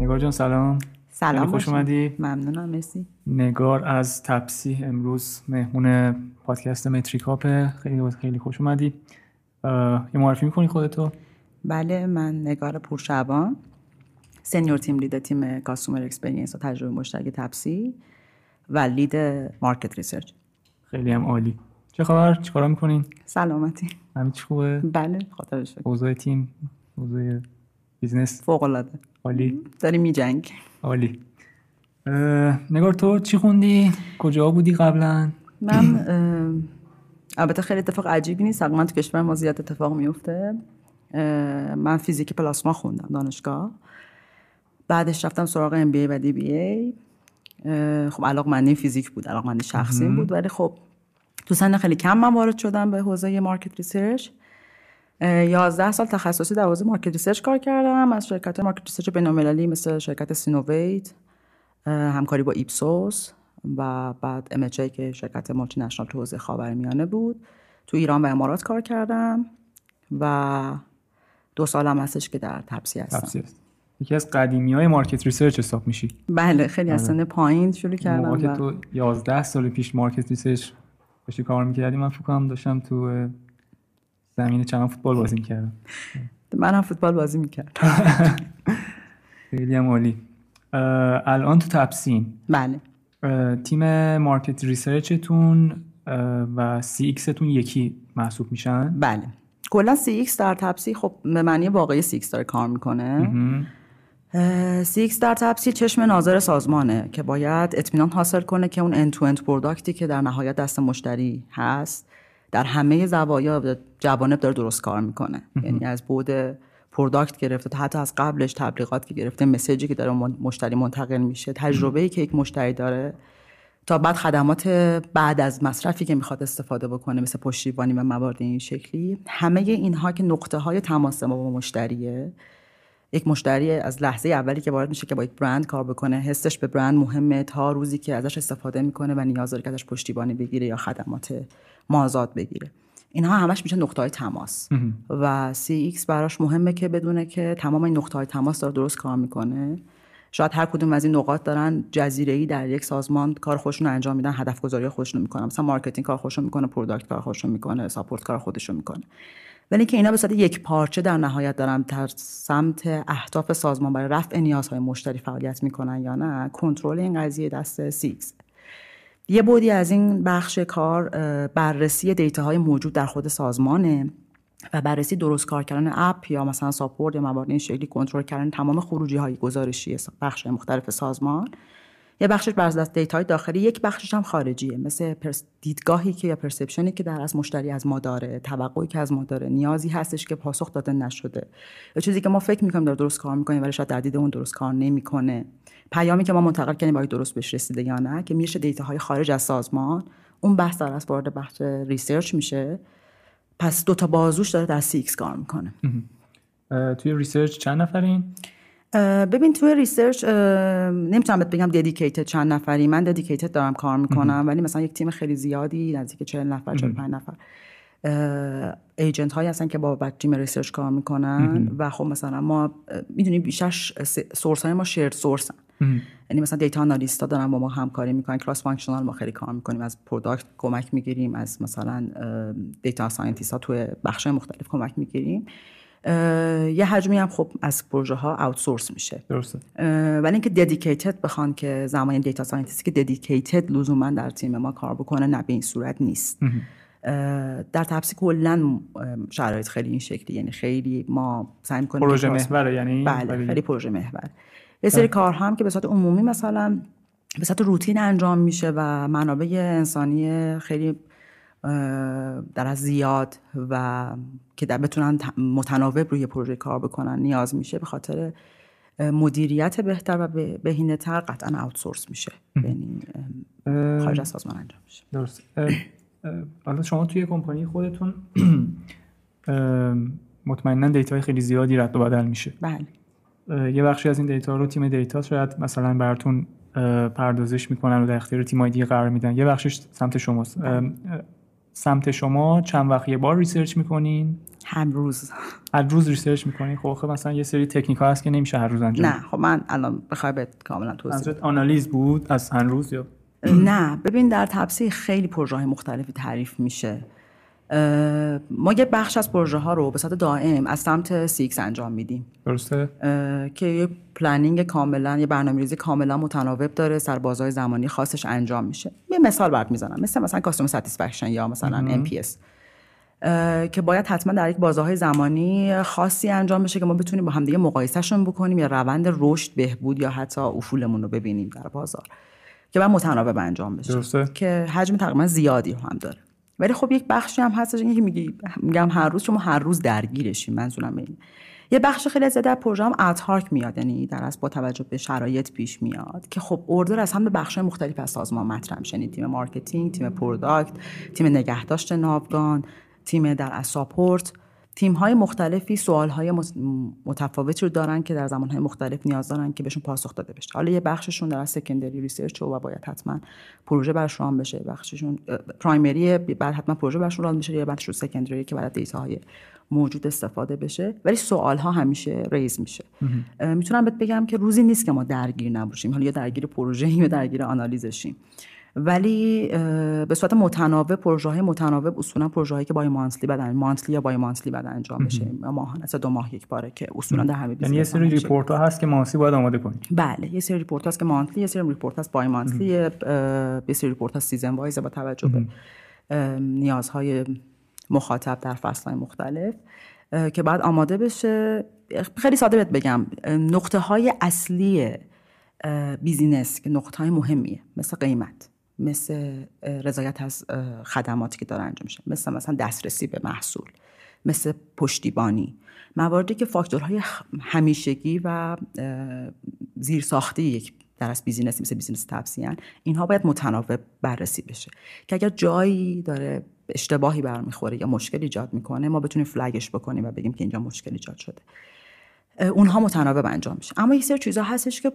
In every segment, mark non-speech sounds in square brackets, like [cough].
نگار جان سلام. سلام خوش اومدی. ممنونم مرسی. نگار از تپسی امروز مهمون پادکست متریکاپ. خیلی خیلی خوش اومدی. یه معرفی می‌کنی خودتو؟ بله من نگار پورشبان senior team lead تیم customer experience و تجربه مشتری تپسی و lead market research. خیلی هم عالی. چه خبر؟ چیکارا می‌کنین؟ سلامتی. همین خوبه؟ بله خدا رو شکر اوضاع تیم اوضاع business فوق العاده عالی داری میجنگ عالی. نگار تو چی خوندی؟ کجا بودی قبلا؟ من البته خیلی اتفاق عجیبی نیست. تقریبا تو کشور ما زیاد اتفاق میفته من فیزیک پلاسما خوندم دانشگاه. بعدش رفتم سراغ MBA و DBA. خب علاقمندی فیزیک بود علاقمندی شخصی بود. ولی خب تو سن خیلی کم من وارد شدم به حوزه market research 11 سال تخصصی در حوزه market research کار کردم. از شرکت market research بین‌المللی مثل شرکت Synovate همکاری با Ipsos و بعد ام که شرکت multinational تو حوزه خاورمیانه بود. تو ایران و امارات کار کردم و دو سالم هستش که در تپسی هستم. تپسی هست. یکی از قدیمی های market research حساب میشی. بله خیلی از سن پایین شروع کردم موقع که تو 11 سال پیش market research داشتی کار می‌کردی؟ من فکر کنم داشتم تو زمین چمن فوتبال بازی می‌کردم. من هم فوتبال بازی می‌کردم. [laughs] خیلی هم عالی. الان تو تپسین بله. تیم market research تون و CX تون یکی محسوب میشن؟ بله. کلا CX در تپسی خب به معنی واقعی CX داره کار می‌کنه. CX در تپسی چشم ناظر سازمانه که باید اطمینان حاصل کنه که اون end to end product ی که در نهایت دست مشتری هست در همه زوایا جوانب داره درست کار می‌کنه. یعنی از بود پروداکت گرفته تا حتی از قبلش تبلیغات که گرفته مسیجی که داره مشتری منتقل میشه تجربه ای که یک مشتری داره تا بعد خدمات بعد از مصرفی که می‌خواد استفاده بکنه مثل پشتیبانی و موارد این شکلی همه اینها که نقطه های تماس ما با مشتریه. یک مشتری از لحظه اولی که وارد میشه که با یک برند کار بکنه. حسش به برند مهمه تا روزی که ازش استفاده می‌کنه و نیاز داره که ازش پشتیبانی بگیره یا خدمات مازاد بگیره. اینها همش میشه نقطه های تماس و CX براش مهمه که بدونه که تمام این نقطه های تماس داره درست کار می‌کنه. شاید هر کدوم از این نقاط دارن جزیره ای در یک سازمان کار خودشون رو انجام میدن هدف گذاری خودشون می‌کنن. مثلا marketing کار خودشون می‌کنه product کار خودشون می‌کنه support کار خودشون می‌کنه. ولی که اینا به صورت یک پارچه در نهایت دارن در سمت اهداف سازمان برای رفع نیازهای مشتری فعالیت می‌کنن یا نه کنترل این قضیه دست CX ه. یه بودی از این بخش کار بررسی دیتاهای موجود در خود سازمانه و بررسی درست کار کردن اپ یا مثلا ساپورت یا موارد این شکلی کنترل کردن تمام خروجی های گزارشی بخش مختلف سازمان. یه بخشش بر اساس دیتای داخلی یک بخشش هم خارجیه مثل دیدگاهی که یا perception ی که در از مشتری از ما داره توقعی که از ما داره نیازی هستش که پاسخ داده نشده. یا چیزی که ما فکر می‌کنیم داره درست کار می‌کنه ولی شاید در دید اون درست کار نمی‌کنه. پیامی که ما منتقل کردیم باید درست بهش رسیده یا نه که میشه دیتاهای خارج از سازمان اون بحث در از وارد بخش research میشه. پس دو تا بازوش داره در سی کار می‌کنه. توی research چند نفرین؟ ببین توی research نمی‌تونم بهت بگم dedicated چند نفری. من dedicated دارم کار می‌کنم ولی مثلا یک تیم خیلی زیادی نزدیک 40 نفر 45 نفر agent هایی هستن که با تیم research کار می‌کنن. و خب مثلا ما می‌دونیم بیشتر source های ما shared source ن یعنی مثلا data analyst ا دارن با ما همکاری می‌کنن cross functional ما خیلی کار می‌کنیم. از product کمک می‌گیریم از مثلا data scientist ها توی بخش مختلف کمک می‌گیریم. یه حجمی هم خب از پروژه ها outsource میشه. درسته. ولی اینکه dedicated بخوان که زمان data scientist ی که dedicated لزوما در تیم ما کار بکنه نه به این صورت نیست. در تپسی کلا شرایط خیلی این شکلی. یعنی خیلی ما سعی می‌کنیم پروژه محور یعنی بله خیلی پروژه محور. یه سری کار هم که به صورت عمومی مثلا به صورت روتین انجام میشه و منابع انسانی خیلی در از زیاد و که در بتونن متناوب روی پروژه کار بکنن نیاز میشه به خاطر مدیریت بهتر و بهینه تر قطعا آوتسورس میشه. یعنی خارج از سازمان انجام میشه. درست. حالا شما توی کمپانی خودتون [clears throat] مطمئنا دیتا خیلی زیادی رد و بدل میشه. بله. یه بخشی از این دیتا رو تیم دیتا شاید مثلا براتون پردازش می‌کنن و در اختیار تیمای دیگه قرار میدن. یه بخشش سمت شماست. سمت شما چند وقت یه بار research می‌کنین؟ هر روز. هر روز research می‌کنی خب خب مثلا یه سری تکنیک ها هست که نمیشه هر روز انجام نه خب من الان بخوای بهت کاملا توضیح آنالیز بود از هر روز یا؟ نه ببین در تپسی خیلی پروژه های مختلفی تعریف میشه. ما یه بخش از پروژه ها رو به صورت دائم از سمت CX انجام میدیم. درسته؟ که یه planning کاملا یه برنامه‌ریزی کاملا متناوب داره سر بازهای زمانی خاصش انجام میشه. یه مثال برات می‌زنم. مثل مثلا customer satisfaction یا مثلا NPS که باید حتما در یک بازه زمانی خاصی انجام بشه که ما بتونیم با همدیگه مقایسهشون بکنیم یا روند رشد بهبود یا حتی افولمون رو ببینیم در بازار. که باید متناوب انجام بشه. درسته. که حجم تقریبا زیادی هم داره. ولی خب یک بخشی هم هستش که میگی میگم هر روز شما هر روز درگیرشین منظورم این یه بخش خیلی زیاده پروژه هم ad hoc میاد یعنی در از با توجه به شرایط پیش میاد که خب order از هم به بخش مختلف از سازمان مطرح میشه. یعنی تیم marketing تیم product تیم نگهداشت ناوگان تیم در از support تیم های مختلفی سوال های متفاوتی رو دارن که در زمان های مختلف نیاز دارن که بهشون پاسخ داده بشه. حالا یه بخششون در secondary research و باید حتما پروژه برش run بشه. بخششون primary باید حتما پروژه برشون run بشه یا بخششون secondary که باید دیتا های موجود استفاده بشه. ولی سوال ها همیشه ریز میشه. می‌تونم بهت بگم که روزی نیست که ما درگیر نباشیم. حالا یا درگیر پروژه یا درگیر آنالیزشیم. ولی به صورت متناوب پروژه های متناوب اصولا پروژه هایی که bi-monthly باید monthly یا bi-monthly باید انجام بشه. ماهانه دو ماه یک باره که اصولا در همه یعنی یه سری report ها هست که monthly باید آماده کنید بله یه سری report هست که monthly یه سری report هست bi-monthly یه سری report هست season wise با توجه به نیازهای مخاطب در فصل های مختلف که باید آماده بشه. خیلی ساده بهت بگم نقطه های اصلی business که نقطه های مهمیه مثل قیمت. مثل رضایت از خدماتی که داره انجام میشه. مثل مثلا دسترسی به محصول مثل پشتیبانی. مواردی که فاکتورهای همیشگی و زیرساختی یک در از business مثل business تپسی ان اینها باید متناوب بررسی بشه. که اگر جایی داره اشتباهی برمیخوره یا مشکل ایجاد می‌کنه ما بتونیم flag ش بکنیم و بگیم که اینجا مشکل ایجاد شده. اونها متناوب انجام میشه. اما یه سری چیزها هستش که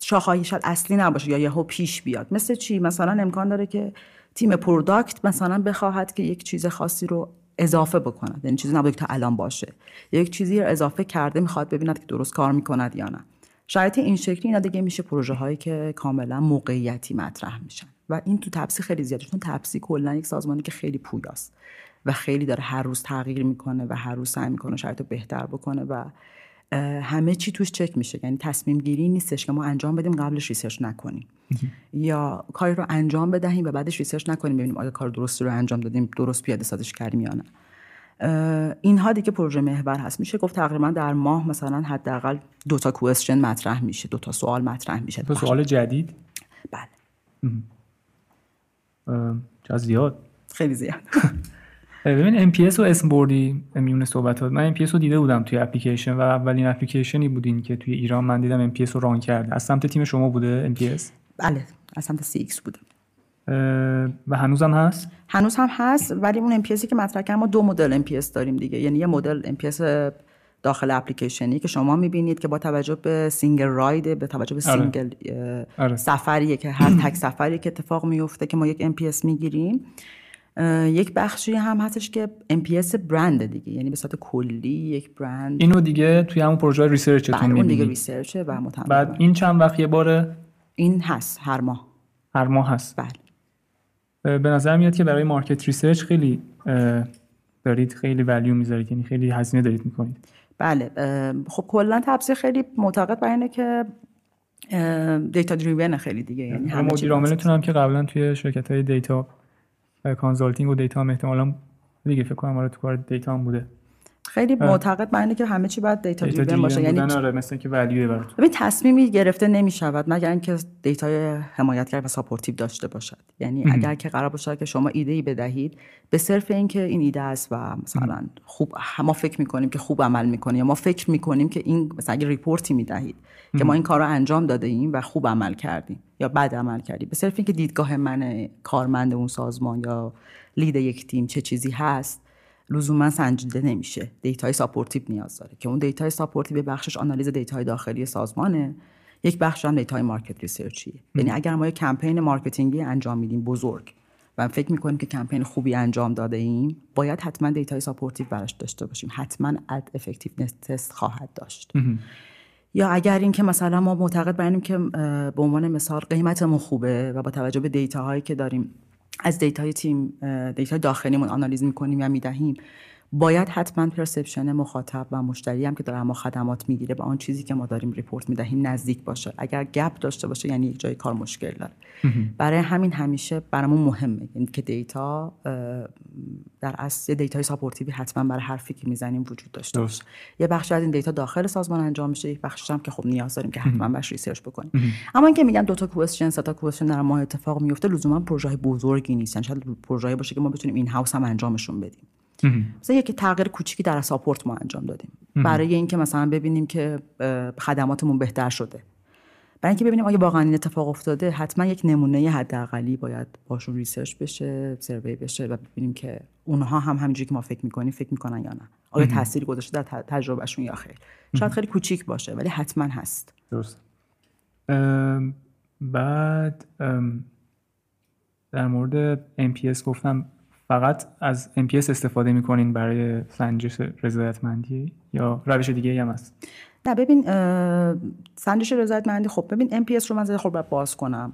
شاخص‌هایی شاید اصلی نباشه یا یهو پیش بیاد. مثل چی؟ مثلا امکان داره که تیم product مثلا بخواهد که یک چیز خاصی رو اضافه بکند. یعنی چیزی نباید که تا الان باشه. یک چیزی رو اضافه کرده می‌خواد ببیند که درست کار می‌کند یا نه. شاید این شکلی اینا دیگه میشه پروژه هایی که کاملا موقعیتی مطرح میشن. و این تو تپسی خیلی زیاده چون تپسی کلا یک سازمانی که خیلی پویاست و خیلی داره هر روز تغییر می‌کنه و هر روز سعی می‌کنه شاید بهتر بکنه و همه چی توش چک میشه. یعنی تصمیم گیری نیستش که ما انجام بدیم قبلش research نکنیم. یا کاری رو انجام بدهیم و بعدش research نکنیم ببینیم آیا کار درستی رو انجام دادیم درست پیاده سازش کردیم یا نه. اینها دیگه پروژه محور هست. میشه گفت تقریبا در ماه مثلا حداقل دو تا کوئسچن مطرح میشه دو تا سوال مطرح میشه. دو سوال جدید؟ بله. چه زیاد. خیلی زیاد. [laughs] ببین MPS و اسم بردی میون صحبتات. من MPS رو دیده بودم توی اپلیکیشن و اولین اپلیکیشنی بودین که توی ایران من دیدم MPS رو ران کرده. از سمت تیم شما بوده MPS بله از سمت CX بوده. و هنوز هم هست؟ هنوز هم هست ولی اون NPS ی که مطرح کردم ما دو مدل NPS داریم دیگه. یعنی یه مدل NPS داخل اپلیکیشنی که شما می‌بینید که با توجه به single ride به توجه به آره. single آره. سفریه که هر تک سفری که اتفاق میفته که ما یک NPS می‌گیریم. یک بخشی هم هستش که NPS برند دیگه یعنی به صورت کلی یک برند اینو دیگه توی همون پروژه research تون بله اون دیگه می‌بینید. research ه و متنوع بعد این چند وقت یه باره این هست هر ماه. هر ماه هست. بله. به نظر میاد که برای market research خیلی دارید خیلی value می‌ذارید یعنی خیلی هزینه دارید می‌کنید. بله خب کلا تپسیه خیلی معتقد بر اینه که data driven خیلی دیگه یعنی مدیر عاملتون هم که قبلا توی شرکت های data consulting و دیتا هم احتمالا دیگه فکر کنم آره تو کار دیتا هم بوده. خیلی معتقد بر اینه که همه چی باید data data driven باشه. یعنی آره مثل که value براتون. ببین تصمیمی گرفته نمی شود مگر اینکه data ی حمایتگر و supportive داشته باشد. یعنی اگر که قرار باشد که شما ایده ای بدهید به صرف اینکه این ایده است و مثلا خوب ما فکر می‌کنیم که خوب عمل می‌کنه یا ما فکر می‌کنیم که این مثلا اگه report ی می‌دهید که ما این کار رو انجام داده ایم و خوب عمل کردیم یا بد عمل کردیم. به صرف اینکه دیدگاه من کارمند اون سازمان یا lead یک تیم چه چیزی هست لزوما سنجیده نمیشه. data ی supportive نیاز داره که اون data ی supportive یه بخشش آنالیز data ی داخلی سازمانه. یک بخش هم data ی market research یه. یعنی اگر ما یک کمپین marketing ی انجام میدیم بزرگ و فکر می‌کنیم که کمپین خوبی انجام داده ایم باید حتما data ی supportive براش داشته باشیم. حتما ad effectiveness test خواهد داشت. یا اگر اینکه مثلا ما معتقدیم که به عنوان مثال قیمتمون خوبه و با توجه به data هایی که داریم از data ی تیم data داخلیمون آنالیز می‌کنیم یا می‌دهیم. باید حتما perception مخاطب و مشتری هم که داره ما خدمات می‌گیره به آن چیزی که ما داریم report می‌دهیم نزدیک باشه. اگر gap داشته باشه یعنی یک جای کار مشکل داره. برای همین همیشه برامون مهمه یعنی که data در اصل data ی supportive ی حتما برای حرفی که می‌زنیم وجود داشته باشه. یه بخش از این data داخل سازمان انجام میشه یک بخشش هم که خب نیاز داریم که حتما باش research بکنیم. اما اینکه میگم دو تا question سه تا question در ما اتفاق میفته لزوما پروژه بزرگی نیستن. شاید پروژه باشه که ما بتونیم in-house هم انجامشون بدیم. مثلا یک تغییر کوچیکی در support ما انجام دادیم. برای اینکه مثلا ببینیم که خدماتمون بهتر شده. برای اینکه ببینیم آیا واقعا این اتفاق افتاده حتما یک نمونه حداقلی باید باشون research بشه survey بشه و ببینیم که اونها هم همینجوری که ما فکر می‌کنیم فکر می‌کنن یا نه. آیا تاثیری گذاشته در تجربهشون یا خیر. شاید خیلی کوچیک باشه ولی حتما هست. درست. بعد در مورد MPS گفتم فقط از MPS استفاده می‌کنین برای سنجش رضایتمندی یا روش دیگه هم هست؟ نه ببین سنجش رضایتمندی خب ببین MPS رو من خب باز کنم.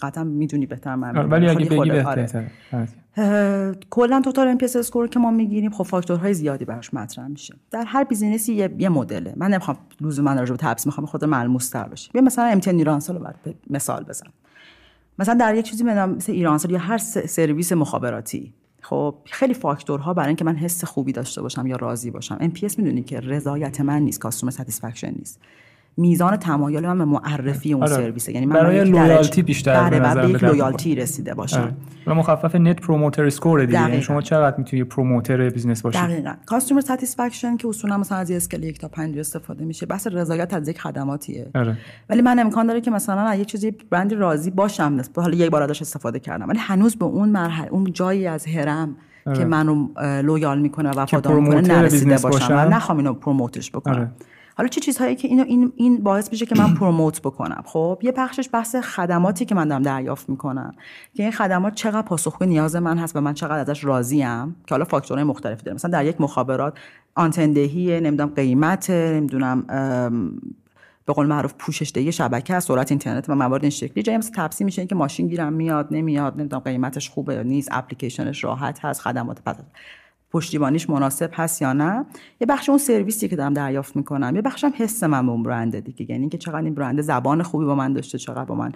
قطعا می‌دونی بهتر من آره، ولی اگه بگی بهتره آره. کلا توتال ام اسکور که ما می‌گیریم خب فاکتورهای زیادی براش مطرح میشه. در هر بیزینسی یه, یه مدله. من نمی‌خوام لزوما راجع به تبس می‌خوام خود ملموس تر بشه بیا مثلا امتیان نیرانسال رو مثال بزن. مثلا در یک چیزی مثل ایرانسل یا هر سرویس مخابراتی خب خیلی فاکتورها برای اینکه من حس خوبی داشته باشم یا راضی باشم. NPS می‌دونی که رضایت من نیست customer satisfaction نیست. میزان تمایل من به معرفی اون آره. سرویسه یعنی من برای loyalty بیشتر به نظر یک loyalty رسیده باشم آره. و مخفف Net Promoter Score دیگه. یعنی شما چقدر می‌تونی promoter business باشی؟ دقیقاً. customer satisfaction که اصولا مثلا از scale یک تا 5 استفاده میشه. بحث رضایت از یک خدماتیه. آره. ولی من امکان داره که مثلا از یک چیزی برند راضی باشم. نسبت حالا یک بار ازش استفاده کردم. ولی هنوز به اون مرحله اون جایی از هرم که منو loyal می‌کنه و وفادار می‌کنه نرسیده باشم. و نخوام اینو promote ش بکنم. حالا چه چیزهایی که اینو این این باعث میشه که من promote بکنم؟ خب یه بخشش بحث خدماتی که من دارم دریافت می‌کنم. که این خدمات چقدر پاسخگو نیاز من هست و من چقدر ازش راضیم؟ که حالا فاکتورهای مختلفی داره مثلا در یک مخابرات آنتندهی نمی‌دونم قیمت نمی‌دونم به قول معروف پوشش دهی شبکه سرعت اینترنت و موارد این شکلی. جایی مثل تپسی میشه که ماشین گیرم میاد نمیاد نمی‌دونم قیمتش خوبه یا نیست اپلیکیشنش راحت هست خدمات پس پشتیبانیش مناسب هست یا نه؟ یه بخش اون سرویسی که دارم دریافت می‌کنم یه بخشم حس من به اون برنده دیگه. یعنی که چقدر این برنده زبان خوبی با من داشته چقدر با من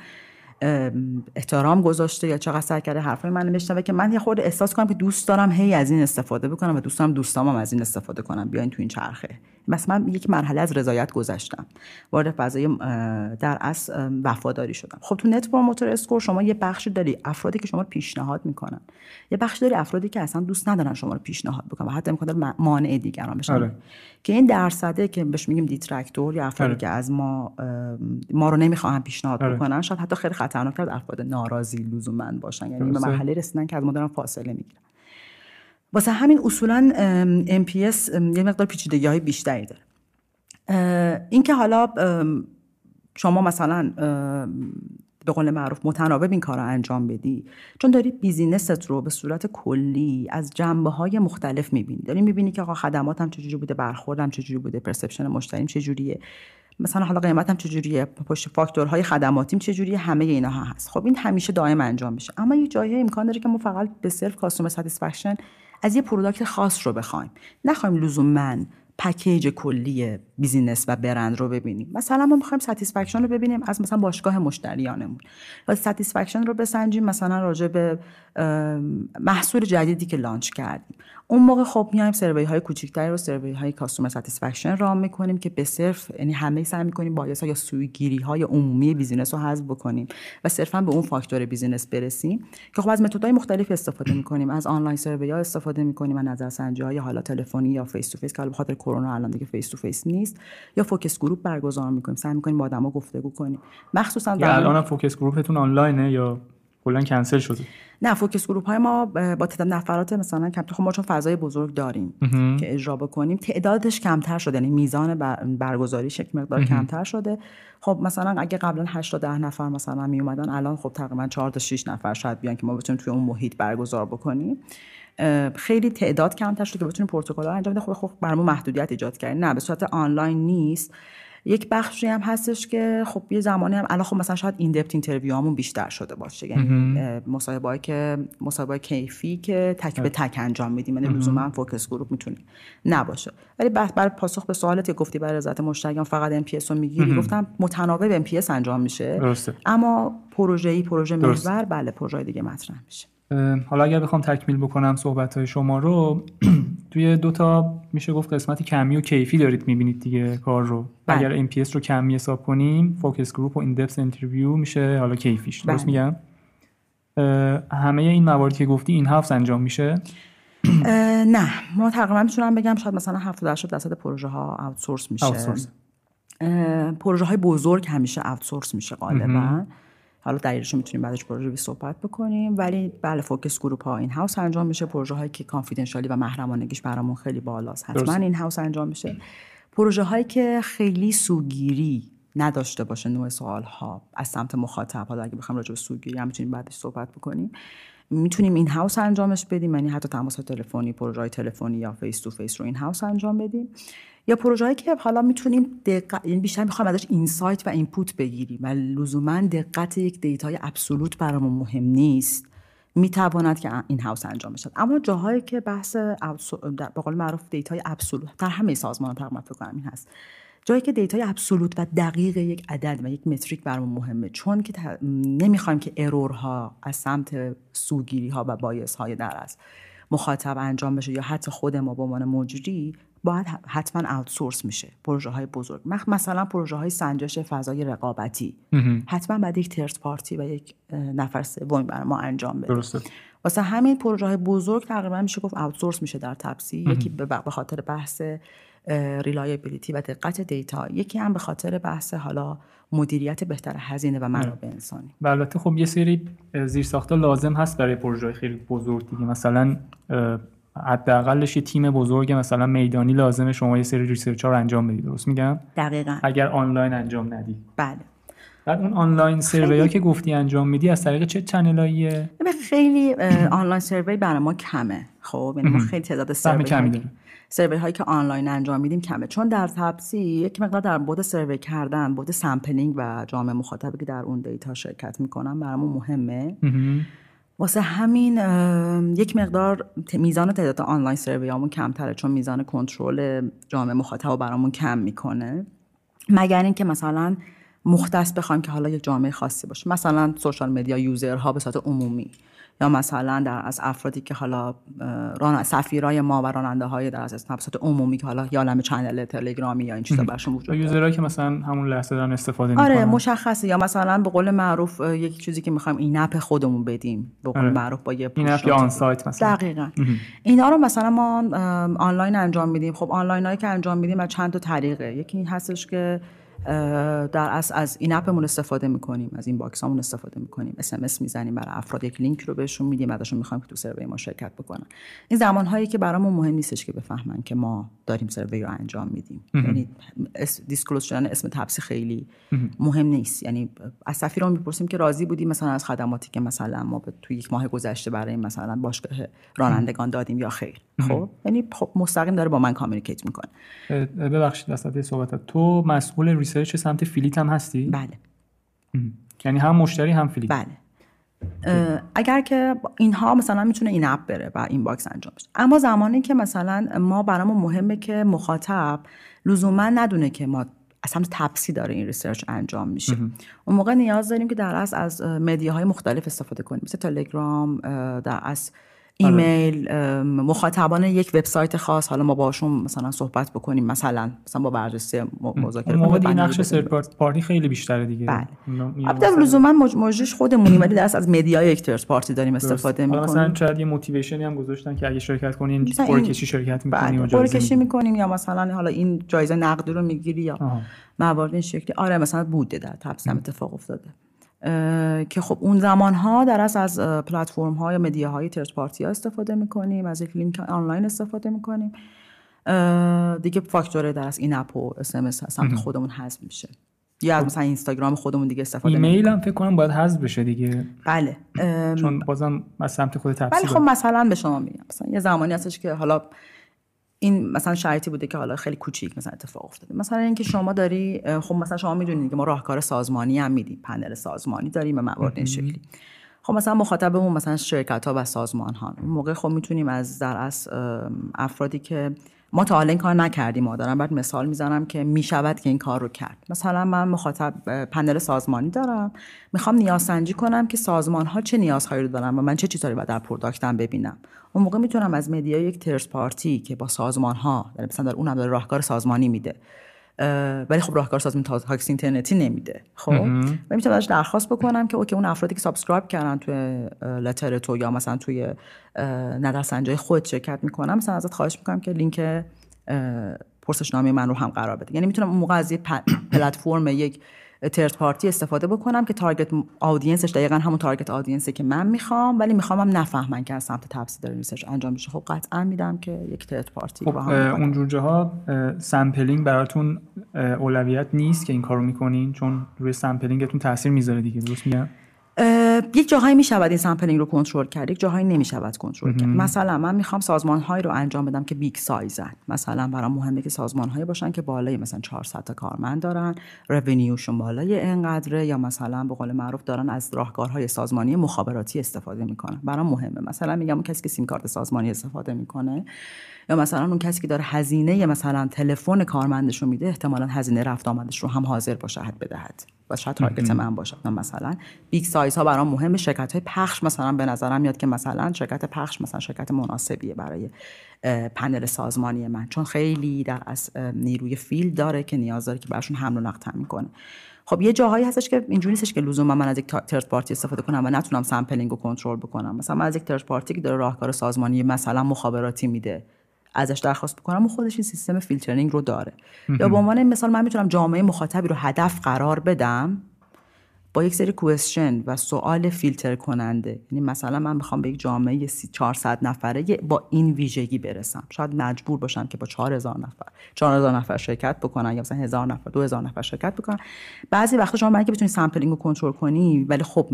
احترام گذاشته یا چقدر سعی کرده حرفای من بشنوه که من یه خورده احساس کنم که دوست دارم هی از این استفاده بکنم و دوست دارم دوستام هم از این استفاده کنم بیاین تو این چرخه. پس من یک مرحله از رضایت گذشتم. وارد فضای در اصل وفاداری شدم. خب تو Net Promoter Score شما یه بخشی داری افرادی که شما رو پیشنهاد می‌کنن. یه بخش داری افرادی که اصلا دوست ندارن شما رو پیشنهاد بکنن و حتی امکان مانع دیگران بشن. آره. که این درصده که بهش میگیم detractor یا افرادی آره. که از ما ما رو نمی‌خوان پیشنهاد آره. بکنن شاید حتی خیلی خطرناک از افراد ناراضی لزوما باشن یعنی به مرحله رسیدن که از ما دارن فاصله می‌گیرن واسه همین اصولا NPS یه مقدار پیچیدگی های بیشتری داره اینکه حالا شما مثلا به قول معروف متناوب این کار رو انجام بدی. چون داری business ت رو به صورت کلی از جنبه های مختلف می‌بینی. داری می‌بینی که آقا خدماتم چجوری بوده برخوردم چجوری بوده perception مشتریم چجوریه. مثلا حالا قیمتم چجوریه پشت فاکتورهای خدماتیم چجوریه همه اینها هست. خب این همیشه دائم انجام میشه. اما یه جایی امکان داره که ما فقط به صرف customer satisfaction از یه product خاص رو بخوایم. نخوایم لزوما پکیج کلی business و برند رو ببینیم. مثلا ما می‌خوایم satisfaction رو ببینیم از مثلا باشگاه مشتریانمون. و satisfaction رو بسنجیم مثلا راجع به محصول جدیدی که launch کردیم. اون موقع خب میایم survey های کوچیکتری رو سروی های کاستومر ستیسفکشن رام می‌کنیم که به صرف یعنی همه سعی می‌کنیم bias ها یا سوگیری های عمومی business رو حذف بکنیم و صرفا به اون فاکتور business برسیم که خب از متدهای مختلف استفاده می‌کنیم. از online survey ها استفاده می‌کنیم و نظرسنجی های حالا تلفنی یا face to face که خاطر کرونا الان دیگه face to face نیست. یا focus group برگزار می‌کنیم؟ سعی می‌کنیم با آدما گفتگو کنیم. مخصوصا الان focus group تون آنلاینه یا کلا کنسل شده؟ نه focus group های ما با تعداد نفرات مثلا کم خب ما چون فضای بزرگ داریم که اجرا بکنیم تعدادش کمتر شده. یعنی میزان برگزاریش یک مقدار کمتر شده. خب مثلا اگه قبلا 8 تا 10 نفر مثلا می اومدن الان خب تقریبا 4 تا 6 نفر شاید بیان که ما بتونیم توی اون محیط برگزار بکنیم. خیلی تعداد کمتر شده که بتونیم پروتکل انجام بده خب خب برامون محدودیت ایجاد کرد نه به صورت آنلاین نیست. یک بخشی هم هستش که خب یه زمانی هم الان خب مثلا شاید این depth interview همون بیشتر شده باشه. یعنی مصاحبه که مصاحبه کیفی که تک به تک انجام میدیم. یعنی لزوما focus group می‌تونه نباشه. ولی برای پاسخ به سوالت که گفتی برای رضایت مشتریان فقط NPS رو می‌گیری. گفتم متناوب NPS انجام میشه. درسته. اما پروژه ای پروژه محور بله پروژه دیگه مطرح میشه. حالا اگر بخوام تکمیل بکنم صحبت های شما رو [clears throat] توی دوتا میشه گفت قسمت کمی و کیفی دارید می‌بینید دیگه کار رو. بله. اگر NPS رو کمی حساب کنیم focus group و این depth interview میشه حالا کیفیش. درست بله. میگم؟ همه این مواردی که گفتی این هفت انجام میشه؟ نه. ما تقریبا می‌تونم بگم شاید مثلا 70 80 درصد پروژه ها outsource میشه پروژه های بزرگ همیشه outsource میشه غالبا. حالا دلیلش می‌تونیم بعدش پروژه صحبت بکنیم. ولی بله focus group ها in-house انجام میشه. پروژه هایی که confidentiality و محرمانگیش برامون خیلی بالاست. حتما in-house انجام میشه. پروژه هایی که خیلی سوگیری نداشته باشه نوع سوال ها از سمت مخاطب. حالا اگه بخوام راجع به سوگیری هم می‌تونیم بعدش صحبت بکنیم. می‌تونیم in-house انجامش بدیم. یعنی حتی تماس تلفنی پروژه تلفنی یا face to face رو in-house انجام بدیم. یا پروژه‌ای که حالا می‌تونیم دقت یعنی بیشتر می‌خوایم ازش insight و input بگیریم و لزوما دقت یک دیتای absolute برامون مهم نیست. می‌تواند که in-house انجام بشه. اما جاهایی که بحث به قول معروف دیتای absolute در همه سازمان تقریبا فکر کنم این هست. جایی که دیتای absolute و دقیق یک عدد و یک metric برامون مهمه. چون که نمی‌خوایم که error ها از سمت سوگیری ها و bias های در اصل مخاطب انجام بشه یا حتی خود ما به عنوان مجری باید حتما outsource میشه پروژه های بزرگ مثلا پروژه های سنجش فضای رقابتی. حتما باید یک third party و یک نفر سومی بر ما انجام بده. درسته. واسه همین پروژه های بزرگ تقریبا میشه گفت outsource میشه در تپسی یکی به خاطر بحث reliability و دقت دیتا یکی هم به خاطر بحث حالا مدیریت بهتر هزینه و منابع انسانی. و البته خب یه سری زیرساختا لازم هست برای پروژه خیلی بزرگ دیگه. مثلا حداقلش یه تیم بزرگ مثلا میدانی لازمه شما یه سری research ها رو انجام بدید درست میگم؟ دقیقا. اگر آنلاین انجام ندی. بله. بعد اون online survey ها که گفتی انجام میدی از طریق چه channel اییه؟ خیلی online survey برای ما کمه. خب یعنی ما خیلی تعداد survey کمی داریم. survey هایی که آنلاین انجام میدیم کمه. چون در تپسی یک مقدار در مورد survey کردن بود sampling و جامعه مخاطبی که در اون دیتا شرکت می‌کنن برامون مهمه. واسه همین یک مقدار میزان تعداد online survey امون کمتره چون میزان کنترل جامعه مخاطب برامون کم می‌کنه. مگر اینکه مثلا مختص بخوایم که حالا یک جامعه خاصی باشه. مثلا social media user ها به صورت عمومی. یا مثلا در اصل افرادی که حالا ران سفیرای ما و راننده های در اصل اسنپ عمومی که حالا یا channel تلگرامی یا این چیزا برشون وجود داره. user ایی که مثلا همون لحظه دارن استفاده آره می‌کنن. مشخصه. یا مثلا به قول معروف یک چیزی که می‌خوایم in-app خودمون بدیم به قول آره. معروف با یه in-app یا on-site مثلا. دقیقاً. اینا رو مثلا ما آنلاین انجام میدیم. خب آنلاین هایی که انجام میدیم از چند تا طریقه. یکی هستش که در اصل از in-app مون استفاده می‌کنیم از inbox مون استفاده می‌کنیم. اس ام اس می‌زنیم برای افراد یک لینک رو بهشون میدیم ازشون می‌خوایم که تو survey ما شرکت بکنن. این زمان هایی که برامون مهم نیستش که بفهمن که ما داریم survey رو انجام میدیم. یعنی disclose شدن اسم تپسی خیلی مهم. نیست. یعنی از سفیر رو می‌پرسیم که راضی بودیم مثلا از خدماتی که مثلا ما تو یک ماه گذشته برای مثلا باشگاه رانندگان دادیم یا خیر. خب؟ یعنی خب مستقیم داره با من communicate می‌کنه. ببخشید وسط صحبت تو مسئول research سمت fleet هم هستی؟ بله. یعنی هم مشتری هم fleet. بله. اگر که اینها مثلا می‌تونه in-app بره و inbox انجام بشه. اما زمانی که مثلا ما برامون مهمه که مخاطب لزوما ندونه که ما از سمت تپسی داره این research انجام میشه. اون موقع نیاز داریم که در اصل از media های مختلف استفاده کنیم. مثل تلگرام در اصل ایمیل مخاطبان یک وبسایت خاص. حالا ما باشون مثلا صحبت بکنیم. مثلا مثلا با بررسی مذاکره موقع دیگه نقش third party خیلی بیشتره دیگه. بله. البته لزوما مجریش خودمونیم ولی دست از media ی یک third party داریم استفاده می‌کنیم. مثلا شاید یه motivation ی هم گذاشتن که اگه شرکت کنین قرعه‌کشی شرکت می‌کنیم بله. قرعه‌کشی می‌کنیم یا مثلا حالا این جایزه نقدی رو می‌گیری یا موارد این شکلی. آره مثلا بوده در تبسم اتفاق افتاده. که خب اون زمان ها در اصل از پلتفرم های media های third party ها استفاده می‌کنیم از یک لینک آنلاین استفاده می‌کنیم. دیگه فاکتور در اصل in-app و اس ام سمت خودمون حذف میشه. یا از مثلا اینستاگرام خودمون دیگه استفاده ایمیل هم فکر کنم باید حذف بشه دیگه. بله. چون بازم از سمت خود تپسی ولی خب مثلا به شما میگم. مثلا یه زمانی هستش که حالا این مثلا شرایطی بوده که حالا خیلی کوچیک مثلا اتفاق افتاده. مثلا اینکه شما داری خب مثلا شما می‌دونید که ما راهکار سازمانی هم میدیم پنل سازمانی داریم به موارد این شکلی. خب مثلا مخاطبمون مثلا شرکت ها و سازمان ها موقع خب می‌تونیم از در از افرادی که ما تا حالا این کار نکردیم ما. دارم بعد مثال می‌زنم که می‌شود که این کار رو کرد. مثلا من مخاطب پنل سازمانی دارم. می‌خوام نیازسنجی کنم که سازمان ها چه نیازهایی رو دارن و من چه چیزهایی باید در product م ببینم. اون موقع می‌تونم از media یک third party که با سازمان ها مثلا در اونم داره راهکار سازمانی میده. ولی خب راهکار سازمان تاکسی اینترنتی نمیده خب؟ و می‌تونم ازش درخواست بکنم که OK اون افرادی که subscribe کردن توی newsletter تو یا مثلا توی نظرسنجی خود شرکت می‌کنم مثلا ازت خواهش می‌کنم که لینک پرسشنامه من رو هم قرار بده. یعنی می‌تونم اون موقع از یه [clears throat] پلتفرم یک third party استفاده بکنم که target audienceش دقیقا همون target audienceی که من می‌خوام ولی می‌خوام هم نفهمن که از سمت تپسی داره research انجام میشه. خب قطعا میدم که یک third party خب اونجور جاها sampling براتون اولویت نیست که این کارو می‌کنین چون روی سمپلینگتون تاثیر می‌ذاره دیگه درست میگم؟ یک جاهایی می شود این sampling رو کنترل کرد یک جاهایی نمی شود کنترل کرد. مثلا من می‌خوام سازمان هایی رو انجام بدم که big sizeن مثلا برام مهمه که سازمان هایی باشن که بالای مثلا 400 تا کارمند دارن revenueشون بالای اینقدره یا مثلا به قول معروف دارن از راهکارهای سازمانی مخابراتی استفاده می‌کنن. برام مهمه. مثلا میگم اون کسی که سیم کارت سازمانی استفاده می‌کنه یا مثلا اون کسی که داره هزینه مثلا تلفن کارمندش رو میده احتمالا هزینه رفت آمدش رو هم حاضر باشه بدهد. و شاید target من باشد مثلا. big size ها برام مهمه شرکت های پخش مثلا به نظرم میاد که مثلا شرکت پخش مثلا شرکت مناسبیه برای پنل سازمانی من. چون خیلی در از نیروی field داره که نیاز داره که براشون حمل و نقل تامین کنه. خب یه جاهایی هستش که اینجوری نیستش که لزوما من از یک third party استفاده کنم و نتونم sampling رو کنترل بکنم. مثلا من از یک third party که داره راهکار سازمانی مثلا مخابراتی میده. ازش درخواست بکنم و خودش این سیستم فیلترینگ رو داره. یا به عنوان مثال من می‌تونم جامعه مخاطبی رو هدف قرار بدم با یک سری question و سوال فیلتر کننده. یعنی مثلا من می‌خوام به یک جامعه 400 نفره با این ویژگی برسم. شاید مجبور باشم که با 4000 نفر 4000 نفر شرکت بکنن یا مثلا 1000 نفر 2000 نفر شرکت بکنن. بعضی وقتا شما برای که بتونی sampling رو کنترل کنی ولی خب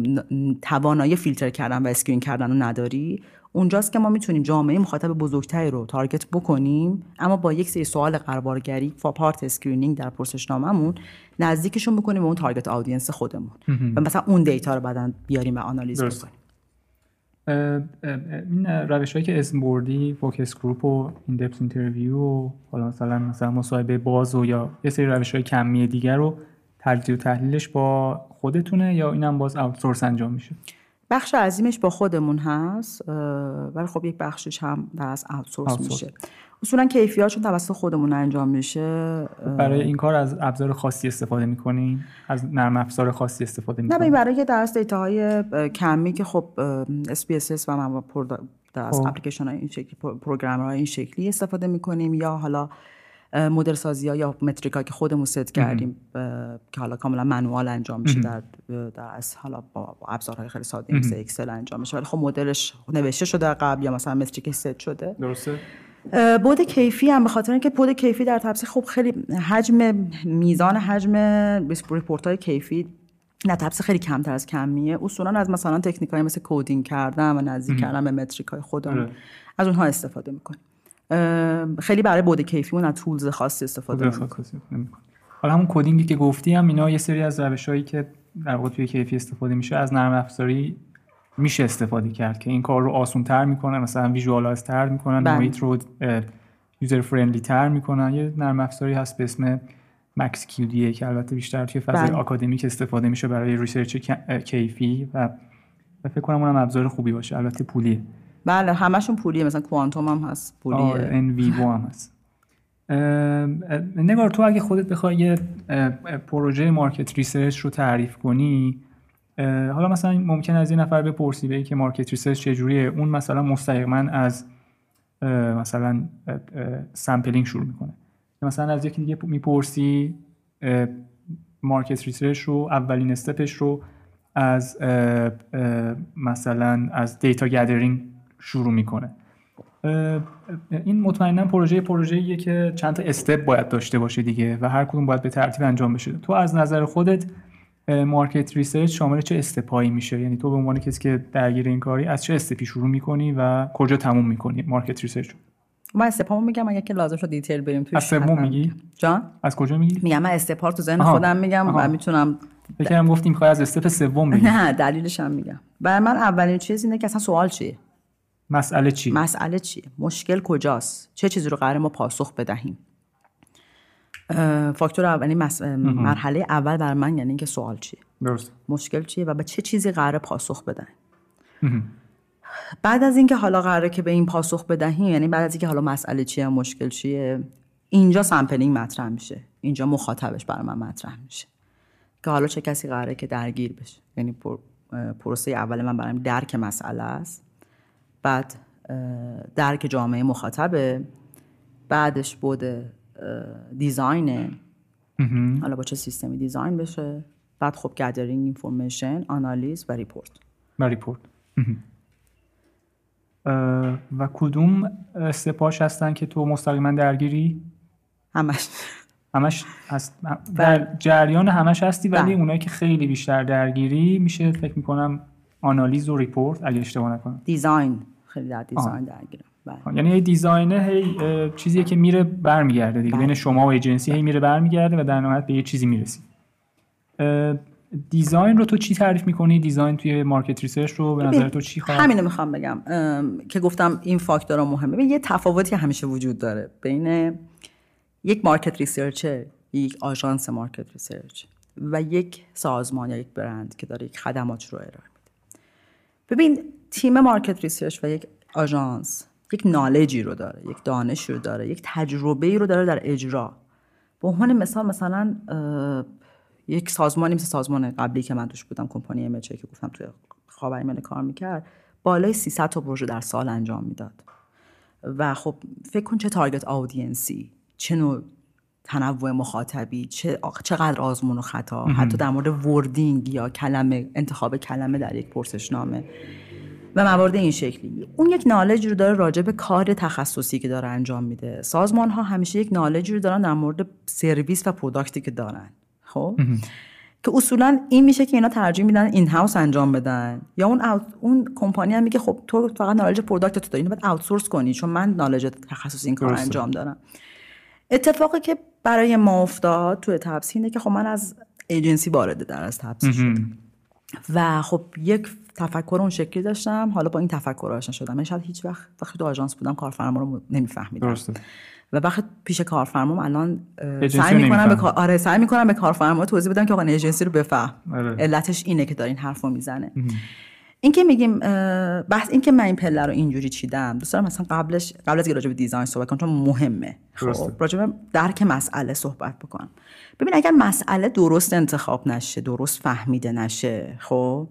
توانایی فیلتر کردن و screen کردن رو نداری اونجاست که ما می‌تونیم جامعه مخاطب بزرگتری رو target بکنیم. اما با یک سری سوال غربالگری فا part screening در پرسشنامهمون نزدیکشون بکنیم به اون target audience خودمون. و مثلا اون data رو بعدا بیاریم و آنالیز بکنیم. این روش هایی که اسم بردی focus group و in-depth interview و حالا مثلا مثلا مصاحبه باز و یا یه سری روش های کمی دیگر رو تجزیه و تحلیلش با خودتونه یا اینم باز outsource انجام میشه؟ بخش عظیمش با خودمون هست ولی خب یک بخشش هم در از outsource میشه. اصولا کیفیاتشون توسط خودمون انجام میشه. برای این کار از ابزار خاصی استفاده می‌کنین؟ از نرم افزار خاصی استفاده می‌کنین؟ نه برای در از دیتا های کمی که خب SPSS و من در از اپلیکیشن خب. های این شکلی پروگرام های این شکلی استفاده می‌کنیم یا حالا مدل سازی ها یا متریک ها که خودمون ست کردیم که حالا کاملا منوال انجام میشه در, در از حالا با ابزارهای خیلی ساده مثل اکسل انجام میشه. ولی خب مدلش نوشته شده قبل یا مثلا متریک ست شده. درسته؟ بود کیفی هم به خاطر اینکه بود کیفی در تبصیل خب خیلی حجم میزان حجم report های کیفی نه تپسی خیلی کمتر از کمیه. اصولا از مثلا تکنیک های مثل coding کردن و نزدیک کردن به metric های خودمون آره. از اونها استفاده می‌کنیم. خیلی برای بعد کیفی از tools خاصی استفاده نمی‌کنیم حالا همون codingی که گفتی هم اینا یه سری از روشهایی که در واقع توی کیفی استفاده میشه از نرم افزاری میشه استفاده کرد که این کار رو آسون تر می‌کنن مثلا visualize تر می‌کنن بله. محیط رو user friendly تر می‌کنن. یه نرم افزاری هست به اسم MAXQDA که البته بیشتر توی فضای بله. آکادمیک استفاده میشه برای research کیفی و فکر کنم اونم ابزار خوبی باشه. البته پولیه. بله همشون پولیه مثلا کوانتوم هم هست پولیه. ویوو هم هست. نگار تو اگه خودت بخوای یه پروژه market research رو تعریف کنی حالا مثلا ممکن از این نفر بپرسی به که market research چجوریه اون مثلا مستقیما از مثلا sampling شروع می‌کنه. مثلا از یکی دیگه می‌پرسی market research رو اولین stepش رو از مثلا از data gathering شروع می‌کنه. این مطمئنا پروژه پروژه‌ایه که چند تا step باید داشته باشه دیگه و هر کدوم باید به ترتیب انجام بشه. تو از نظر خودت market research شامل چه stepایی میشه؟ یعنی تو به عنوان کسی که درگیر این کاری از چه stepی شروع می‌کنی و کجا تموم می‌کنی market research من استپامو میگم اگه که لازم شد دیتیل بریم توش از سوم میگی؟ جان؟ از کجا میگی؟ میگم من استپار تو ذهن خودم میگم و می‌تونم فکر گفتیم می‌خوای از استپ سوم بگی. نه دلیلش هم میگم. برای من اولین چیز اینه که اصلا سوال چیه؟ مسئله چی مسئله چیه؟ مشکل کجاست؟ چه چیزی رو قرار ما پاسخ بدهیم؟ فاکتور اولی مرحله اول برای من یعنی اینکه سوال چیه؟ درست مشکل چیه و به چه چیزی قرار پاسخ بدهیم؟ بعد از اینکه حالا قراره که به این پاسخ بدهیم یعنی بعد از اینکه حالا مسئله چیه مشکل چیه اینجا sampling مطرح میشه. اینجا مخاطبش برای من مطرح میشه. که حالا چه کسی قراره که درگیر بشه. یعنی پروسه اول من برام درک مسئله است. بعد درک جامعه مخاطبه بعدش بعد designه. حالا با چه سیستمی design بشه؟ بعد خب gathering information آنالیز و report. و report. و کدوم stepاش هستن که تو مستقیما درگیری؟ همش. همش هست. در جریان همش هستی ولی بله. اونایی که خیلی بیشتر درگیری میشه فکر می‌کنم آنالیز و report اگه اشتباه نکنم. design. خیلی در design درگیرم. بله. یعنی هی designه هی چیزیه که میره برمیگرده دیگه. بله. بین شما و ایجنسی هی میره برمیگرده و در نهایت به یه چیزی می‌رسی. design رو تو چی تعریف می‌کنی؟ design توی market research رو به نظر تو چی خواهد؟ همینو می‌خوام بگم. که گفتم این فاکتورها مهمه. ببین یه تفاوتی همیشه وجود داره بین یک market researcher یک آژانس market research و یک سازمان یا یک برند که داره یک خدمات رو ارائه ببین تیم market research و یک آژانس یک نالجی رو داره یک دانش رو داره یک تجربه رو داره در اجرا. به عنوان مثال مثلا یک سازمانی مثل سازمان قبلی که من توش بودم کمپانی امچه که گفتم توی خاورمیانه کار می‌کرد بالای 300 تا پروژه در سال انجام می‌داد. و خب فکر کن چه target audience ی چه نوع تنوع مخاطبی چه چقدر آزمون و خطا حتی در مورد wording یا کلمه انتخاب کلمه در یک پرسشنامه و موارد این شکلی. اون یک knowledge رو داره راجع به کار تخصصی که داره انجام میده. سازمان ها همیشه یک knowledge رو دارن در مورد سرویس و product ی که دارن. خب؟ که اصولا این میشه که اینا ترجیح میدن in-house انجام بدن. یا اون اون کمپانی هم میگه خب تو فقط knowledge product تو داری اینو باید outsource کنی چون من knowledge تخصصی این کار انجام دارم. اتفاقی که برای ما افتاد توی تپسی اینه که خب من از ایجنسی وارد در از تپسی شدم. و خب یک تفکر اون شکلی داشتم. حالا با این تفکر آشنا شدم. من شاید هیچ وقت وقتی تو آژانس بودم کارفرما رو نمیفهمیدم. و وقت پیش کارفرما الان سعی می‌کنم به آره سعی می‌کنم به کارفرما توضیح بدم که آقا ایجنسی رو بفهم. آره. علتش اینه که داره این حرفو می‌زنه. این که میگیم بحث این که من این پله رو اینجوری چیدم دوست دارم مثلا قبلش قبل از راجع به دیزاین صحبت کنم چون مهمه. خب راجع به درک مسئله صحبت بکنم. ببین اگر مسئله درست انتخاب نشه درست فهمیده نشه خب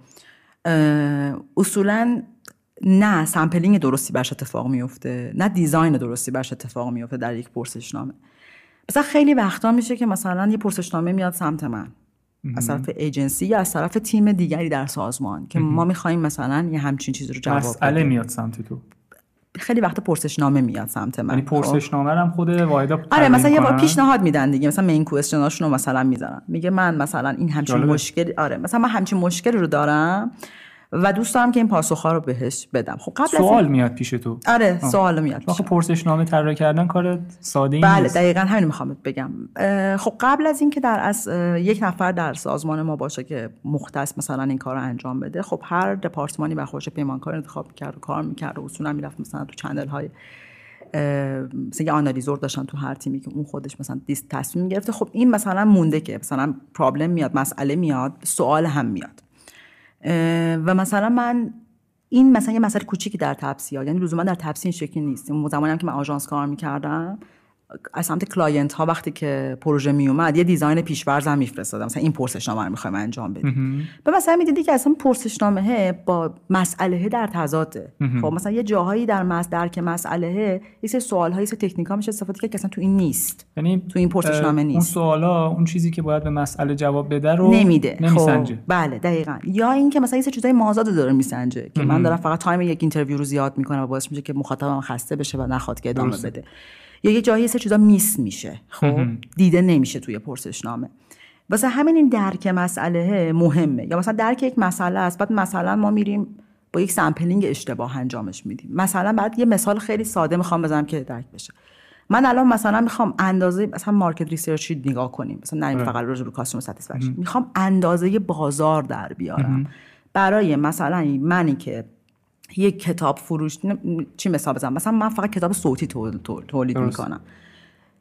اصولا نه sampling درستی برش اتفاق میفته نه design درستی برش اتفاق میفته در یک پرسشنامه. مثلا خیلی وقتا میشه که مثلا یه پرسشنامه میاد سمت من. از طرف ایجنسی یا از طرف تیم دیگری در سازمان که ما می‌خوایم مثلا یه همچین چیز رو جواب مسئله میاد سمت تو. خیلی وقت پرسشنامه میاد سمت من. یعنی خب؟ پرسشنامه هم خود واحدا آره مثلا یه پیشنهاد میدن دیگه. مثلا main question اشون رو مثلا می‌ذارن. میگه من مثلا این همچین مشکل آره مثلا من همچین مشکل رو دارم و دوست دارم که این ها رو بهش بدم. خب قبل سوال این... میاد پیش تو. آره سوال میاد پیش پرسشنامه طراحی کردن کار ساده بله نیست. دقیقا همین می‌خوام بگم. خب قبل از اینکه در از یک نفر در سازمان ما باشه که مختص مثلا این کار رو انجام بده خب هر دپارتمانی و خوش پیمانکار انتخاب می‌کرد و کار می‌کرد و اصولا می‌رفت مثلا تو چنل های مثلا یه آنالیزور داشتن تو هر تیمی که اون خودش مثلا تصمیم گرفته. خب این مثلا مونده که مثلا پرابلم میاد مسئله میاد سوال هم میاد. و مثلا من این مثلا یه مسئله کوچیکی در تپسی یعنی لزوما در تپسی این شکلی نیست. اون زمانی هم که من آژانس کار می‌کردم از سمت client ها وقتی که پروژه می اومد یه design پیش‌فرض هم میفرستادم. مثلا این پرسشنامه رو می‌خوایم انجام بدیم. به مثلا می‌دیدی که اصلا پرسشنامه با مسئله در تضاده. خب مثلا یه جاهایی در مس درک مسئله یه سری سوال های technical میشه استفاده کرد که اصلا تو این نیست. یعنی تو این پرسشنامه نیست اون سوالا اون چیزی که باید به مسئله جواب بده رو نمیده. نمیسنجه. خب بله دقیقا. یا اینکه مثلا یه سری چیزای مازاد داره میسنجه که من دارم فقط time یک interview رو زیاد می‌کنم و باعث میشه که مخاطبم خسته بشه و نخواد که ادامه بده. یا یه جایی سری چیزا miss میشه خب؟ دیده نمیشه توی پرسشنامه. واسه همین این درک مسئله مهمه. یا مثلا درک یک مسئله است بعد مثلا ما میریم با یک sampling اشتباه انجامش میدیم. مثلا بعد یه مثال خیلی ساده می‌خوام بزنم که درک بشه. من الان مثلا می‌خوام اندازه مثلا market research ی نگاه کنیم. مثلا نه فقط راجع به customer satisfaction می‌خوام اندازه بازار در بیارم. برای مثلا منی که یک کتاب فروش چی مثال بزنم؟ مثلا من فقط کتاب صوتی تولید می‌کنم.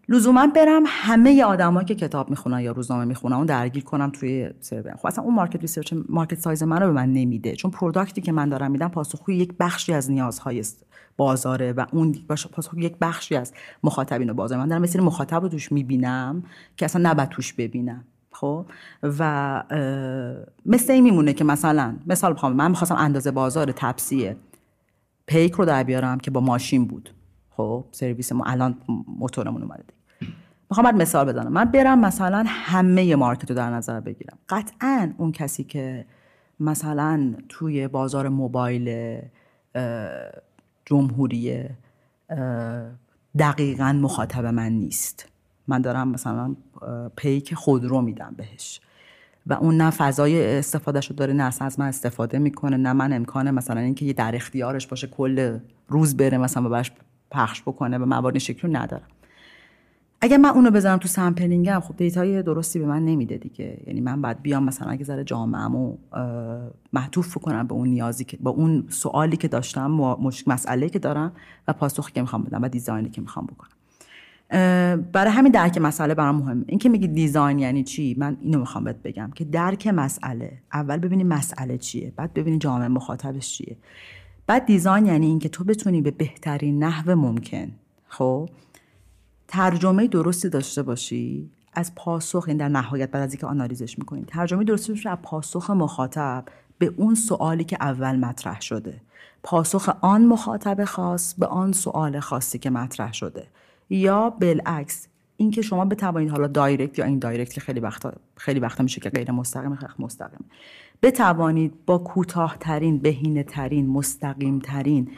لزوما برم همه آدمایی که کتاب می‌خونن یا روزنامه می‌خونن اون درگیر کنم توی survey. خب اصلا اون market research market size من رو به من نمیده. چون product ی که من دارم میدم پاسخگوی یک بخشی از نیازهای بازاره و اون پاسخگوی یک بخشی از مخاطبین بازار. من دارم مثل مخاطب رو توش می‌بینم که اصلا نباید توش ببینم. خب؟ و مثل این میمونه که مثلا مثال بخوام من می‌خواستم اندازه بازار تپسی پیک رو در بیارم که با ماشین بود. خب؟ سرویس ما الان موتورمون اومده می‌خوام بعد مثال بزنم. من برم مثلا همه مارکت رو در نظر بگیرم. قطعا اون کسی که مثلا توی بازار موبایل جمهوری دقیقا مخاطب من نیست. من دارم مثلا پیک خودرو میدم بهش. و اون نه فضای استفادهش رو داره نه از من استفاده می‌کنه نه من امکانه مثلا اینکه در اختیارش باشه کل روز بره مثلا و براش پخش بکنه و موارد شکلی رو ندارم. اگر من اونو بذارم تو sampling م خب data ی درستی به من نمیده دیگه. یعنی من بعد بیام مثلا اگه ذره جامعه‌مو معطوف کنم به اون نیازی که با اون سوالی که داشتم مسئله که دارم و پاسخی که می‌خوام بدم و دیزاینی که می‌خوام بکنم. برای همین درک مسئله برام مهمه. این که میگی دیزاین یعنی چی؟ من اینو می‌خوام بهت بگم که درک مسئله. اول ببینی مسئله چیه بعد ببینی جامعه مخاطبش چیه. بعد دیزاین یعنی اینکه تو بتونی به بهترین نحو ممکن. خب؟ ترجمه درستی داشته باشی از پاسخ این در نهایت بعد از اینکه آنالیزش می‌کنی. ترجمه درستی داشته از پاسخ مخاطب به اون سوالی که اول مطرح شده. پاسخ آن مخاطب خاص به آن سوال خاصی که مطرح شده. یا بالعکس اینکه شما بتوانید حالا دایرکت یا این دایرکت که خیلی وقتا خیلی وقتا میشه که غیر مستقیم خیلی مستقیم. بتوانید با کوتاهترین بهینه ترین مستقیم ترین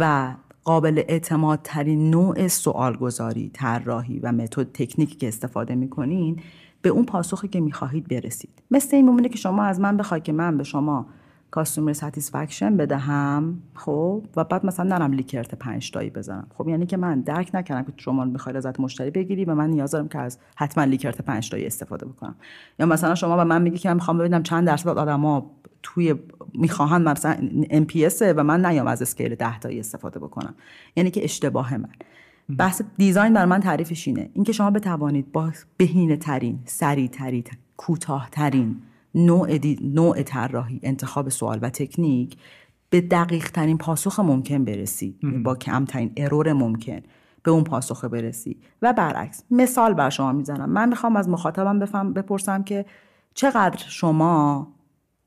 و قابل اعتماد ترین نوع سوال گذاری طراحی و متد تکنیکی که استفاده می‌کنین به اون پاسخی که می‌خواهید برسید. مثل این میمونه که شما از من بخواید که من به شما customer satisfaction بدهم خب؟ و بعد مثلا نرم Likert پنج تایی بزنم. خب یعنی که من درک نکردم که شما می‌خواید رضایت مشتری بگیری و من نیاز دارم که از حتما Likert پنج تایی استفاده بکنم. یا مثلا شما به من میگی که من می‌خوام ببینم چند درصد آدما توی می‌خواهن مثلا NPS و من نیام از scale 10 تایی استفاده بکنم. یعنی که اشتباه من. بحث دیزاین بر من تعریفش اینه. اینکه شما بتوانید با بهینه ترین سریع ترین کوتاه ترین نوع, نوع طراحی انتخاب سوال و تکنیک به دقیق ترین پاسخ ممکن برسی. با کمترین ارور ممکن به اون پاسخ برسی. و برعکس مثال بر شما می‌زنم. من می‌خوام از مخاطبم بفهم بپرسم که چقدر شما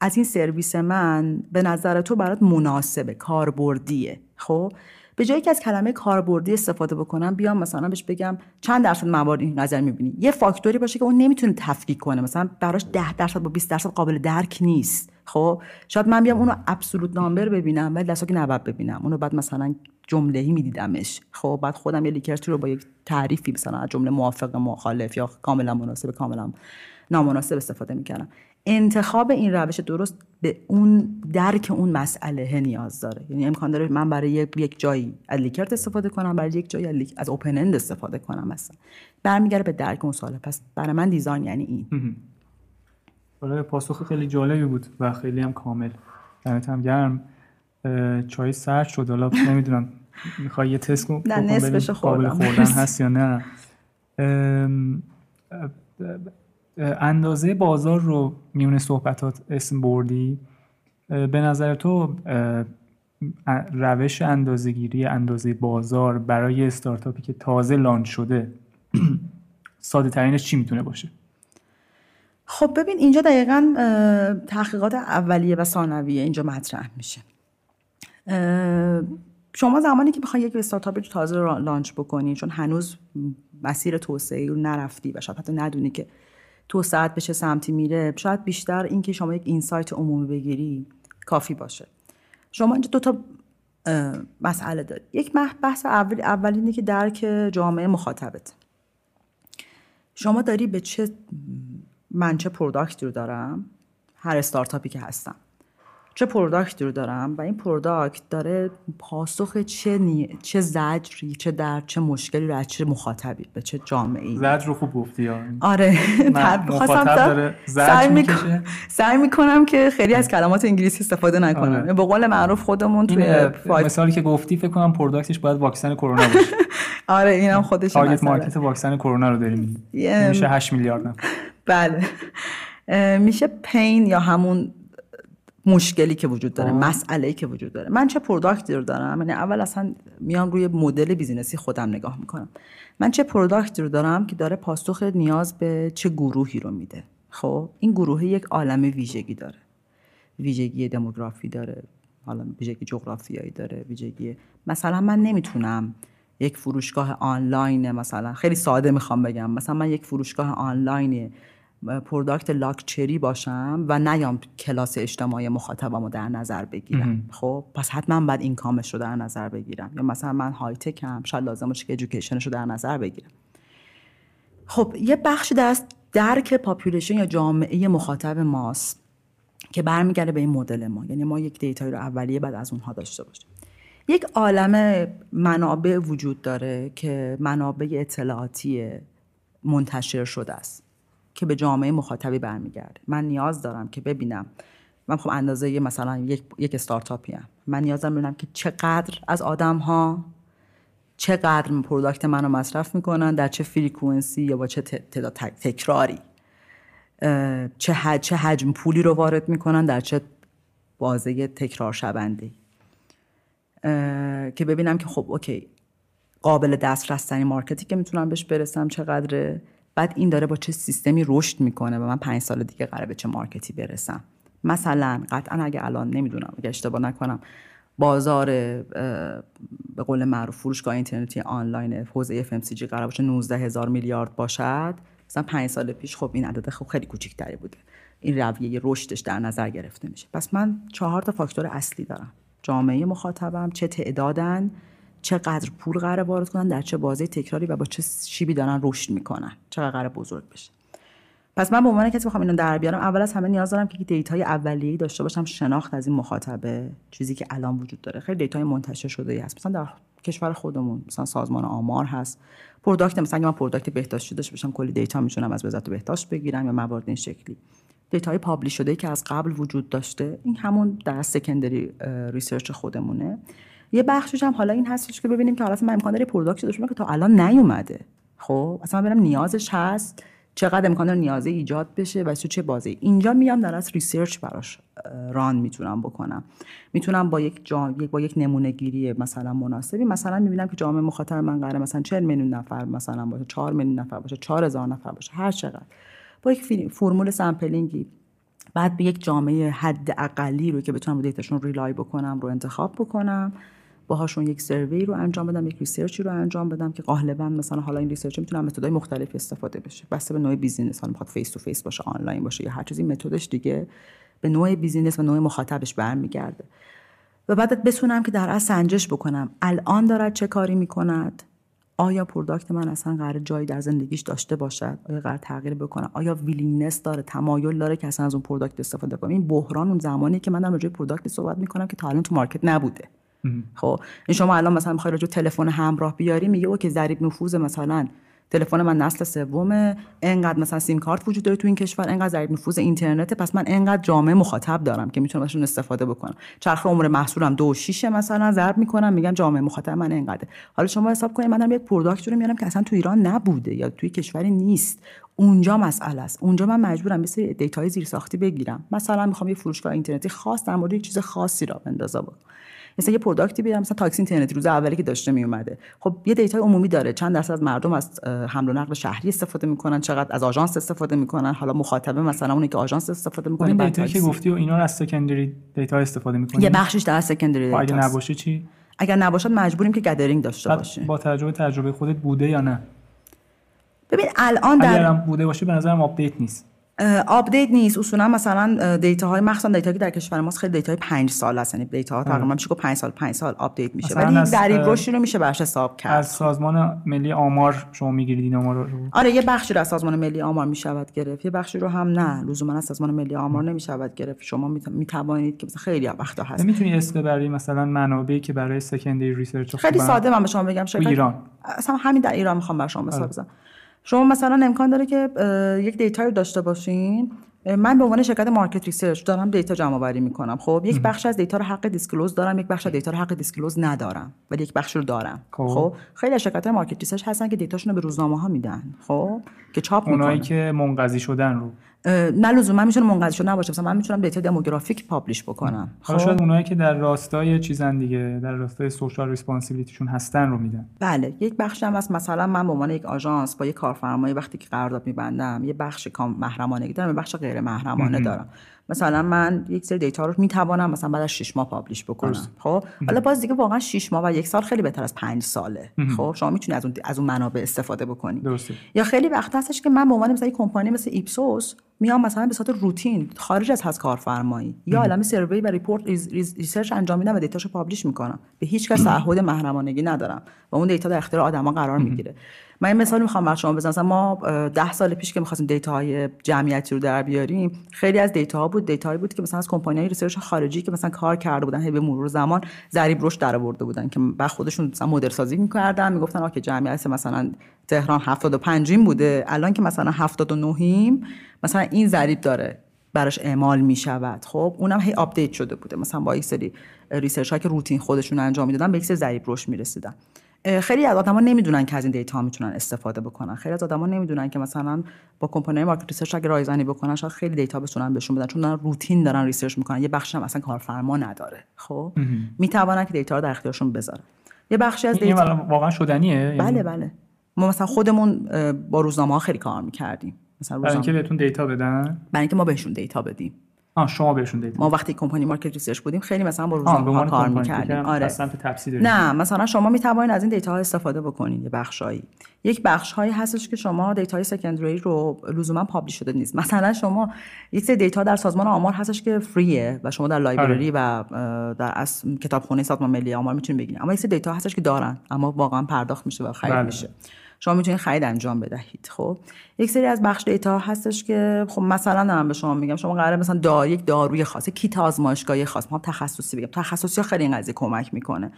از این سرویس من به نظر تو برات مناسبه کاربردیه خب؟ به جایی که از کلمه کاربردی استفاده بکنم بیام مثلا بهش بگم چند درصد موارد این نظر می‌بینی. یه فاکتوری باشه که اون نمی‌تونه تفکیک کنه. مثلا براش 10 درصد با 20 درصد قابل درک نیست. خب؟ شاید من بیام اونو absolute number ببینم ولی که نباید ببینم. اونو بعد مثلا جمله ای میدیدمش. خب؟ بعد خودم یه Likert ی رو با یک تعریفی مثلا جمله موافق مخالف یا کاملا مناسب کاملا نامناسب استفاده می‌کردم. انتخاب این روش درست به اون درک اون مسئله نیاز داره. یعنی امکان داره من برای یک جایی از Likert استفاده کنم برای یک جایی از open end استفاده کنم مثلا. برمیگره به درک اون ساله پس برای من دیزاین یعنی این. برای پاسخ خیلی جالبی بود و خیلی هم کامل. دمت هم گرم. چای سرد شد. حالا نمی‌دونم. می‌خوای یه تست کن نه نصفش خوردن هست یا نه. [laughs] اندازه بازار رو میون صحبتات اسم بردی؟ به نظر تو روش اندازهگیری اندازه بازار برای استارتاپی که تازه لانچ شده [clears throat] ساده ترینش چی می‌تونه باشه؟ خب ببین اینجا دقیقا تحقیقات اولیه و ثانویه اینجا مطرح میشه. شما زمانی که بخوای یک استارتاپی رو تازه لانچ بکنی چون هنوز مسیر توسعه رو نرفتی و شاید حتی ندونی که توسعت به چه سمتی میره شاید بیشتر اینکه شما یک اینسایت عمومی بگیری کافی باشه. شما اینجا دو تا مسئله داری یک بحث اول اولینه که درک جامعه مخاطبت. شما داری به چه من چه product ی رو دارم؟ هر استارتاپی که هستم. چه product ی رو دارم و این product داره پاسخ چه نی... چه زجری چه در چه مشکلی رو از چه مخاطبی به چه جامعه ای زجر رو خوب گفتی آره. مخاطب سعی, می‌کنم سعی می‌کنم که خیلی از کلمات انگلیسی استفاده نکنم. آره. به قول معروف خودمون توی مثالی که گفتی فکر کنم product ش باید واکسن کرونا باشه. [laughs] آره اینم خودش target market واکسن کرونا رو داریم. میشه 8 میلیارد [laughs] بله. میشه pain یا همون مشکلی که وجود داره مسئله که وجود داره. من چه product ی رو دارم؟ یعنی اول اصلا میام روی مدل business ی خودم نگاه می‌کنم. من چه product ی رو دارم که داره پاسخ نیاز به چه گروهی رو میده. خب؟ این گروه یک عالم ویژگی داره. ویژگی دموگرافی داره حالا ویژگی جغرافیایی داره ویژگی مثلا من نمی‌تونم یک فروشگاه آنلاین مثلا خیلی ساده می‌خوام بگم. مثلا من یک فروشگاه آنلاین product luxury باشم و نیام کلاس اجتماعی مخاطبم رو در نظر بگیرم. خب پس حتما باید income ش رو در نظر بگیرم. یا مثلا من high-tech م شاید لازم باشه که education ش رو در نظر بگیرم. خب یه بخشی دست درک population یا جامعه مخاطب ماست که برمیگرده به این مدل ما. یعنی ما یک data یی رو اولیه بعد از اونها داشته باشیم. یک عالم منابع وجود داره که منابع اطلاعاتی منتشر شده است. که به جامعه مخاطبی برمیگرده. من نیاز دارم که ببینم. من خب اندازه مثلا یک, یک استارتاپی هم. من نیاز دارم ببینم که چقدر از آدم ها چقدر product منو مصرف می‌کنن در چه frequency یا با چه تعداد تکراری. چه, چه حجم پولی رو وارد می‌کنن در چه بازه تکرار شونده که ببینم که خب okay قابل دسترس market ی که می‌تونم بهش برسم چقدره. بعد این داره با چه سیستمی رشد می‌کنه و من پنج سال دیگه قراره به چه market ی برسم. مثلا قطعا اگه الان نمی‌دونم اگه اشتباه نکنم بازار به قول معروف فروشگاه اینترنتی آنلاین حوزه FMCG قرار باشه 19 هزار میلیارد باشد. مثلا پنج سال پیش خب این عدد خب خیلی کوچیک‌تری بوده. این رویه رشدش در نظر گرفته میشه. پس من چهار تا فاکتور اصلی دارم. جامعه مخاطبم چه تعدادن چقدر پول قرار وارد کنن در چه بازه تکراری و با چه شیبی دارن رشد می‌کنن. چقدر قرار بزرگ بشه. پس من به عنوان کسی بخوام اینو در بیارم اول از همه نیاز دارم که data ی اولیه‌ای داشته باشم شناخت از این مخاطبه چیزی که الان وجود داره. خیلی data ی منتشر شده ای هست. مثلا در کشور خودمون مثلا سازمان آمار هست. product مثلا من product بهداشتی داشته باشم کلی data می‌تونم از وزارت بهداشت بگیرم یا موارد این شکلی. data ی publish شده که از قبل وجود داشته این همون در secondary research خودمونه. یه بخشش هم حالا این هستش که ببینیم که حالا من امکان داره product داشته که تا الان نیومده. خب اصلا برم نیازش هست چقدر امکان داره نیازه ایجاد بشه و چه بازی اینجا میام در از research براش run می‌تونم بکنم. می‌تونم با یک با یک نمونه گیری مثلا مناسبی مثلا می‌بینم که جامعه مخاطب من قراره مثلا 40 میلیون نفر مثلا باشه 4 میلیون نفر باشه 4000 نفر باشه هر چقدر. با یک فرمول sampling ی بعد به یک جامعه حد اقلی رو که بتونم data شون rely بکنم رو انتخاب بکنم. باهاشون یک survey رو انجام بدم یک research ی رو انجام بدم که غالبا مثلا حالا این research می‌تونم متدای مختلفی استفاده بشه. بسته به نوع business حالا می‌خواد face to face باشه آنلاین باشه یا هر چیزی متدش دیگه به نوع business و نوع مخاطبش برمیگرده. و بعد بتونم که در اصل سنجش بکنم. الان دارد چه کاری می‌کند؟ آیا product من اصلا قرار جایی در زندگیش داشته باشد؟ آیا قرار تغییر بکنه آیا willingness داره؟ تمایل داره که اصلا از اون product استفاده کنم؟ این بحران اون زمانی که من در مورد product صحبت می‌کنم که تا الان تو market نبوده. خب. این شما الان مثلا می‌خوای راجع تلفن همراه بیاری میگه okay ضریب نفوذ مثلا تلفن من نسل سومه انقدر مثلا سیم کارت وجود داره تو این کشور انقدر ضریب نفوذ اینترنت پس من انقدر جامعه مخاطب دارم که می‌تونم ازشون استفاده بکنم. چرخ عمر محصولم دو شیشه مثلا ضرب می‌کنم میگم جامعه مخاطب من انقدر حالا شما حساب کنید من دارم یک product رو میارم که اصلا تو ایران نبوده یا توی کشوری نیست. اونجا مسئله است. اونجا من مجبورم یه سری data های زیر ساختی بگیرم. مثلا می‌خوام یه فروشگاه اینترنتی خاص در مورد یک چیز خاصی راه بندازم. مثلا یه product ی بیارم مثلا تاکسی اینترنتی روز اولی که داشته می اومده خب یه data عمومی داره. چند درصد از مردم از حمل و نقل شهری استفاده می‌کنن چقدر از آژانس استفاده می‌کنن. حالا مخاطبه مثلا اونی که آژانس استفاده می‌کنه این data که گفتی و اینا از secondary data استفاده می‌کنی؟ یه بخشش در secondary data اگه نباشه چی؟ اگر نباشد مجبوریم که gathering داشته باشیم. با تجربه تجربه خودت بوده یا نه؟ ببین الان در اگرم بوده باشه به نظرم update نیست. update نیست اصولا مثلا data های مخصوصا data که در کشور ماست خیلی data های 5 سال هست یعنی data ها تقریبا میشه 5 سال 5 سال update میشه. ولی در رشدی رو میشه براش حساب کرد. از سازمان ملی آمار شما می‌گیرید این آمار رو؟ آره یه بخشی رو از سازمان ملی آمار می‌شود گرفت یه بخشی رو هم نه. لزوما از سازمان ملی آمار نمی‌شود گرفت. شما می‌توانید که مثلا خیلی وقتا هست. می‌تونی اسم ببری مثلا منابعی که برای secondary research خیلی ساده من به شما بگم شرکت ایران. اصلا همین در ایران می‌خوام بر شما مثال آره. بزنم. شما مثلا امکان داره که یک data رو داشته باشین. من به عنوان شرکت market research دارم data جمع آوری می‌کنم. خب یک بخش از data رو حق disclose دارم یک بخش از data رو حق disclose ندارم. ولی یک بخش رو دارم. خب, خب؟ خیلی از شرکت market research هستن که data شون رو به روزنامه ها میدن. خب که چاپ می‌کنن. اونایی که منقضی شدن رو. نه لزوما می‌تونه منقضی شده نباشه. مثلا من می‌تونم data demographic publish بکنم. خب. شاید اونایی که در راستای چیزن دیگه در راستای social responsibility شون هستن رو میدن. بله. یک بخش هم هست. مثلا من به عنوان یک آژانس با یک کارفرمایی وقتی که قرارداد میبندم یه بخش کام محرمانگی دارم یه بخش غیر محرمانه دارم. مثلا من یک سری data رو می‌توانم مثلا بعد از 6 ماه publish بکنم. خب؟ حالا باز دیگه واقعا 6 ماه و یک سال خیلی بهتر از 5 ساله. خب؟ شما می‌تونید از اون از اون منابع استفاده بکنید درسته. یا خیلی وقت هستش که من به عنوان مثلا یک کمپانی مثل Ipsos میام مثلا به صورت روتین خارج از هر کارفرمایی. یه عالم survey و report research انجام میدم و data شو publish می‌کنم. به هیچ کس تعهد محرمانگی ندارم. و اون data در اختیار آدما قرار می‌گیره. من این مثال می‌خوام بر شما بزنم. مثلا ما ده سال پیش که می‌خواستیم data های جمعیتی رو در بیاریم خیلی از data ها بود. data بود که مثلا از کمپانی های research خارجی که مثلا کار کرده بودن به مرور زمان ضریب رشد در آورده بودن که بعد خودشون مثلا مدل سازی می‌کردن. می‌گفتن اگه جمعیت مثلا تهران 75 بوده. الان که مثلا 79 ایم مثلا این ضریب داره براش اعمال می شود خب اونم هی update شده بوده. مثلا با یک سری research ها که روتین خودشون انجام می‌دادن به یک سری ضریب رشد می‌رسیدن. خیلی از آدما نمی‌دونن که از این data می‌تونن استفاده بکنن. خیلی از آدما نمی‌دونن که مثلا با کمپانی market research اگه رایزنی بکنن شاید خیلی data بتونن بهشون بدن چون دارن روتین دارن research می‌کنن. یه بخش هم اصلا کارفرما نداره خب؟ می‌تونن که data رو در اختیارشون بذارن. یه بخشی از data واقعا شدنیه؟ بله بله. ما مثلا خودمون با روزنامه ها خیلی کار می‌کردیم. مثلا برای اینکه بهتون data بدن؟ برای اینکه ما بهشون data بدیم. آه شما بهشون data ما وقتی کمپانی market research بودیم خیلی مثلا با روزنامه کار می‌کردیم. آره. نه مثلا شما می توانید از این data ها استفاده بکنید یه بخشایی یک بخش هایی هستش که شما data های secondary رو لزوما publish شده نیست. [laughs] مثلا شما یک سری data در سازمان آمار هستش که free ه و شما در library آره. و در از کتابخونه سازمان ملی آمار می‌تونید بگیرید. اما یک سری data هستش که دارن اما واقعا پرداخت میشه و خرید بله. میشه. شما می‌تونید خرید انجام بدهید خب؟ یک سری از بخش data هستش که خب مثلا دارم به شما میگم شما قراره مثلا دا یک داروی خاص کیت آزمایشگاهی خاص ما تخصصی بگم. تخصصی خیلی این قضیه کمک می‌کنه.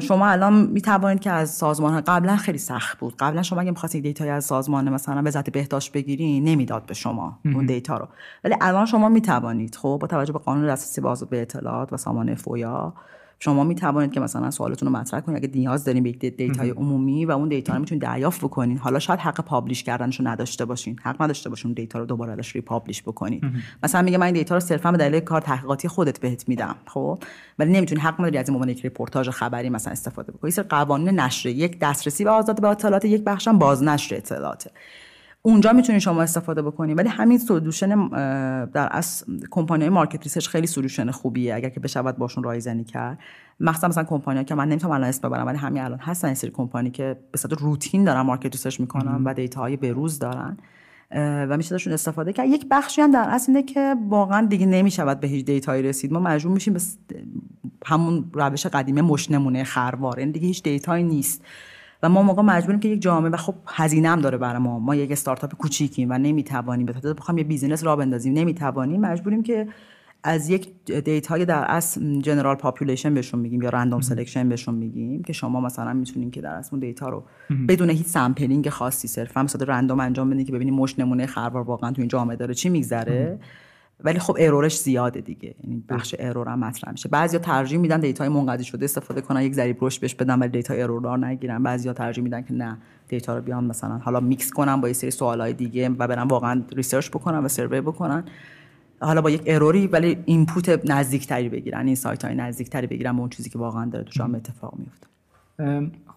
شما الان می توانید که از سازمان ها قبلا خیلی سخت بود. قبلا شما اگه می‌خواستید data یی از سازمان مثلا وزارت بهداشت بگیری نمی‌داد به شما اون data رو. ولی الان شما می توانید خب؟ با توجه به قانون دسترسی باز به اطلاعات و سامانه فویا شما می توانید که مثلا سوالتون رو مطرح کنید اگه نیاز دارین به یک data ی عمومی و اون data رو می‌تونید دریافت بکنین. حالا شاید حق publish کردنشو نداشته باشین. حق نداشته باشین data رو دوباره ازش republish بکنین. مثلا میگه من این data رو صرفا به دلیل کار تحقیقاتی خودت بهت میدم خب؟ ولی نمی‌تونی حق نداری از این عنوان یک رپورتاج خبری مثلا استفاده بکنی. سر قوانین نشر یک دسترسی به آزاد به اطلاعات یک بخشم بازنشر اطلاعات اونجا می‌تونید شما استفاده بکنید ولی همین solution در از کمپانی market research خیلی solution خوبیه. اگر که بشود باشون رایزنی کرد. مخصوصا مثلا کمپانی که من نمی‌تونم الان اسم ببرم ولی همین الان هستن این سری کمپانی که به صورت روتین دارن market research می‌کنن و data های بروز دارن. و میشه داشون استفاده کرد. یک بخشی هم در اصل اینه که واقعا دیگه نمی‌شود به هیچ data یی رسید. ما مجبور میشیم به همون روش قدیمه مشت نمونه خروار. این دیگه هیچ data یی نیست. و ما موقع مجبوریم که یک جامعه و خب هزینه هم داره برای ما. ما یک استارتاپ کوچیکیم و نمی‌توانیم به بخوام یه business را بندازیم نمی‌توانیم. مجبوریم که از یک data در اصل general population بهشون میگیم یا random selection بهشون میگیم که شما مثلا می‌تونین که در اصل اون data رو بدون هیچ sampling خاصی صرفا مثلا random انجام بدین که ببینید مشت نمونه خروار واقعا تو این جامعه داره چی میگذره. ولی خب error ش زیاده دیگه. یعنی بخش error هم مطرح میشه. بعضیا ترجیح میدن data ی منقضی شده استفاده کنن یک ضریب رشد بهش بدن ولی data error نگیرن. بعضیا ترجیح میدن که نه data رو بیان مثلا حالا میکس کنن با یه سری سوالای دیگه و برن واقعا research بکنن و survey بکنن. حالا با یک error ی ولی input نزدیکتری بگیرن insight های نزدیکتری بگیرن به اون چیزی که واقعا داره توش اتفاق میفته.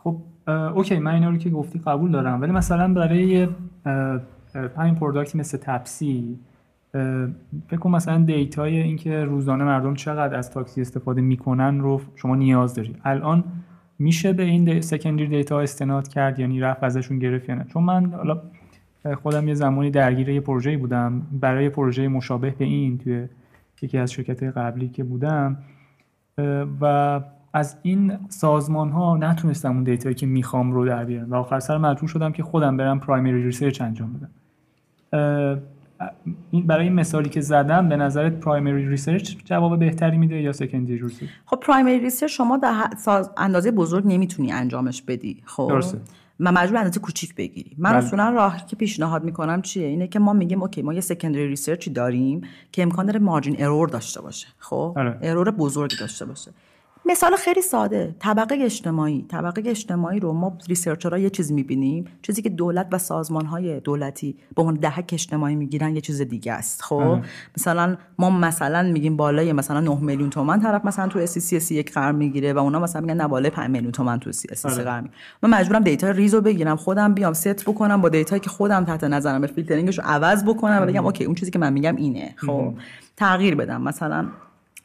خب okay من اینا رو که گفتی قبول دارم. ولی مثلا برای همین product ی مثل تپسی کنم مثلا data ی اینکه روزانه مردم چقدر از تاکسی استفاده می‌کنن رو شما نیاز دارید. الان میشه به این secondary data استناد کرد یعنی رفت ازشون گرفت یا نه؟ چون من حالا خودم یه زمانی درگیر یه پروژه‌ای بودم برای پروژه مشابه به این توی یکی از شرکت قبلی که بودم و از این سازمان ها نتونستم اون data یی که می‌خوام رو در بیارم. و آخر سر مجبور شدم که خودم برم primary research انجام بدم. برای این مثالی که زدم به نظرت primary research جواب بهتری میده یا secondary research خب primary research شما در اندازه بزرگ نمی‌تونی انجامش بدی خب؟ درسته. و مجبور اندازه کوچیک بگیری. من بله. اصولا راهی که پیشنهاد می‌کنم چیه؟ اینه که ما میگیم okay ما یه secondary research ی داریم که امکان داره margin error داشته باشه خب؟ error. بزرگی داشته باشه. مثال خیلی ساده. طبقه اجتماعی. طبقه اجتماعی رو ما researcher ها یه چیز می‌بینیم. چیزی که دولت و سازمان های دولتی به عنوان دهک اجتماعی می‌گیرن یه چیز دیگه است. خب؟ مثلا ما مثلا میگیم بالای مثلا 9 میلیون تومان طرف مثلا تو SEC یک قرار می‌گیره و اونا مثلا میگن نه بالای 5 میلیون تومان تو SEC قرار می‌گیره. من مجبورم data ریزو بگیرم. خودم بیام ست بکنم با data یی که خودم تحت نظرم. فیلترینگش رو عوض بکنم و بگم okay اون چیزی که من میگم اینه. خب؟ تغییر بدم. مثلا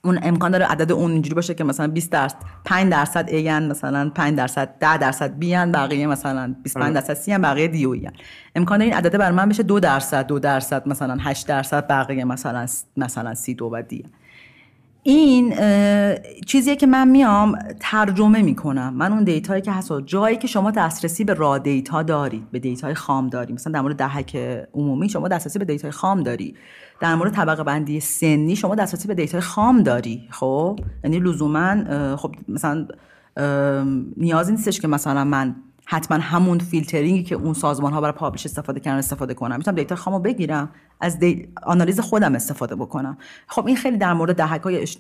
اون امکان داره عدد اون اینجوری باشه که مثلا 20 درصد 5 درصد ایان مثلا 5 درصد 10 درصد بیان بقیه مثلا 25 آره. درصد سی ان بقیه دیو ایان امکان داره این عدد بر من بشه 2 درصد 2 درصد مثلا 8 درصد بقیه مثلا مثلا 32 و دی این چیزیه که من میام ترجمه می‌کنم. من اون دیتایی که هست جایی که شما دسترسی به را دیتا دارید به دیتای خام داری. مثلا در مورد دهک عمومی شما دسترسی به data ی خام داری. در مورد طبقه بندی سنی شما دسترسی به data ی خام داری. خب؟ یعنی لزوما خب مثلا نیازی نیستش که مثلا من حتما همون فیلترینگی که اون سازمان ها برای publish استفاده کردن استفاده کنم می‌تونم data خامو بگیرم از دی... آنالیز خودم استفاده بکنم. خب این خیلی در مورد دهک های اش...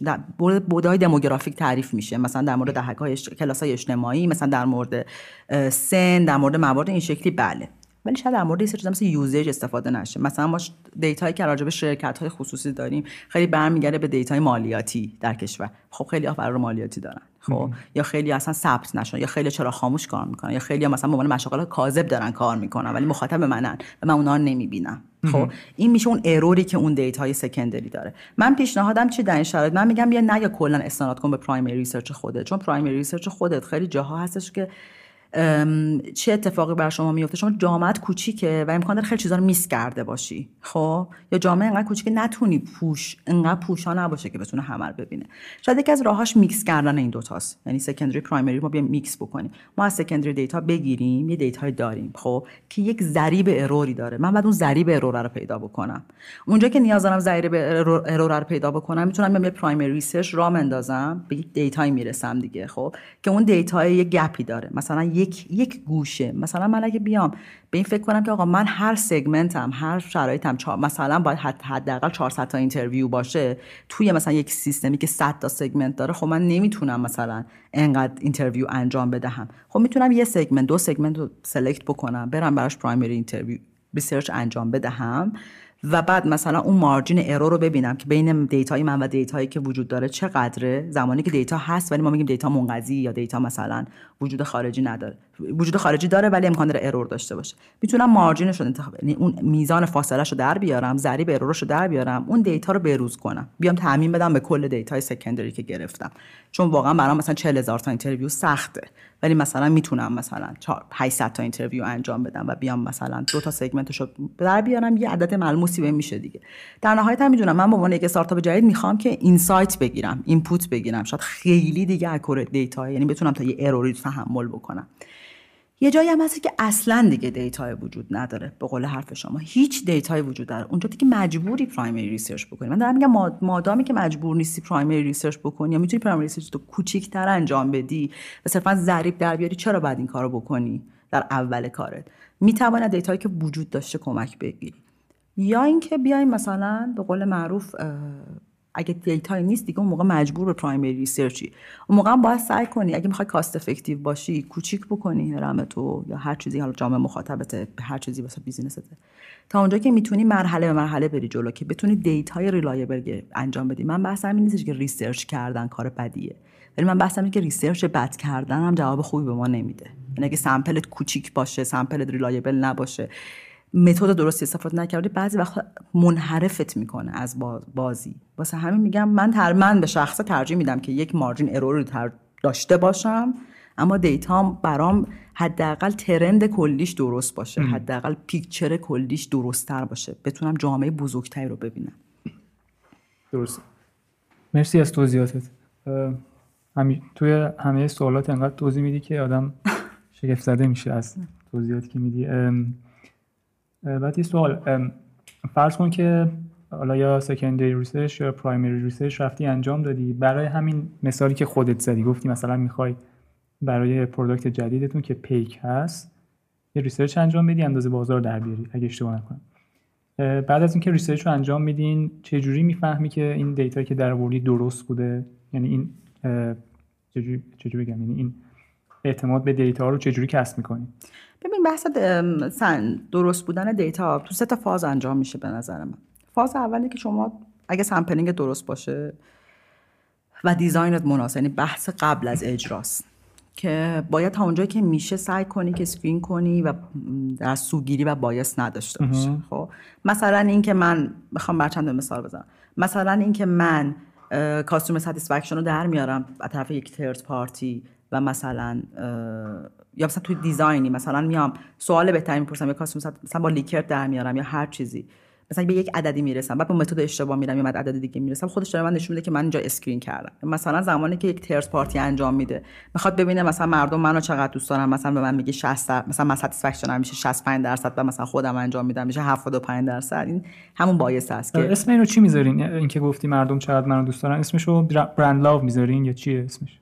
بودای demographic تعریف میشه. مثلا در مورد دهک های کلاس های اجتماعی مثلا در مورد سن در مورد موارد این شکلی بله. ولی شاید در مورد یه چیزا مثل usage استفاده نشه. مثلا ما data یی که راجع به شرکت های خصوصی داریم خیلی برمیگرده به data ی مالیاتی در کشور. خب خیلی ها فرار مالیاتی دارن. خب یا خیلی اصلا ثبت نشون یا خیلی چرا خاموش کار می‌کنن یا خیلی ها مثلا به عنوان مشاغل کاذب دارن کار می‌کنن ولی مخاطب منن و من اونها نمی‌بینم. خب این میشه اون error ی که اون data ی secondary داره. من پیشنهادم چی در این شرایط؟ من میگم بیا نه یا کلا استناد کن به primary research خودت. چون primary research خودت خیلی جاها هستش که چه اتفاقی بر شما میفته؟ شما جامعت کوچیکه و امکان داره خیلی چیزا رو miss کرده باشی. خب؟ یا جامعه انقدر کوچیکه نتونی پوش انقدر پوشا نباشه که بتونه همه ببینه. شاید یکی از راهاش میکس کردن این دوتاست. یعنی secondary primary ما بیایم میکس بکنیم. ما از secondary data بگیریم یه data داریم. خب؟ که یک ضریب error ی داره. من بعد اون ضریب error رو پیدا بکنم. اونجا که نیاز دارم ضریب error رو پیدا بکنم می‌تونم یه primary research راه مندازم به یک می‌رسم دیگه. خب؟ که اون data یه gap ی داره. مثلا یک یک گوشه. مثلا من اگه بیام به این فکر کنم که آقا من هر segment م هر شرایطم مثلا باید حداقل 400 تا interview باشه توی مثلا یک سیستمی که 100 تا segment داره خب من نمی‌تونم مثلا انقدر interview انجام بدهم. خب می‌تونم یه segment دو segment رو select بکنم برم براش primary interview research انجام بدهم. و بعد مثلا اون margin error رو ببینم که بین data ی من و data یی که وجود داره چقدره؟ زمانی که data هست ولی ما میگیم data منقضی یا data مثلا وجود خارجی نداره. وجود خارجی داره ولی امکان داره error داشته باشه. می‌تونم margin ش رو انتخاب یعنی اون میزان فاصله رو در بیارم ضریب error ش رو در بیارم اون data رو بروز کنم. بیام تعمیم بدم به کل data ی secondary که گرفتم. چون واقعا برام مثلا 40 هزار تا interview سخته. ولی مثلا می‌تونم مثلا 800 تا interview انجام بدم و بیام مثلا دو تا segment ش رو در بیارم یه عدد ملموسی به میشه دیگه. در نهایت هم می‌دونم من به عنوان یک استارتاپ جدید می‌خوام که insight بگیرم input بگیرم. شاید خیلی دیگه accurate data یعنی بتونم تا یه error ی تحمل بکنم. یه جایی هم هست که اصلا دیگه data ی وجود نداره. به قول حرف شما هیچ data ی وجود داره اونجا دیگه مجبوری primary research بکنی. من دارم میگم مادامی که مجبور نیستی primary research بکنی یا می‌تونی primary research تو کوچیک‌تر انجام بدی و صرفا ضریب در بیاری چرا باید این کارو بکنی در اول کارت؟ می‌تواند data یی که وجود داشته کمک بگیری. یا اینکه بیایم مثلا به قول معروف اگه data نیست دیگه اون موقع مجبور به primary research ی اون موقع باید سعی کنی. اگه می‌خوای cost effective باشی کوچیک بکنی هرم تو یا هر چیزی حالا جامعه مخاطبته هر چیزی واسه business ته تا اونجا که می‌تونی مرحله به مرحله بری جلو که بتونی data ی reliable انجام بدی. من بحثم این نیستش که research کردن کار بدیه. ولی من بحثم که research بد کردن هم جواب خوبی به ما نمیده. یعنی اگه sample ت کوچیک باشه sample ت reliable نباشه method درستی استفاده نکردی بعضی وقت منحرفت می‌کنه از بازی. واسه همین میگم من تر من به شخص ترجیح میدم که یک مارجین ارور رو داشته باشم اما دیتام برام حداقل ترند کلیش درست باشه حداقل پیکچر کلیش درستتر باشه. بتونم جامعه بزرگتری رو ببینم. درست مرسی از توضیحاتت. همی... توی همه سوالات انقدر توضیح میدی که آدم [laughs] شگفت زده میشه از توضیحاتی که میدی. بعد یه سوال فرض کن که حالا یا secondary research یا primary research رفتی انجام دادی برای همین مثالی که خودت زدی گفتی مثلا می‌خوای برای product جدیدتون که پیک هست یه research انجام بدی اندازه بازار در بیاری اگه اشتباه نکنم. بعد از اینکه research رو انجام میدین چه جوری می‌فهمی که این data که در آوردی درست بوده؟ یعنی این چجوری بگم؟ یعنی این اعتماد به data رو چجوری کسب می‌کنی؟ ببین بحث درست بودن data تو سه تا فاز انجام میشه به نظر من. فاز اولی که شما اگه sampling درست باشه و design ت مناسب یعنی بحث قبل از اجراست که باید تا اونجایی که میشه سعی کنی که screen کنی و در سوگیری و bias نداشته باشه خب؟ مثلا اینکه من می‌خوام بر چند مثال بزنم. مثلا اینکه من customer satisfaction رو در میارم از طرف یک third party و مثلا یا مثلا توی design ی مثلا میام سوال بهتری می‌پرسم یا customer مثلا با Likert در میارم یا هر چیزی. مثلا به یک عددی می‌رسم بعد با method اشتباه میرم یا عدد دیگه می‌رسم خودش داره من نشون میده که من اینجا screen کردم. مثلا زمانی که یک third party انجام میده می‌خواد ببینه مثلا مردم منو چقدر دوست دارن مثلا به من میگه 60 مثلا من satisfaction میشه 65 درصد و مثلا خودم انجام میدم میشه 75 درصد. این همون bias است که اسم اینو چی می‌ذارین؟ اینکه گفتی مردم چقدر منو دوست دارن اسمشو brand love می‌ذارین یا چیه اسمش؟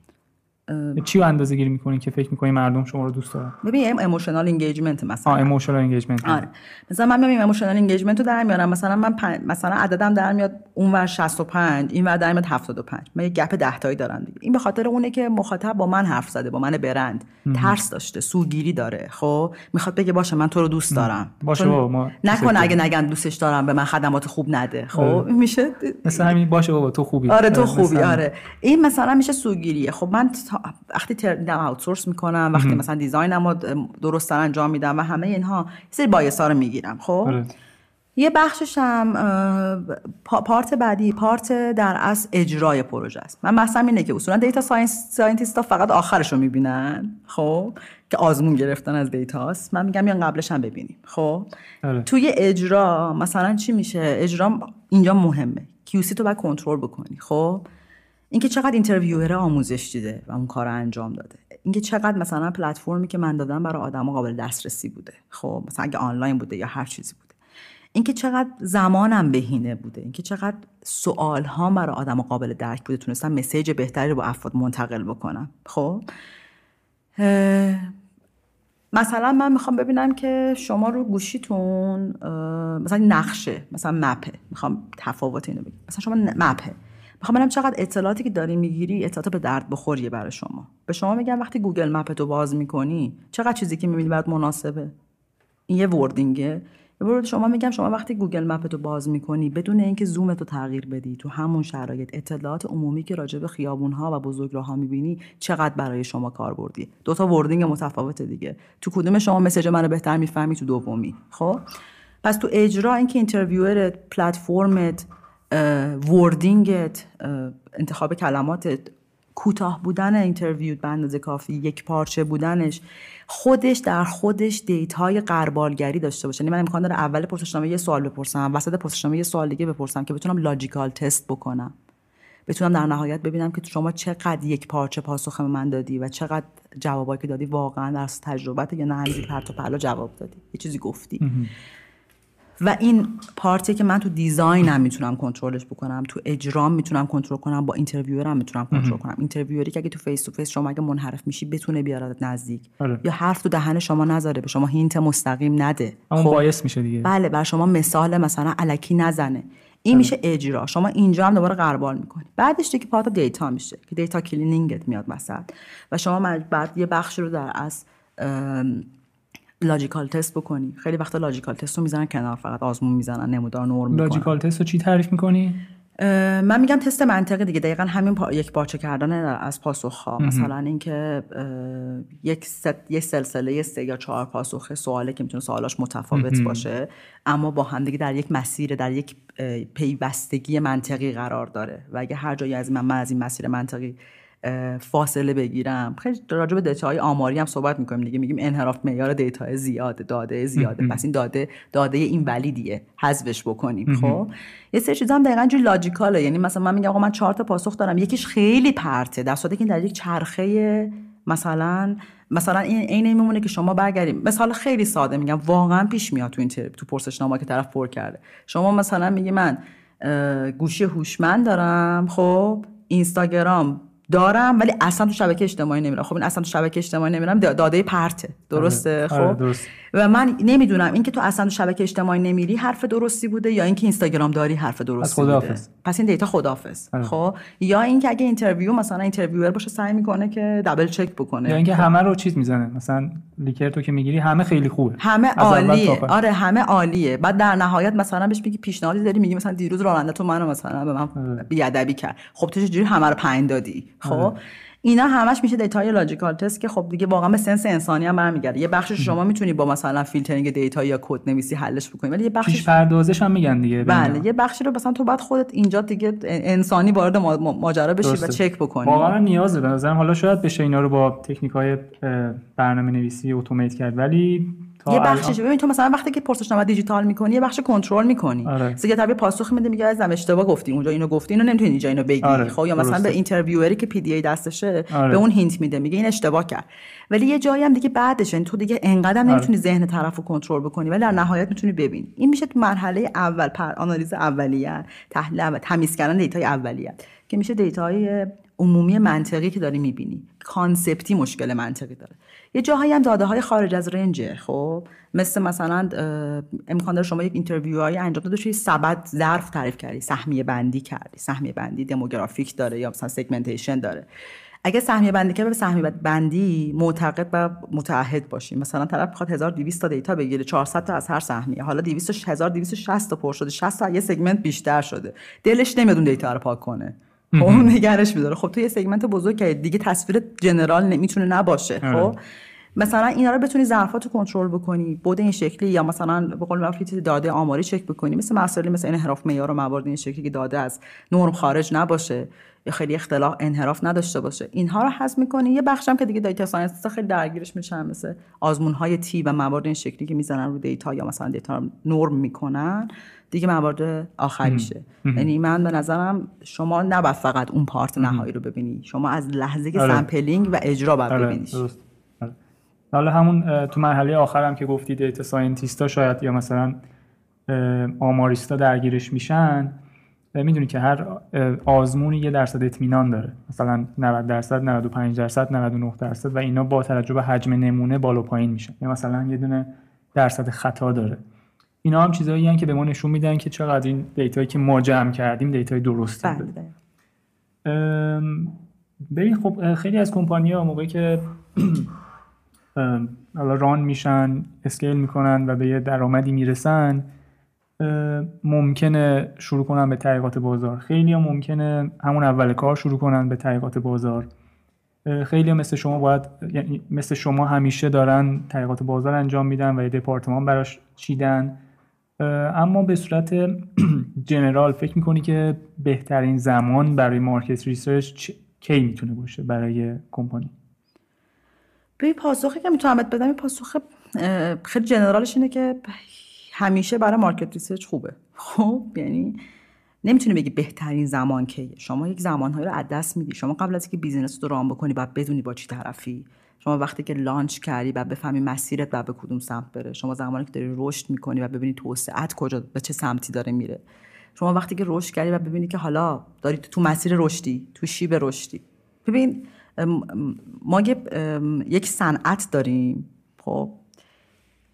چی رو اندازه گیری می‌کنین که فکر می‌کنین مردم شما رو دوست دارن؟ ببین emotional engagement مثلا. آه emotional engagement آره. مثلا من میام emotional engagement رو در میارم. مثلا من مثلا عددم در میاد اونور 65 این ور در میاد 75 من یه gap 10 تایی دارم دیگه. این به خاطر اونه که مخاطب با من حرف زده با من برند. ترس داشته سوگیری داره. خب؟ می‌خواد بگه باشه من تو رو دوست دارم. باشه بابا ما نکنه اگه نگن دوستش دارم به من خدمات خوب نده. خب؟ آره. میشه مثلا همین باشه بابا تو خوبی. آره تو خوبی آره. این مثلا میشه سوگیریه. خب من وقتی دیدم outsource می‌کنم وقتی مثلا design م درست انجام میدم و همه اینها سری bias ا رو می‌گیرم خب؟ آره. یه بخشش هم part بعدی part در از اجرای پروژه است. من مثلا اینه که اصولا data science scientist ها فقط آخرش رو می‌بینن خب؟ که آزمون گرفتن از data ست من میگم یا قبلش هم ببینیم خب؟ آره. توی اجرا مثلا چی میشه؟ اجرا اینجا مهمه. QC تو باید کنترل بکنی خب؟ اینکه چقدر interviewer آموزش دیده و اون کار انجام داده. اینکه چقدر مثلا پلتفرمی که من دادم برای آدما قابل دسترسی بوده. خب مثلا اگه آنلاین بوده یا هر چیزی بوده. اینکه چقدر زمانم بهینه بوده. اینکه چقدر سوال ها برای آدم قابل درک بوده. تونستم message بهتری رو با افراد منتقل بکنم. خب؟ مثلا من می‌خوام ببینم که شما رو گوشیتون مثلا نقشه مثلا map ـه می‌خوام تفاوت اینو بگم. مثلا شما map ـه می‌خوام ببینم چقدر اطلاعاتی که داری می‌گیری اطلاعات به درد بخوریه برای شما. به شما میگم وقتی Google Map تو باز می‌کنی چقدر چیزی که می‌بینی برات مناسبه. این یه wording ـه. یه شما میگم شما وقتی Google Map تو باز می‌کنی بدون اینکه زوم تو تغییر بدی تو همون شرایط اطلاعات عمومی که راجع به خیابون ها و بزرگراهها می‌بینی چقدر برای شما کاربردیه دو تا wording متفاوت دیگه. تو کدوم شما message منو بهتر می‌فهمی؟ تو دومی. خب؟ پس تو اجرا اینکه interviewer platform ت wording ت انتخاب کلماتت کوتاه بودن interview به اندازه کافی یکپارچه بودنش خودش در خودش دیتای غربالگری داشته باشه. یعنی من امکان داره اول پرسشنامه یه سوال بپرسم وسط پرسشنامه یه سوال دیگه بپرسم که بتونم logical test بکنم. بتونم در نهایت ببینم که شما چقدر یکپارچه پاسخ من دادی و چقدر جوابایی که دادی واقعا در تجربته یا نه همینجوری پرت و پلا جواب دادی. یه چیزی گفتی. و این part ی که من تو design م می‌تونم کنترلش بکنم تو اجرام می‌تونم کنترل کنم با interviewer م می‌تونم کنترل کنم. interviewer ی که اگه تو face to face شما اگه منحرف میشی بتونه بیاردت نزدیک. آره. یا حرف تو دهن شما نذاره به شما hint مستقیم نده. اون خب. باعث میشه دیگه. بله بر شما مثال مثلا الکی نزنه. این میشه اجرا. شما اینجا هم دوباره غربال می‌کنی. بعدش دیگه part دیتا میشه که data cleaning ت میاد مثلا و شما بعد یه بخش رو در از logical test بکنی. خیلی وقتا logical test رو می‌زنن کنار فقط آزمون می‌زنن نمودار نرم می‌کنن. logical test رو چی تعریف می‌کنی؟ من میگم تست منطقی دیگه. دقیقا همین پا... یکپارچه کردن از پاسخ ها مثلا اینکه یک ست... یک سلسله سه یا چهار پاسخ سواله که می‌تونه سوالاش متفاوت باشه اما با هم دیگه در یک مسیر در یک پیوستگی منطقی قرار داره. و اگه هر جایی از من, من از این مسیر منطقی فاصله بگیرم. خیلی راجع به دیتا های آماری هم صحبت می‌کنیم دیگه. میگیم انحراف معیار دیتا زیاده داده زیاده. پس این داده داده این ولیدیه. حذفش بکنیم. خب؟ یه سری چیزا هم دقیقاً جو لاجیکاله. یعنی مثلا من میگم آقا من چهار تا پاسخ دارم. یکیش خیلی پرته. در صورتی که در یک چرخه مثلا مثلا این عین میمونه که شما برگردیم. مثال خیلی ساده میگم. واقعا پیش میاد تو این تو پرسشنامه که طرف پر کرده. شما مثلا میگی من گوشی هوشمند دارم. خب؟ اینستاگرام دارم ولی اصلا تو شبکه اجتماعی نمیرم. خب این اصلا تو شبکه اجتماعی نمیرم داده پرته. درسته؟ آره. آره، خب و من نمی‌دونم اینکه تو اصلا تو شبکه اجتماعی نمیری حرف درستی بوده یا اینکه اینستاگرام داری حرف درستی بوده؟ پس این دیتا خدافظ آره. خب؟ یا اینکه اگه interview مثلا interviewer باشه سعی می‌کنه که double check بکنه. یا اینکه همه رو چیز می‌زنه. مثلا Likert و که می‌گیری همه خیلی خوبه. همه عالیه. آره همه عالیه. بعد در نهایت مثلا بهش میگی پیشنهادی داری میگی مثلا دیروز راننده تو منو مثلا به من بی‌ادبی کرد. خب تو چجوری همه رو پنج دادی؟ خب؟ آره. اینا همش میشه دیتای logical test که خب دیگه واقعا به sense انسانی هم برمیگرده. یه بخشش شما می‌تونی با مثلا filtering data یا کد نویسی حلش بکنی ولی یه بخشش پیش پردازش هم میگن دیگه بله یه بخشی رو مثلا تو بعد خودت اینجا دیگه انسانی وارد ماجرا بشی و چک بکنی. واقعا نیازه به نظرم. حالا شاید بشه اینا رو با تکنیک های برنامه نویسی اتومات کرد ولی یه بخشش ببین تو مثلا وقتی که پرسشنامه دیجیتال می‌کنی یه بخش کنترل می‌کنی آره. سیگه طبیعی پاسخ میده میگه ازم اشتباه گفتی اونجا اینو گفتی اینو نمی‌تونی اینجا اینو بگی آره. خب یا مثلا به interviewer ی که PDA دستشه آره. به اون hint میده میگه این اشتباه کرد ولی یه جایی هم دیگه بعدش این تو دیگه انقدر آره. نمی‌تونی ذهن طرفو کنترل بکنی ولی در نهایت می‌تونی ببینی این میشه تو مرحله اول pre آنالیز اولیه تحلیل و تمیز کردن دیتای اولیه که میشه دیتای عمومی منطقی که داری می‌بینی. concept ی مشکل منطقی داره. یه جاهایی هم داده های خارج از range ـه خب؟ مثل مثلا امکان داره شما یک interview های انجام داده شوی سبد ظرف تعریف کردی سهمیه بندی کردی. سهمیه بندی demographic داره یا مثلا segmentation داره. اگه سهمیه بندی که به سهمیه بندی معتقد و متعهد باشیم مثلا طرف می‌خواد 1200 تا دیتا بگیره 400 تا از هر سهمیه. حالا 200 1260 تا پر شده 60 تا یه segment بیشتر شده. دلش نمیاد اون دیتا رو پاک کنه. خب نگرش میداره. خب تو یه segment بزرگ که دیگه تصویر general نمی‌تونه نباشه. آره. خب مثلا اینا رو بتونی ظرفاتو کنترل بکنی بود این شکلی یا مثلا به قول معروف داده آماری چک بکنی. مثل مسائلی مثل انحراف معیار و موارد این شکلی که داده از نرم خارج نباشه یا خیلی اختلاف انحراف نداشته باشه. اینها رو حذف می‌کنی. یه بخشم که دیگه data science خیلی درگیرش میشن مثل آزمون های T و موارد این شکلی که می‌زنن رو دیتا یا مثلا دیتا نرم می‌کنن. دیگه موارد آخریشه. یعنی من به نظرم شما نباید فقط اون part نهایی رو ببینی. شما از لحظه که آره. sampling و اجرا باید آره. ببینیش. آره. حالا همون تو مرحله آخرم که گفتی data scientist ا شاید یا مثلا آماریستا درگیرش میشن می‌دونی که هر آزمونی یه درصد اطمینان داره. مثلا 90 درصد 95 درصد 99 درصد و اینا با توجه به حجم نمونه بالا پایین میشن. یا مثلا یه دونه درصد خطا داره. اینا هم چیزایی که به ما نشون میدن که چقدر این دیتایی که ما جمع کردیم دیتای درستی بوده. ببین خب خیلی از کمپانی ها موقعی که [clears throat] run میشن scale می‌کنن و به یه درآمدی می‌رسن ممکنه شروع کنن به تحقیقات بازار. خیلی هم ممکنه همون اول کار شروع کنن به تحقیقات بازار. خیلی مثل شما باید یعنی مثل شما همیشه دارن تحقیقات بازار انجام میدن و یه دپارتمان براش چیدن. اما به صورت [clears throat] general فکر می‌کنی که بهترین زمان برای market research کی می‌تونه باشه برای کمپانی؟ به پاسخی که می‌تونم بدم این پاسخ خیلی general ش اینه که همیشه برای market research خوبه. خب یعنی نمی‌تونی بگی بهترین زمان کیه. شما یک زمانهایی رو از دست میدی. شما قبل از اینکه business رو run بکنی باید بدونی با چی طرفی. شما وقتی که launch کردی و بفهمی مسیرت و به کدوم سمت بره شما زمانی که داری رشد می‌کنی و ببینی توسعت کجا به چه سمتی داره میره. شما وقتی که رشد کردی و ببینی که حالا داری تو مسیر رشدی تو شیب رشدی. ببین ما یک صنعت داریم خب؟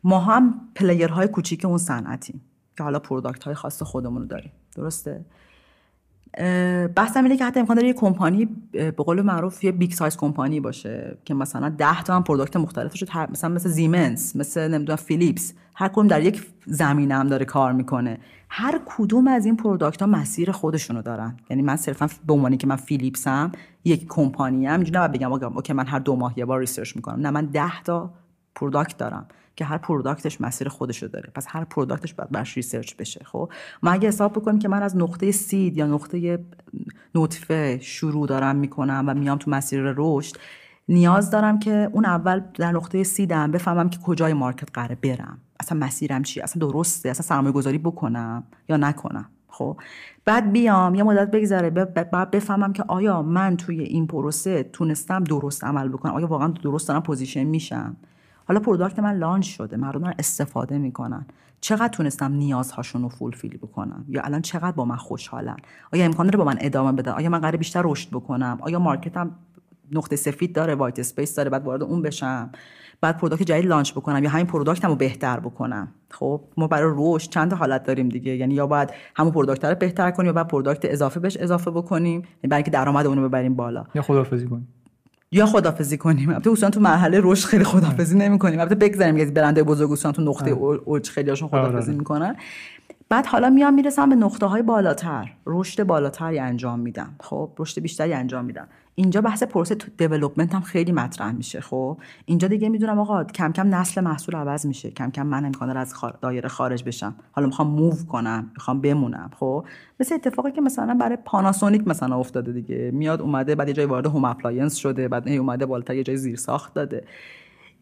ما هم playerهای کوچیک اون صنعتیم که حالا product های خاص خودمون رو داریم. درسته؟ بحثم اینه که حتی امکان داره یه کمپانی به قول معروف یه big size کمپانی باشه که مثلا 10 تا هم product مختلفش مثلا مثل زیمنس مثل نمی‌دونم فیلیپس هر کدوم در یک زمینه هم داره کار می‌کنه. هر کدوم از این product ها مسیر خودشونو دارن. یعنی من صرفا به عنوانی که من فیلیپسم یک کمپانی ام اینجوری بگم اوکی من هر دو ماه یه بار research می‌کنم. نه من 10 تا product دارم. که هر productش مسیر خودشو داره. پس هر productش باید برش research بشه خب؟ ما اگه حساب بکنیم که من از نقطه seed یا نقطه نطفه شروع دارم می‌کنم و میام تو مسیر رشد نیاز دارم که اون اول در نقطه seedم بفهمم که کجای market قراره برم. اصلا مسیرم چیه؟ اصلا درسته؟ اصلا سرمایه گذاری بکنم یا نکنم؟ خب؟ بعد بیام یه مدت بگذره بعد بفهمم که آیا من توی این پروسه تونستم درست عمل بکنم؟ آیا واقعا درست دارم position میشم؟ حالا product من launch شده مردم دارن استفاده می‌کنن. چقدر تونستم نیازهاشون رو fulfill بکنم؟ یا الان چقدر با من خوشحالن؟ آیا امکان داره با من ادامه بده؟ آیا من قرار بیشتر رشد بکنم؟ آیا marketم نقطه سفید داره white space داره بعد وارد اون بشم؟ بعد product جدید launch بکنم یا همین productم رو بهتر بکنم؟ خب ما برای رشد چند حالت داریم دیگه. یعنی یا باید همون product رو بهتر کنیم یا بعد product اضافه بهش اضافه بکنیم؟ یعنی برای اینکه درآمد اون رو ببریم بالا. یا خدافظی کنیم. یا خدافزی کنیم. البته اصلا تو مرحله رشد خیلی خدافزی نمی‌کنیم. البته بگذاریم که برنده بزرگ اصلا تو نقطه اوج خیلی هاشون آره، خدافزی آره. می‌کنن. بعد حالا میام می‌رسم به نقطه های بالاتر. رشد بالاتری انجام میدم. خب؟ رشد بیشتری انجام میدم. اینجا بحث پروسه تو development هم خیلی مطرح میشه خب؟ اینجا دیگه می‌دونم آقا کم کم نسل محصول عوض میشه. کم کم من امکان از دایره خارج بشم. حالا می‌خوام move کنم می‌خوام بمونم خب؟ مثل اتفاقی که مثلا برای پاناسونیک مثلا افتاده دیگه. میاد اومده بعد یه جای وارد home appliance شده بعد اومده بالاتر یه جای زیر ساخت داده.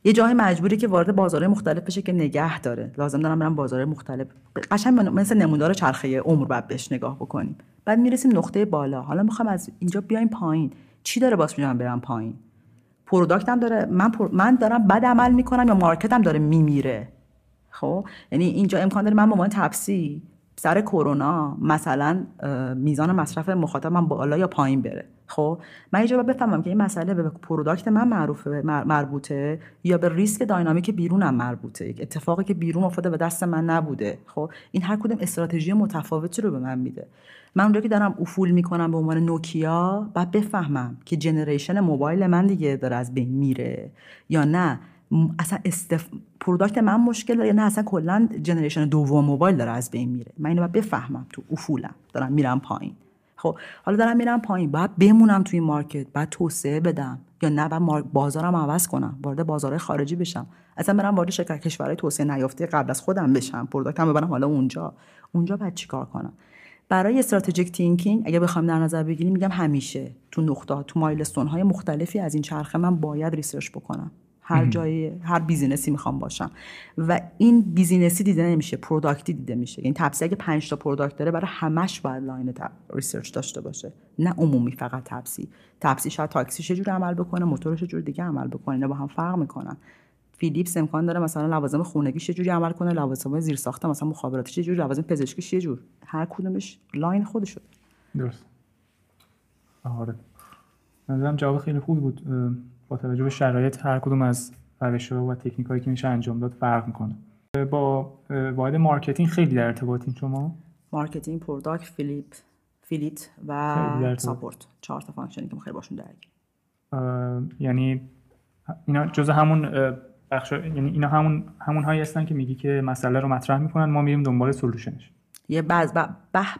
یه جای مجبوری که وارد بازار مختلف بشه که نگه داره. لازم دارم برم بازار مختلف. قشنگ مثل نمودار چرخه عمر بعد بهش نگاه بکنیم. بعد می‌رسیم نقطه بالا. حالا می‌خوام از اینجا بیایم پایین. چی داره باز میجام برم پایین؟ productم داره من من دارم بد عمل می‌کنم یا marketم داره میمیره؟ خب؟ یعنی اینجا امکان داره من به عنوان تپسی سر کرونا مثلا میزان مصرف مخاطبم بالا یا پایین بره. خب؟ من اینجا بفهمم که این مسئله به product من معروفه مربوطه یا به risk dynamic بیرونم مربوطه؟ اتفاقی که بیرون افتاده به دست من نبوده. خب؟ این هر کدوم استراتژی متفاوتی رو به من میده. من اونجا که دارم افول می‌کنم به عنوان نوکیا بعد بفهمم که generation موبایل من دیگه داره از بین میره یا نه. اصلا استف... product من مشکل داره یا نه؟ اصلا کلا generation دوم موبایل داره از بین میره. من اینو باید بفهمم تو افولم. دارم میرم پایین. خب حالا دارم میرم پایین. بعد بمونم توی market. بعد توسعه بدم. یا نه؟ بعد بازارم عوض کنم. وارد بازارهای خارجی بشم. اصلا برم وارد شرکت کشورهای توسعه نیافته قبل از خودم بشم. productم ببرم حالا اونجا. اونجا بعد چیکار کنم؟ برای strategic thinking اگه بخوام در نظر بگیریم میگم همیشه تو نقطه تو milestone های مختلفی از این چرخه من باید research بکنم. هر جای هر businessی می‌خوام باشم. و این businessی دیده نمیشه productی دیده میشه. یعنی تپسی اگه 5 تا product داره برای همش باید line research داشته باشه. نه عمومی فقط تپسی. تپسی شاید تاکسی چه عمل بکنه موتورش جور دیگه عمل بکنه. اینا با هم فرق می‌کنن. فیلیپس امکان داره مثلا لوازم خونگی چه جوری عمل کنه لوازم زیر ساخته مثلا مخابراتی چه جوری لوازم پزشکی چه جور. هر کدومش line خودشه درست. آره. نظرم جواب خیلی خوبی بود. با توجه به شرایط هر کدوم از روش و تکنیک هایی که میشه انجام داد فرق می‌کنه. با واحد marketing خیلی در ارتباطین شما؟ marketing product فیلیپ fleet و support. چهار تا functionی که ما خیلی باشون درگیر یعنی اینا جزء همون بخش یعنی اینا همون همون هایی هستن که میگی که مسئله رو مطرح می‌کنن ما میریم دنبال سولوشنش یه بعض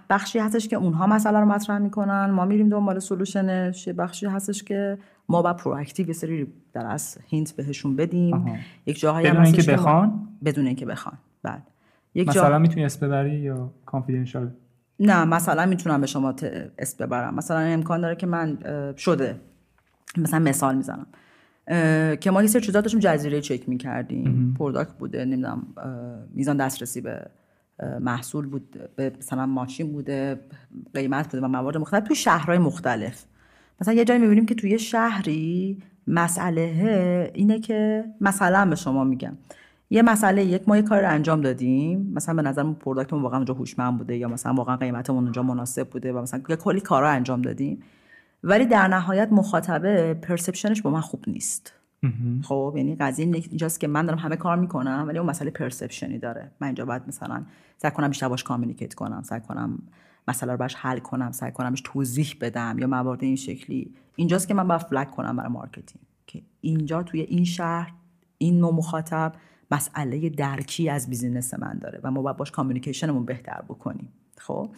بخشی هستش که اونها مسئله رو مطرح می‌کنن ما میریم دنبال solutionش یه بخشی هستش که ما با proactive یه سری در از hint بهشون بدیم. یک جاهایی بدون اینکه بخوان؟ بدون اینکه بخوان. بعد. یک مثلا جا... می‌تونی اسم ببری یا confidential نه مثلا می‌تونم به شما اسم ببرم. مثلا امکان داره که من شده. مثلا مثال می‌زنم. که ما یه سری چیزا داشتیم جزیره چک می‌کردیم. product بوده نمی‌دونم میزان دسترسی به محصول بود به مثلا ماشین بوده قیمت بوده و موارد مختلف. توی شهرهای مختلف. مثلا یه جایی می‌بینیم که توی شهری مسئله اینه که مثلا به شما میگم. یه مسئله یک ما یه کار رو انجام دادیم. مثلا به نظرمون productمون واقعا اونجا هوشمند بوده یا مثلا واقعا قیمتمون اونجا مناسب بوده و مثلا یه کلی کارا انجام دادیم. ولی در نهایت مخاطبه perceptionش با من خوب نیست. خب یعنی قضیه اینجاست که من دارم همه کار می‌کنم ولی اون مسئله perceptionی داره. من اینجا باید مثلا سعی کنم بیشتر باش communicate کنم سعی کنم مسئله رو باش حل کنم سعی کنم بهش توضیح بدم یا موارد این شکلی. اینجاست که من باید flag کنم برای marketing که اینجا توی این شهر این نوع مخاطب مسئله درکی از business من داره و ما باید باش communicationمون بهتر بکنیم. خب؟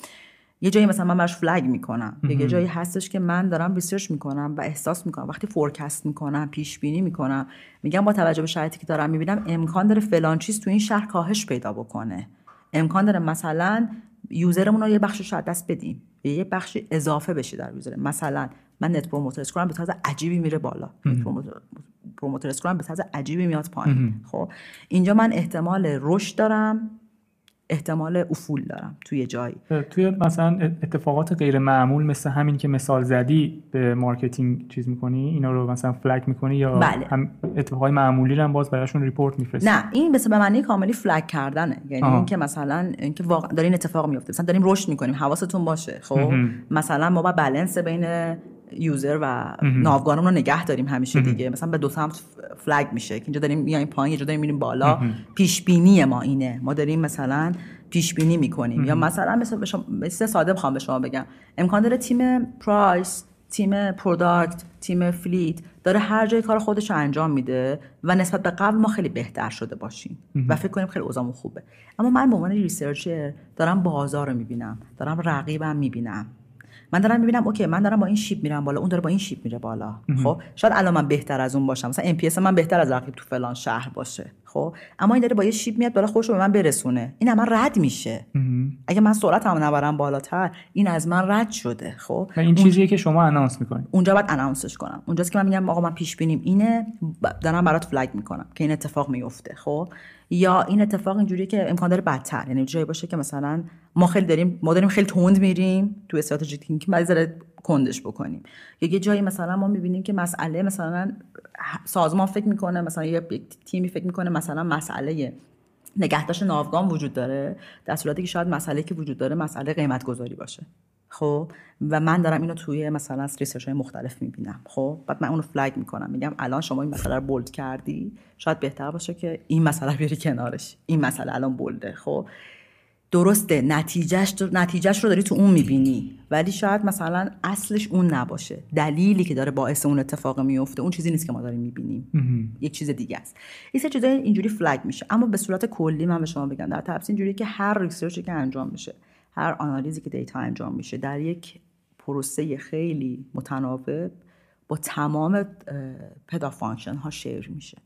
یه جایی مثلا من براش flag می‌کنم. یه جایی هستش که من دارم research می‌کنم و احساس می‌کنم. وقتی forecast می‌کنم پیش بینی می‌کنم میگم با توجه به شرایطی که دارم می‌بینم امکان داره فلان چیز تو این شهر کاهش پیدا بکنه. امکان داره مثلا user مون رو یه بخش شاید از دست بدیم. یه بخش اضافه بشه در user مثلا من net promoter score م به طرز عجیبی میره بالا. promoter score م به طرز عجیبی میاد پایین. خب اینجا من احتمال رشد دارم. احتمال افول دارم توی جایی. توی مثلا اتفاقات غیر معمول مثل همین که مثال زدی به marketing چیز می‌کنی اینا رو مثلا flag می‌کنی یا بله. هم اتفاقای معمولی رو هم باز براشون report میفرستی؟ نه این به معنی کاملی flag کردنه. یعنی اینکه مثلا اینکه واقعا داره این اتفاق میفته مثلا داریم رشد می‌کنیم حواستون باشه خب؟ مثلا ما با بالانس بین user و ناوگانمون رو نگه داریم همیشه دیگه. مثلا به دو سمت flag میشه که اینجا داریم میایم پایین اینجا داریم میریم بالا. پیش بینی ما اینه. ما داریم مثلا پیش بینی می‌کنیم. یا مثلا مثل, مثل ساده بخوام به شما بگم. امکان داره تیم price تیم product تیم fleet داره هر جای کار خودش رو انجام میده و نسبت به قبل ما خیلی بهتر شده باشیم. و فکر کنیم خیلی اوضاعمون خوبه. اما من به عنوان researcher دارم بازار رو می‌بینم. دارم رقیبم می‌بینم. من دارم می‌بینم okay من دارم با این shape میرم بالا اون داره با این shape میره بالا. خب شاید الان من بهتر از اون باشم. مثلا ام پی من بهتر از رقیب تو فلان شهر باشه. خب اما این داره با یه شیپ میاد بالا خوش رو به من برسونه. این من رد میشه. اگه من سرعتمو نبرم بالاتر این از من رد شده. خب این چیزیه که شما انانس می‌کنید اونجا باید انانسش کنم. اونجاست که من میگم آقا من پیش بینیم اینه دارم برات فلگ می‌کنم که این اتفاق میفته خب یا این اتفاق اینجوریه که امکان داره بدتر. یعنی جایی باشه که مثلا ما خیلی داریم ما داریم خیلی تند میریم تو استراتژی که بعضی کندش بکنیم. یا یه جایی مثلا ما می‌بینیم که مسئله مثلا سازمان فکر می‌کنه مثلا یه تیمی فکر می‌کنه مثلا مسئله نگهداشت ناوگان وجود داره در صورتی که شاید مسئله که وجود داره مسئله قیمت گذاری باشه. خب؟ و من دارم اینو توی مثلا research های مختلف می‌بینم. خب؟ بعد من اونو flag می‌کنم. میگم الان شما این مسئله رو bold کردی؟ شاید بهتر باشه که این مسئله بیاری کنارش. این مسئله الان bold ه خب؟ درسته نتیجهش نتیجهش رو داری تو اون می‌بینی. ولی شاید مثلا اصلش اون نباشه. دلیلی که داره باعث اون اتفاق میفته اون چیزی نیست که ما داریم می‌بینیم. یک چیز دیگه است. این سه چیزای اینجوری flag میشه. اما به صورت کلی من به شما بگم در تپسی اینجوری که هر research ی که انجام میشه هر analyze ی که data انجام میشه در یک پروسه خیلی متناوب با تمام head of function ها share میشه.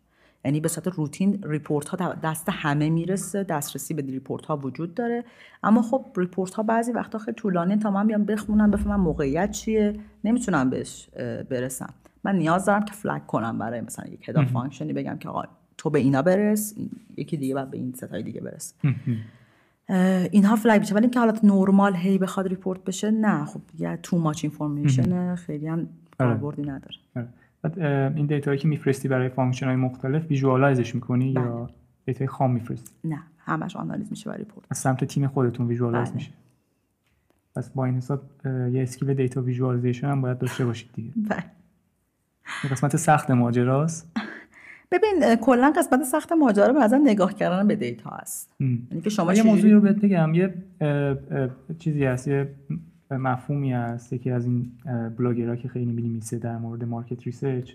یعنی به صورت روتین report ها دست همه می‌رسه دسترسی به report ها وجود داره. اما خب report ها بعضی وقتا خیلی طولانی تا من بیام بخونم بفهمم موقعیت چیه نمی‌تونم بهش برسم. من نیاز دارم که flag کنم برای مثلا یک head of function ی بگم که آقا تو به اینا برس یکی دیگه بعد به این سه تای دیگه برس. اینها flag میشه. ولی اینکه حالت نرمال هی بخواد report بشه نه. خب یه too much information خیلی هم آره. کاربردی نداره. آره. این data یی که میفرستی برای function های مختلف visualize ش می‌کنی یا بله. data ی خام میفرستی؟ نه. همش analyze میشه برای report از سمت تیم خودتون visualize بله. میشه. پس با این حساب یه skill data visualization هم باید داشته باشید دیگه. بله. قسمت سخت ماجراست. [laughs] ببین کلا قسمت سخت ماجرا بعضا نگاه کردن به data است یعنی که شما یه موضوعی رو بهت بگم. یه چیزی هست. یه مفهومی هست. یکی از این بلاگرها که خیلی می‌نویسه در مورد market research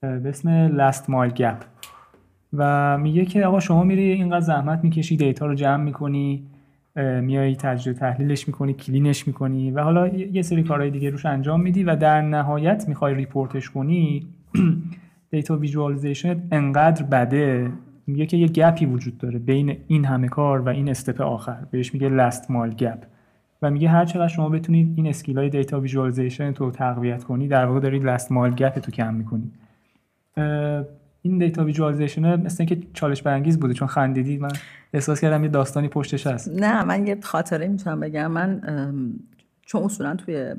به اسم last mile gap و میگه که آقا شما میری اینقدر زحمت می‌کشی data رو جمع می‌کنی میای تجربه تحلیلش می‌کنی clean ش می‌کنی و حالا یه سری کارهای دیگه روش انجام میدی و در نهایت می‌خوای report ش کنی. [clears throat] data visualization انقدر بده. میگه که یه gap ی وجود داره بین این همه کار و این step آخر. بهش میگه last mile gap و میگه هر چقدر شما بتونید این skill های data visualization تو تقویت کنی در واقع دارید last mile gap تو کم می‌کنی این data visualization مثل که چالش برانگیز بوده چون خندیدی من احساس کردم یه داستانی پشتش هست. نه من یه خاطره می‌تونم بگم. من چون اصولا توی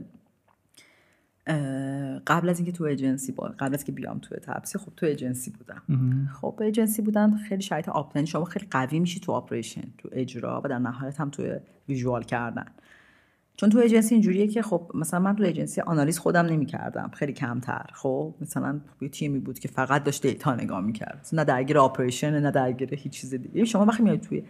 قبل از اینکه تو ایجنسی با قبل از که بیام تو تپسی خب تو ایجنسی بودم. خب ایجنسی بودن خیلی شرایط آپلن شما خیلی قوی میشی تو operation تو اجرا و در نهایت هم تو visual کردن. چون تو ایجنسی اینجوریه که خب مثلا من تو agency analyze خودم نمی‌کردم خیلی کمتر. خب مثلا یه تیمی بود که فقط داشت data نگاه می‌کرد. نه درگیر operation نه درگیر هیچ چیز دیگه. شما وقتی میاد توی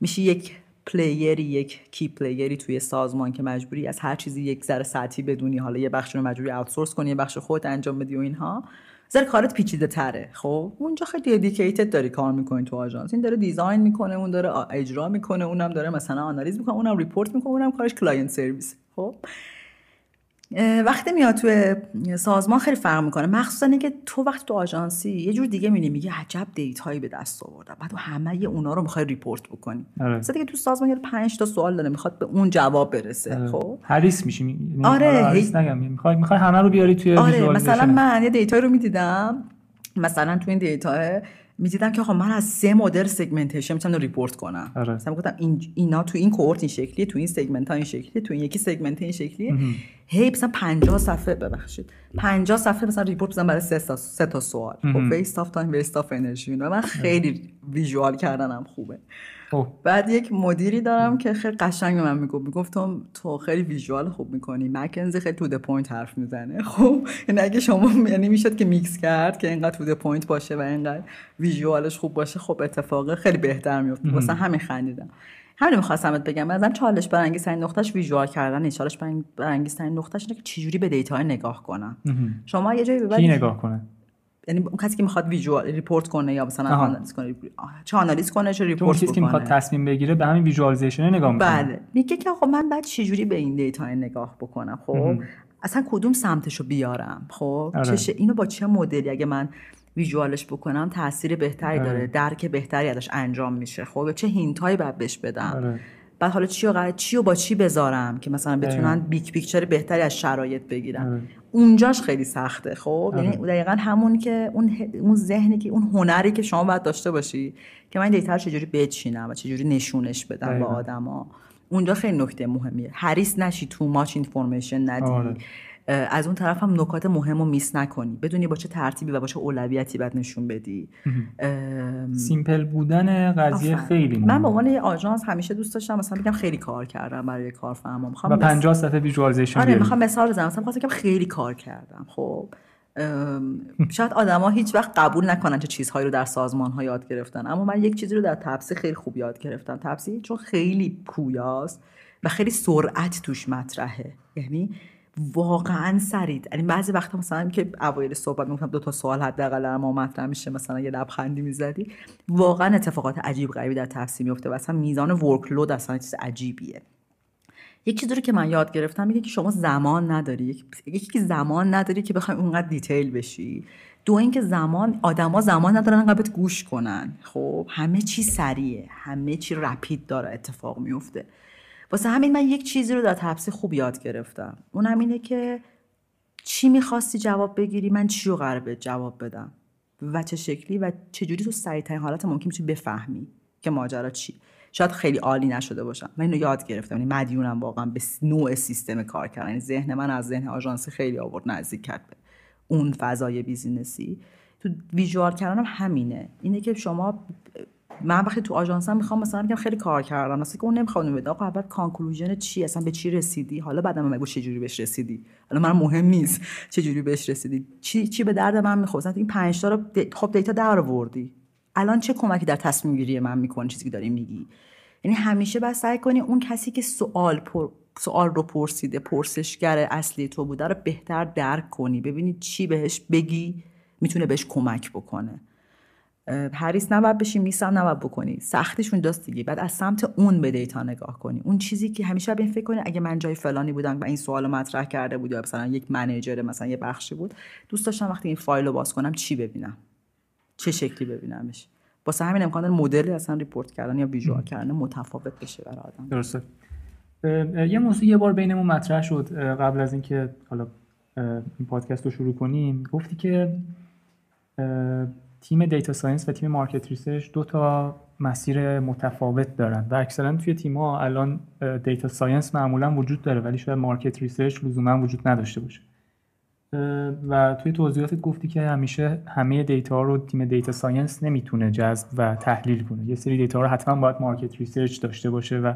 میشه یک player ی یک key player ی توی سازمان که مجبوری از هر چیزی یک ذره سطحی بدونی. حالا یه بخش رو مجبوری outsource کنی یه بخش خودت انجام بدی و اینها. ذره کارت پیچیده تره. خب اونجا خیلی dedicated داری کار می‌کنی تو آژانس. این داره design می‌کنه اون داره اجرا می‌کنه اونم داره مثلا analyze می‌کنه اونم report می‌کنه اونم کارش client service خب؟ وقتی میاد تو سازمان خیلی فرق می‌کنه. مخصوصا اینکه تو وقتی تو آژانسی یه جور دیگه می‌بینی میگه عجب data یی به دست آوردم. بعد همه اونا رو می‌خوای report بکنی. آره. مثلا دیگه تو سازمان یه 5 تا سوال داره می‌خواد به اون جواب برسه آره. خب؟ حریص میشی یعنی آره حریص نگم. می‌خوای می‌خوای همه رو بیاری توی آره مثلا من یه data یی رو می‌دیدم. مثلا تو این data می‌دیدم که خب من از سه مدل segmentation می‌تونم report کنم. آره. مثلا گفتم این اینا تو این cohort این شکلیه تو این segment ها این شکلیه تو این یکی segment این شکلیه. هی مثلا 50 صفحه ببخشید. 50 صفحه مثلا report بزنم برای سه تا سه تا سوال. خب waste of time waste of energy من خیلی visual کردنم خوبه. بعد یک مدیری دارم که خیلی قشنگ من می‌گفت. می‌گفتم تو خیلی visual خوب می‌کنی. مکنزی خیلی to the point حرف می‌زنه. [laughs] خب یعنی اگه شما یعنی می‌شد که میکس کرد که اینقدر to the point باشه و اینقدر visual ش خوب باشه خب اتفاقه خیلی بهتر میفته واسه همین خندیدم. همین می‌خواستم بگم. مثلا چالش برانگیزترین نقطهش visual کردن چالش برانگیزترین نقطهش اینه که چجوری به data نگاه کنم. شما یه جایی ببرید نگاه کنه؟ یعنی اون کسی که می‌خواد visual report کنه یا مثلا آنالیز کنه چه آنالیز کنه چه report کنه که می‌خواد تصمیم بگیره به همین visualization نگاه می‌کنه. بله. میگه که خب من بعد چجوری به این data نگاه بکنم؟ خب اصلا کدوم سمتشو بیارم؟ خب آره. چه اینو با چه مدلی اگه من visual ش بکنم تاثیر بهتری داره آره. درک بهتری ازش انجام میشه؟ خب چه hint ایی بعد بهش بدم؟ آره. بعد حالا چی و چی و با چی بذارم که مثلا بتونن big picture بهتری از شرایط بگیرن؟ آره. اونجاش خیلی سخته خب؟ یعنی دقیقا همون که اون اون ذهنی که اون هنری که شما باید داشته باشی که من data چجوری بچینم و چجوری نشونش بدم با آدما. اونجا خیلی نکته مهمیه. حریص نشی too much information ندی. از اون طرف هم نکات مهم رو miss نکنی. بدونی با چه ترتیبی و با چه اولویتی باید نشون بدی. simple بودن قضیه خیلی من به عنوان آژانس همیشه دوست داشتم مثلا بگم خیلی کار کردم برای کارفرما می‌خوام و 50 صفحه visualization آره می‌خوام مثال بزنم. مثلا خواستم خیلی کار کردم. خب. شاید آدما هیچ وقت قبول نکنن چه چیزهایی رو در سازمان ها یاد گرفتن. اما من یک چیزی رو در تپسی خیلی خوب یاد گرفتم. تپسی چون خیلی پویاست و خیلی سرعت توش مطرحه. یعنی واقعا سرید. یعنی بعضی وقتا مثلا که اوایل صحبت می‌گفتم دو تا سوال حداقل ما مطرح میشه مثلا یه لبخندی می‌زدی. واقعا اتفاقات عجیب غریبی در تفسیر میفته و اصلا میزان ورکلود اصلا چیز عجیبیه. یک چیزی رو که من یاد گرفتم میگه که شما زمان نداری. یکی که زمان نداری که بخوای اونقدر دیتیل بشی. دو اینکه زمان آدما زمان ندارن انقدر گوش کنن. خب همه چی سریعه. همه چی رپید داره اتفاق میفته واسه همین من یک چیزی رو در تپسی خوب یاد گرفتم. اون اینه که چی می‌خواستی جواب بگیری من چی رو قرار به جواب بدم؟ و چه شکلی و چجوری تو سریعترین حالت ممکن میشه بفهمی که ماجرا چی؟ شاید خیلی عالی نشده باشم من اینو یاد گرفتم. یعنی مدیونم واقعا به نوع سیستم کار کردن یعنی ذهن من از ذهن آژانسی خیلی آورد نزدیک کرد به اون فضای بیزینسی. تو ویژوال کردنم همینه. اینه که شما من وقتی تو آژانسم می‌خوام مثلا بگم خیلی کار کردم. مثلا که اون نمی‌خواد بده آقا اول کانکلوژن چی؟ اصلا به چی رسیدی؟ حالا بعدم من چه جوری بهش رسیدی. حالا من مهم نیست چه جوری بهش رسیدی. چی چی به درد من می‌خواد این 5 تا رو خب دیتا در آوردی. الان چه کمکی در تصمیم گیری من می‌کنه چیزی که داری میگی. یعنی همیشه باید سعی کنی اون کسی که سوال پر... سوال رو پرسیده پرسشگر اصلی تو بوده رو بهتر درک کنی. ببینی چی بهش بگی می‌تونه بهش کمک بکنه. حریص نباید بشیم miss هم نباید بکنی. سختیش اونجاست دیگه. بعد از سمت اون به data نگاه کنی. اون چیزی که همیشه به این فکر کنی اگه من جای فلانی بودم و این سوال مطرح کرده بود یا مثلا یک manager مثلا یه بخشی بود دوست داشتم وقتی این فایل رو باز کنم چی ببینم؟ چه شکلی ببینمش؟ واسه همین امکان داره مدل اصلا report کردن یا visual کردن متفاوت بشه برای آدم. درسته. یه موضوع یه بار بینمون مطرح شد قبل از اینکه حالا این پادکست رو شروع کنیم. گفتی که تیم data science و تیم market research دو تا مسیر متفاوت دارن و اکثرا توی تیم ها الان data science معمولا وجود داره ولی شاید market research لزوما وجود نداشته باشه. و توی توضیحاتت گفتی که همیشه همه data رو تیم data science نمی‌تونه جذب و تحلیل کنه. یه سری data رو حتما باید market research داشته باشه و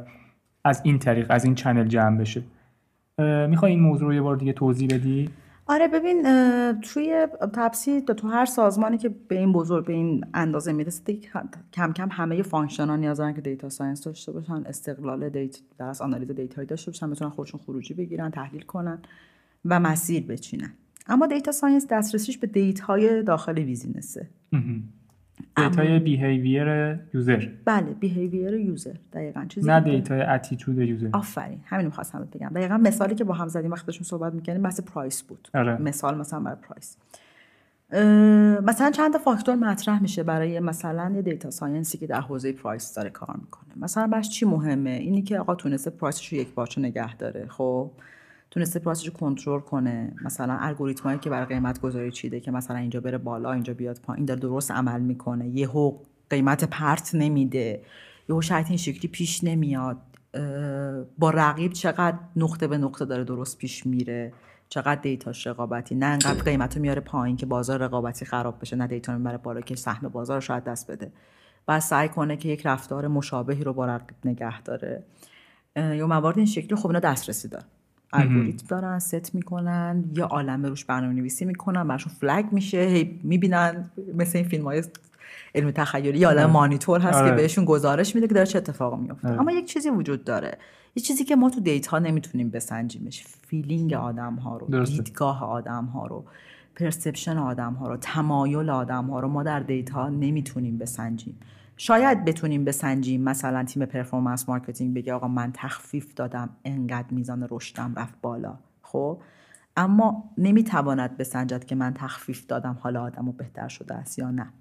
از این طریق از این channel جمع بشه. می‌خوای این موضوع رو یه بار دیگه توضیح بدی؟ آره ببین توی تپسی تو هر سازمانی که به این بزرگ به این اندازه می‌رسه کم کم همه function ها نیاز دارن که data science داشته باشن استقلال data در آنالیز data یی داشته باشن بتونن خودشون خروجی بگیرن تحلیل کنن و مسیر بچینن. اما data science دسترسیش به data ی داخل business ه. data ی behavior user بله behavior user دقیقا. چیزی نه data ی attitude user آفرین. همین می‌خواستم بگم. دقیقا مثالی که با هم زدیم وقتی داشتیم صحبت می‌کنیم بحث price بود. آره. مثال مثلا برای price مثلا چند تا فاکتور مطرح میشه برای مثلا یه data science ی که در حوزه price داره کار می‌کنه. مثلا براش چی مهمه؟ اینی که آقا تونسته price ش رو یکپارچه نگه داره خب؟ تونسته price ش رو کنترل کنه. مثلا الگوریتمایی که برای قیمت گذاری چیده که مثلا اینجا بره بالا اینجا بیاد پایین داره درست عمل می‌کنه. یهو قیمت پرت نمیده. یهو شاید این شکلی پیش نمیاد. با رقیب چقدر نقطه به نقطه داره درست پیش میره؟ چقدر data ش رقابتی؟ نه انقدر قیمت رو میاره پایین که بازار رقابتی خراب بشه نه data می‌بره بالا که سهم بازار رو شاید از دست بده. و سعی کنه که یک رفتار مشابهی رو با رقیب نگه داره. یا موارد این شکلی خب اینا دسترسی داره. الگوریتم دارن ست می‌کنن یه عالم روش برنامه نویسی می‌کنن براشون flag میشه هی می‌بینن مثل این فیلم های علمی تخیلی یه عالم مانیتور هست آره. که بهشون گزارش میده که داره چه اتفاقی میفته آره. اما یک چیزی وجود داره یه چیزی که ما تو data نمی‌تونیم بسنجیمش feeling آدم ها رو درسته. دیدگاه آدم ها رو perception آدم ها رو تمایل آدم ها رو ما در data نمی‌تونیم بسنجیم شاید بتونیم بسنجیم مثلا تیم performance marketing بگه آقا من تخفیف دادم انقدر میزان رشدم رفت بالا. خب؟ اما نمی‌تواند بسنجد که من تخفیف دادم حال آدما بهتر شده است یا نه.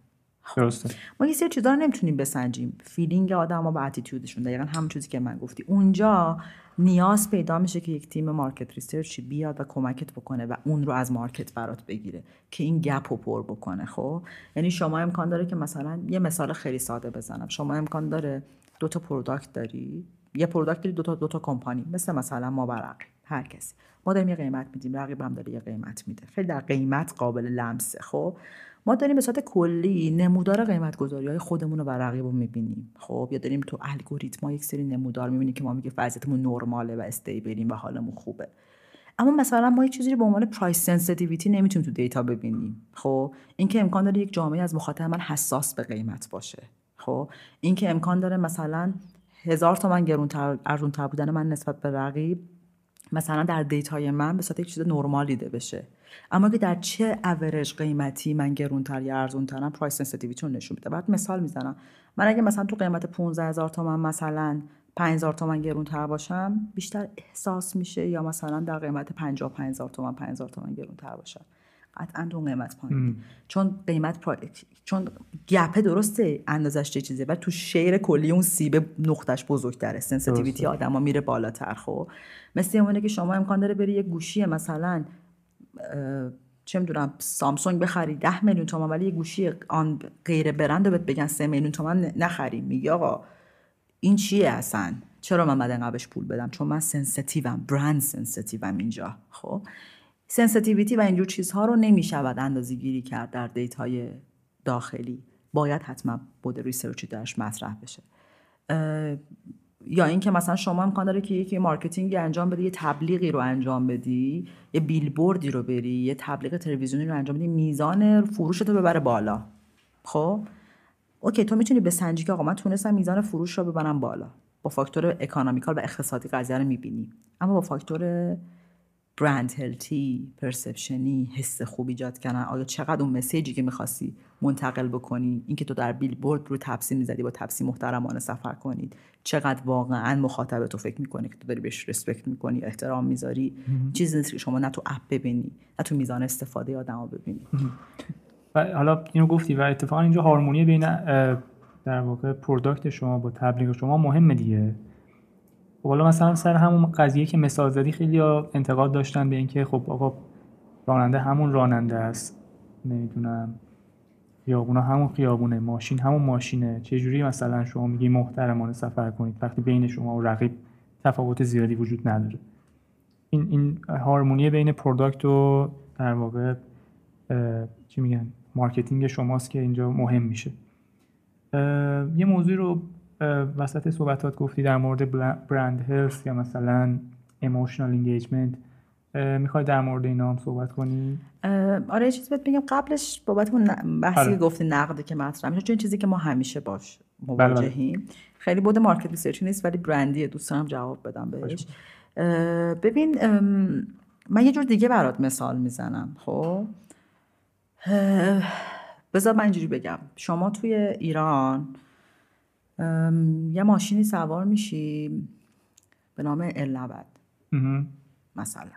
درسته. ما یه سری چیزا رو نمی‌تونیم بسنجیم. feeling آدم و attitude شون دقیقا همون چیزی که من گفتی. اونجا نیاز پیدا میشه که یک تیم market research ی بیاد و کمکت بکنه و اون رو از market برات بگیره که این gap رو پر بکنه خب؟ یعنی شما امکان داره که مثلا یه مثال خیلی ساده بزنم. شما امکان داره دو تا product داری یه product داری دو تا دو تا کمپانی مثل مثلا ما و رقیب هر کسی. ما داریم یه قیمت میدیم رقیبم داره یه قیمت میده. خیلی در قیمت قابل لمسه خب؟ ما داریم به صورت کلی نمودار قیمت گذاری های خودمون رو رقیب رو می‌بینیم. خب یا داریم تو الگوریتم یک سری نمودار می‌بینیم که ما میگه وضعیتمون نرماله و stable یم و حالمون خوبه. اما مثلا ما یه چیزی رو به عنوان price sensitivity نمی‌تونیم تو data ببینیم. خب اینکه امکان داره یک جامعه از مخاطب من حساس به قیمت باشه. خب اینکه امکان داره مثلا هزار تومن گرونتر ارزونتر بودن من نسبت به رقیب مثلا در data ی من به صورت یک چیز نرمال دیده بشه. اما که در چه اورج قیمتی من گرونتر یا ارزونترم price sensitivity رو نشون میده. بعد مثال می‌زنم. من اگه مثلا تو قیمت 15 هزار تومن مثلا 5000 تومن گرونتر باشم بیشتر احساس میشه یا مثلا در قیمت 55 هزار تومن 5000 تومن گرونتر باشم. قطعا اون قیمت پایین چون قیمت. چون gap ه درسته اندازش چه چیزه و تو share کلی اون سیب نقطش بزرگتره. sensitivity آدما میره بالاتر خب. مثل اونه که شما امکان داره بری یه گوشی مثلا چه می‌دونم سامسونگ بخری ده میلیون تومن ولی یه گوشی آن غیر برند بهت بگن سه میلیون تومن نخری. میگی آقا این چیه اصلا؟ چرا من باید انقدرش پول بدم؟ چون من سنسیتیوم برند سنسیتیوم اینجا. خب؟ sensitivity و اینجور چیزها رو نمی‌شود اندازه گیری کرد در data ی داخلی. باید حتما بعد research ی درش مطرح بشه. یا اینکه مثلا شما امکان داره که یکی marketing انجام بدی یه تبلیغی رو انجام بدی یه بیلبوردی رو بری یه تبلیغ تلویزیونی رو انجام بدی میزان فروشتو ببره بالا. خب؟ OK تو می‌تونی بسنجی که آقا من تونستم میزان فروش رو ببرم بالا. با فاکتور economical و اقتصادی قضیه رو می‌بینی. اما با فاکتور brand health ی perception ی حس خوب ایجاد کردن. آیا چقدر اون message ی که می‌خواستی منتقل بکنی؟ اینکه تو در بیل بورد رو تپسی می‌زدی با تپسی محترمانه سفر کنید. چقدر واقعا مخاطب تو فکر می‌کنی که تو داری بهش respect می‌کنی احترام می‌ذاری؟ چیزی نیست که شما نه تو app ببینی نه تو میزان استفاده آدم ببینی. و حالا اینو گفتی و اتفاقا اینجا هارمونی بین در واقع product شما با تبلیغ شما مهمه دیگه. حالا مثلا سر همون قضیه که مثال زدی خیلی انتقاد داشتن به اینکه خب آقا راننده همون راننده است. نمی‌دونم. خیابونا همون خیابونه ماشین همون ماشینه. چه جوری مثلا شما میگی محترمانه سفر کنید وقتی بین شما و رقیب تفاوت زیادی وجود نداره؟ این این هارمونی بین product و در واقع چی میگن؟ marketing شماست که اینجا مهم میشه. یه موضوع رو وسط صحبتات گفتی در مورد brand health یا مثلا emotional engagement می‌خوای در مورد اینا هم صحبت کنی؟ آره یه چیزی بهت میگم قبلش بابت اون بحثی آره. گفتی نقده که مطرح میشه چون چیزی که ما همیشه باش بله، بله. مواجهیم. خیلی بعد market research نیست ولی برندیه دوست دارم جواب بدم بهش. ببین من یه جور دیگه برات مثال می‌زنم خب؟ بذار من اینجوری بگم. شما توی ایران یه ماشینی سوار میشی به نام ال مثلا.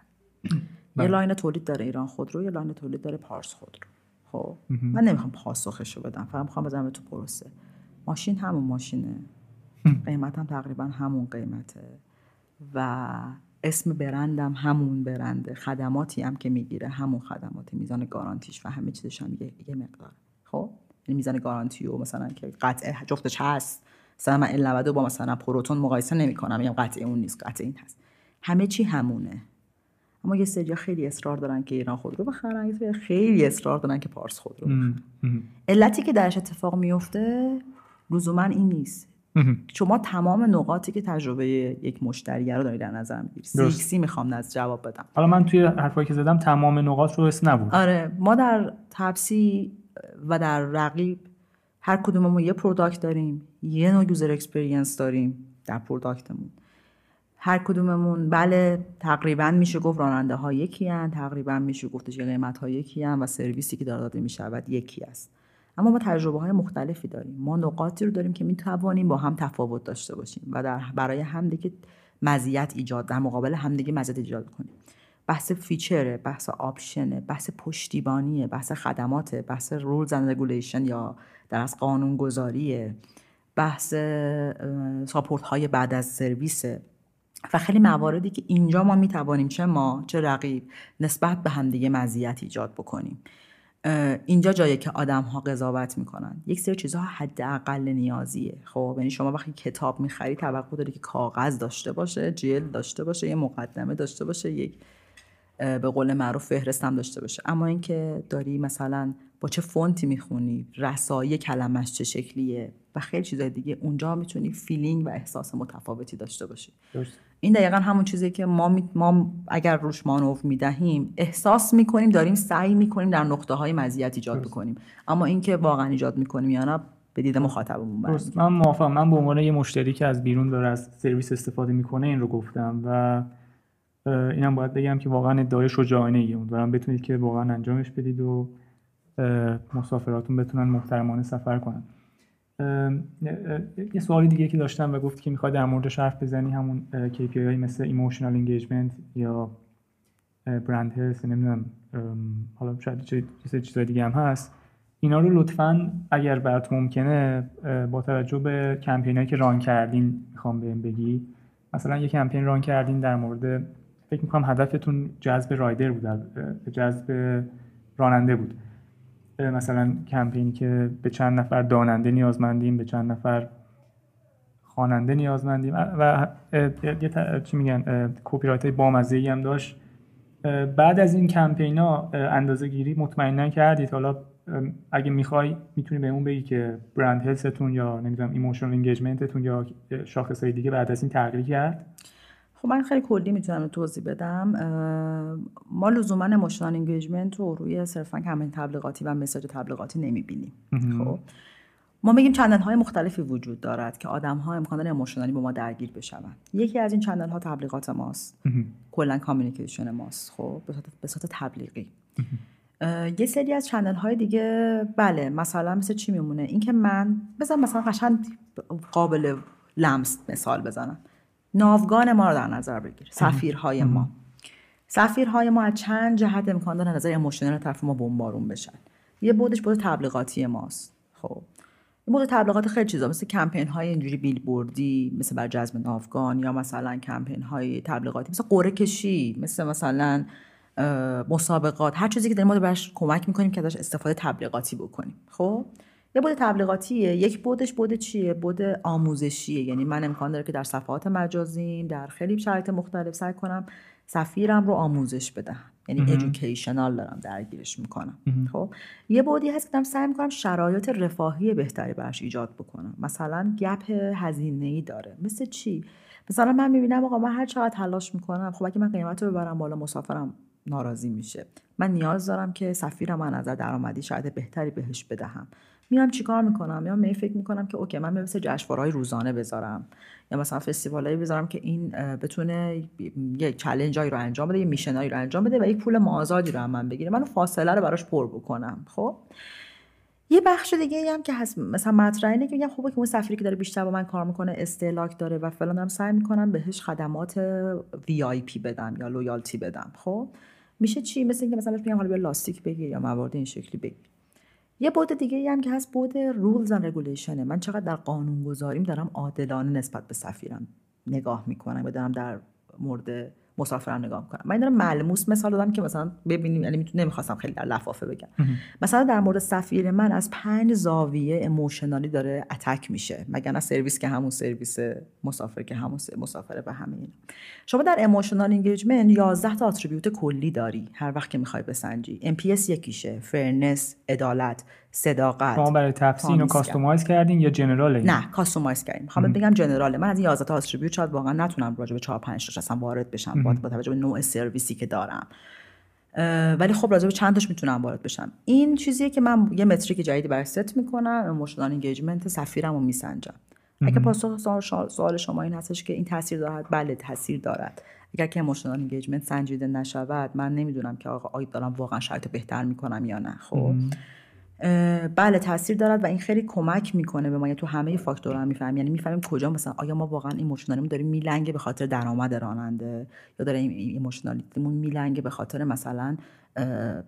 یه بله. line تولید داره ایران خودرو یه line تولید داره پارس خودرو خب. من نمی‌خوام پاسخش رو بدم فقط می‌خوام بزنم تو پروسه. ماشین همون ماشینه. قیمت هم تقریبا همون قیمته. و اسم برندم همون برنده. خدماتی هم که می‌گیره همون خدماتی. میزان گارانتیش و همه چیزش هم یه, یه مقدار. خب. یعنی میزان گارانتی و مثلا که قطعه جفتش هست. مثلا من ال با مثلا پروتون مقایسه نمی‌کنم میگم قطعه اون نیست قطعه این هست. همه چی همونه. اما یه سری خیلی اصرار دارن که ایران خود رو بخرن یه خیلی اصرار دارن که پارس خود رو بخرن. علتی که درش اتفاق میفته لزوما این نیست. شما تمام نقاطی که تجربه یک مشتری رو داری در نظر می‌گیری سیکسی می‌خوام از جواب بدم. حالا من توی حرفایی که زدم تمام نقاط رو حس نبود. آره ما در تپسی و در رقیب هر کدوممون یه پروداکت داریم یه نوع یوزر اکسپریانس داریم در پروداکتمون هر کدوممون بله تقریبا میشه گفت راننده ها یکی هن. تقریبا میشه گفتش قیمت ها یکی هن و سرویسی که داره داده می‌شود یکی است. اما ما تجربه های مختلفی داریم. ما نقاطی رو داریم که می‌توانیم با هم تفاوت داشته باشیم و در برای همدیگه مزیت ایجاد در مقابل همدیگه مزیت ایجاد کنیم. بحث فیچره بحث آپشنه بحث پشتیبانیه بحث خدمات بحث رولز اند یا در از قانون گذاریه بحث ساپورت های بعد از سرویس و خیلی مواردی که اینجا ما می‌توانیم چه ما چه رقیب نسبت به همدیگه مزیت ایجاد بکنیم. اینجا جایی که آدم ها قضاوت می‌کنن. یک سری چیزها حداقل نیازیه. خب یعنی شما وقتی کتاب می‌خری توقع داری که کاغذ داشته باشه جلد داشته باشه یه مقدمه داشته باشه یک به قول معروف فهرست هم داشته باشه. اما اینکه داری مثلا با چه فونتی می‌خونی رسایی کلمش چه شکلیه و خیلی چیزای دیگه اونجا می‌تونی feeling و احساس متفاوتی داشته باشی. این دقیقا همون چیزی که ما, ما اگر روش مانور می‌دهیم احساس می‌کنیم داریم سعی می‌کنیم در نقطه های مزیت ایجاد بکنیم. اما اینکه واقعا ایجاد می‌کنیم یا نه به دید مخاطبمون من موافقم. من به عنوان یه مشتری که از بیرون داره از سرویس استفاده می‌کنه این رو گفتم. و اینم باید بگم که واقعا ادعای شجاعانه ای امیدوارم بتونید که واقعا انجامش بدید و مسافراتون بتونن محترمانه سفر کنن. یه سوالی دیگه که داشتم و گفتی که می‌خوای در موردش حرف بزنی همون KPI های مثل emotional engagement یا brand health نمی‌دونم حالا شاید چیز چیزای دیگه هم هست. اینا رو لطفا اگر برات ممکنه با توجه به کمپین که run کردین می‌خوام بهم بگی. مثلا یه کمپین run کردین در مورد فکر می‌کنم هدفتون جذب rider بود جذب راننده بود. مثلا کمپینی که به چند نفر داننده نیازمندیم به چند نفر خواننده نیازمندیم. و یه چی میگن copywrite بامزه ای هم داشت. بعد از این کمپینا اندازه گیری مطمئنا کردید. حالا اگه می‌خوای می‌تونی بهمون بگی که brand health تون یا نمی‌دونم emotional engagement تون یا شاخصهای دیگه بعد از این تغییر کرد. خب من خیلی کلی می‌تونم توضیح بدم. ما لزوما emotional engagement رو روی صرفا کمپین تبلیغاتی و message تبلیغاتی نمی‌بینیم. خب ما میگیم channel های مختلفی وجود دارد که آدم ها امکان emotional ی با ما درگیر بشون یکی از این channel ها تبلیغات ماست. کلا communication ماست. خب به صورت تبلیغی. یه سری از channel های دیگه بله مثلا مثل چی میمونه؟ اینکه من بزن مثلا قشنگ قابل لمس مثال بزنم. ناوگان ما رو در نظر بگیر. سفیرهای ما. سفیرهای ما از چند جهت امکان داره نظر اموشنال طرف ما بمبارون بشن. یه بودش بود تبلیغاتی ماست. خب. یه بود تبلیغات خیلی چیزا مثل کمپین های اینجوری بیلبوردی مثل بر جذب ناوگان یا مثلا کمپین های تبلیغاتی مثل قرعه کشی مثل مثلا مسابقات. هر چیزی که داریم ما برش کمک می‌کنیم که ازش استفاده تبلیغاتی بکنیم. خب. یه بود تبلیغاتیه یک بودش بود چیه؟ بود آموزشیه. یعنی من امکان داره که در صفحات مجازیم در خیلی شرایط مختلف سعی کنم سفیرم رو آموزش بدم. یعنی ادویکیشنال دارم درگیرش می‌کنم. خب یه بودی هست که دارم سعی می‌کنم شرایط رفاهی بهتری براش ایجاد بکنم. مثلا گپ هزینه ای داره. مثل چی؟ مثلا من می‌بینم آقا من هر چقدر تلاش می‌کنم خب اگه من قیمت رو ببرم بالا مسافرم ناراضی میشه. من نیاز دارم که سفیرم من نظر درآمدی شاید بهتری بهش بدهم. میام چیکار می‌کنم؟ یا می فکر می‌کنم که اوکی من مثل جشنواره‌های روزانه بذارم. یا مثلا فستیوالایی بذارم که این بتونه یه چالنجایی رو انجام بده یه میشنایی رو انجام بده و یک پول مازادی رو هم من بگیره من فاصله رو براش پر بکنم خب؟ یه بخش دیگه هم که هست مثلا مطرح اینه که میگم خوبه که اون سفیری که داره بیشتر با من کار می‌کنه استهلاک داره و فلان دارم سعی می‌کنم بهش خدمات VIP بدم یا loyalty بدم خب؟ میشه چی؟ مثل اینکه مثلا بهش میگم حالا بیا لاستیک بگیر یا موارد این شکلی بگیر. یه بعد دیگه هم که هست بعد rules and regulation ه من چقدر در قانون گذاریم دارم عادلانه نسبت به سفیرم نگاه می‌کنم و دارم در مورد مسافرم نگاه می‌کنم. من دارم ملموس مثال دادم که مثلا ببینیم یعنی نمی‌خواستم خیلی در لفافه بگم. مثلا در مورد سفیر من از پنج زاویه emotional ی داره attack میشه. مگر نه سرویس که همون سرویس مسافر که همون مسافره به همه اینا. شما در emotional engagement 11 تا attribute کلی داری. هر وقت که می‌خوای بسنجی. NPS یکیشه. fairness عدالت. صداقت. شما برای تپسی اینو customize کردین یا general ه نه customize کردیم. می‌خوام بگم general ه من از این 11 تا attribute شاید واقعا نتونم راجع به 4 5 تاش اصلا وارد بشم با توجه به نوع سرویسی که دارم. ولی خب راجع به چند تاش می‌تونم وارد بشم. این چیزیه که من یه metric جدیدی برای ست می‌کنم emotional engagement سفیرم رو میسنجم. اگه پاسخ سوال شما این هستش که این تاثیر دارد بله تاثیر دارد. اگر که emotional engagement سنجیده نشود من نمی‌دونم که آقا آیا دارم واقعا شرایط بهتر می‌کنم یا نه خب؟ بله تاثیر دارد و این خیلی کمک می‌کنه به ما. یعنی تو همه فاکتورها می‌فهمیم یعنی می‌فهمیم کجا مثلا آیا ما واقعا emotionally مون داریم میلنگه به خاطر درآمد راننده یا داره emotionality مون میلنگه به خاطر مثلا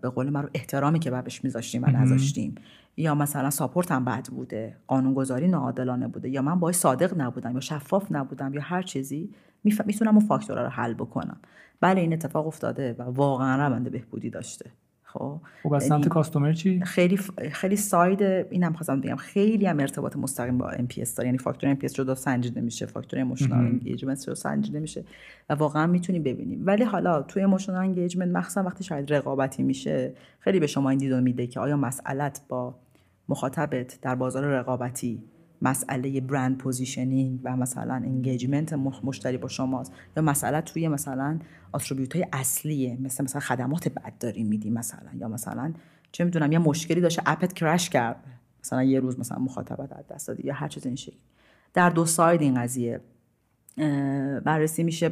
به قول من رو احترامی که بهش میذاشتیم و نذاشتیم. یا مثلا support هم بد بوده قانونگذاری ناعادلانه بوده یا من باید صادق نبودم یا شفاف نبودم یا هر چیزی می‌تونم اون فاکتورها رو حل بکنم. بله این اتفاق افتاده و واقعا روند بهبودی داشته. خب؟ خب از سمت customer یعنی چی؟ خیلی خیلی side اینم خواستم بگم. خیلی هم ارتباط مستقیم با NPS داره. یعنی فاکتور NPS رو سنجیده میشه. فاکتور emotional engagement رو سنجیده میشه. و واقعا می‌تونی ببینیم. ولی حالا توی emotional engagement مخصوصا وقتی شاید رقابتی میشه خیلی به شما این دیدو میده که آیا مسئلت با مخاطبت در بازار رقابتی مسئله brand positioning و مثلا engagement مشتری با شماست. یا مسئله توی مثلا attribute های اصلیه. مثل مثلا خدمات بد داری میدی مثلا. یا مثلا چه می‌دونم یه مشکلی داشته اپت crash کرد. مثلا یه روز مثلا مخاطبت از دست دادی یا هر چیز این شکل در دو side این قضیه. بررسی میشه.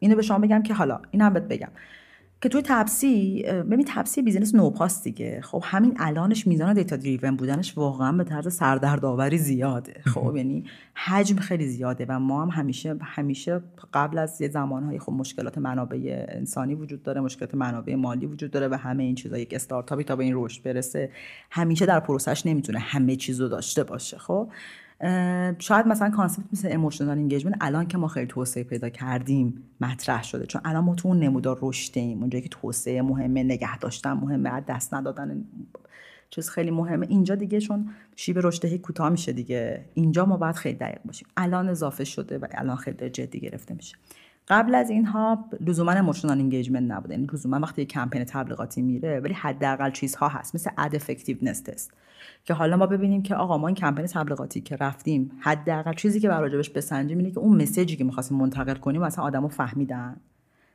اینو به شما بگم که حالا این هم بهت بگم. که توی تپسی ببین تپسی business نوپاست دیگه. خب همین الانش میزان data driven بودنش واقعا به طرز سردردآوری زیاده. خب یعنی حجم خیلی زیاده و ما هم همیشه همیشه قبل از یه زمانهای خب مشکلات منابع انسانی وجود داره مشکلات منابع مالی وجود داره و همه این چیزا یک استارتاپی تا به این رشد برسه همیشه در process ش نمی‌تونه همه چیزو داشته باشه. خب شاید مثلا concept مثل emotional engagement الان که ما خیلی توسعه پیدا کردیم مطرح شده. چون الان ما تو اون نمودار رشدیم اونجایی که توسعه مهمه نگه داشتن مهمه از دست ندادن چیز خیلی مهمه. اینجا دیگه چون شیب رشد کوتاه میشه دیگه. اینجا ما باید خیلی دقیق باشیم. الان اضافه شده و الان خیلی جدی گرفته میشه. قبل از اینها لزوما emotional engagement نبوده. یعنی لزوما وقتی کمپین تبلیغاتی میره ولی حداقل چیزها هست. مثل ad effectiveness test که حالا ما ببینیم که آقا ما این کمپین تبلیغاتی که رفتیم حداقل چیزی که بر بسنجیم اینه که اون مسیجی که می‌خواستیم منتقل کنیم مثلا آدمو فهمیدن.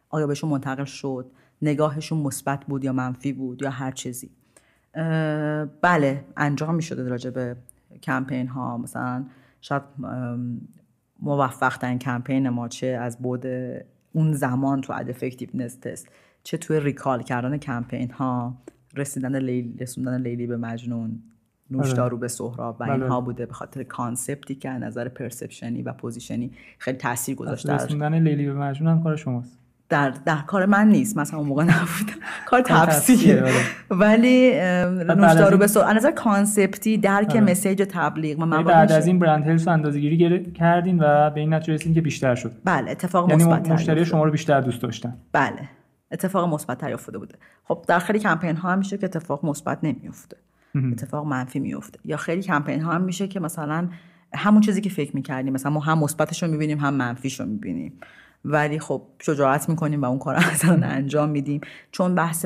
آیا بهشون منتقل شد؟ نگاهشون مثبت بود یا منفی بود یا هر چیزی. بله انجام می‌شده راجع به کمپین ها مثلا شاید موفق ترین کمپین ما چه از بود اون زمان تو اد افکتیونس تست چه توی ریکال کردن کمپین ها رسیدن لیلی رسوندن لیلی به مجنون. نوشدارو به سهراب و اینها بله. بوده به خاطر کانسپتی که نظر پرسپشنی و پوزیشنی خیلی تاثیر گذاشته. رسوندن لیلی به مجنون هم کار شماست. در در کار من نیست. مثلا اون موقع نبود. [laughs] کار تفسیره آره. ولی نوشدارو به سهراب. نظر کانسپتی درک آره. مسیج تبلیغ. و یعنی بعد از این برند هلس اندازه‌گیری کردین و به این نتیجه رسیدین که بیشتر شد. بله اتفاق یعنی مثبت مشتری شما رو بیشتر دوست داشتن. بله اتفاق مثبت افتاده بوده. خب در خیلی کمپین ها هم میشه که اتفاق مثبت نمیفته اتفاق منفی میفته یا خیلی کمپین ها هم میشه که مثلا همون چیزی که فکر می‌کردیم مثلا ما هم مثبتش رو می‌بینیم هم منفیش رو می‌بینیم. ولی خب شجاعت می‌کنیم و اون کار رو [laughs] انجام میدیم. چون بحث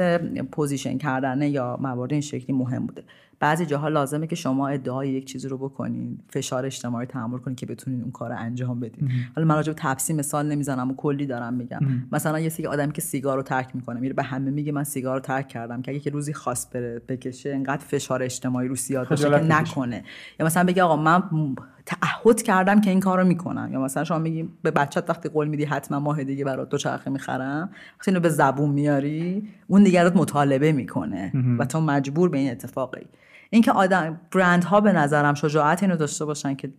position کردن یا موارد این شکلی مهم بوده. بعضی جاها لازمه که شما ادعای یک چیزی رو بکنین فشار اجتماعی تحمل کنین که بتونین اون کار رو انجام بدین. حالا من راجع به تپسی مثال نمی‌زنم و کلی دارم میگم. مثلا یه سری آدمی که سیگار رو ترک می‌کنه میره به همه میگه من سیگار رو ترک کردم که اگه که روزی خواست بره بکشه انقدر فشار اجتماعی رو زیاد باشه که نکنه. یا مثلا بگه آقا من تعهد کردم که این کار رو می‌کنم. یا مثلا شما میگی به بچت وقتی قول میدی حتما ماه دیگه برات دو چرخه می‌خرم وقتی اینو به زبون میاری اون دیگه مطالبه می‌کنه و تو مجبور به این اتفاقی. اینکه آدم برندها به نظرم شجاعت اینو داشته باشن که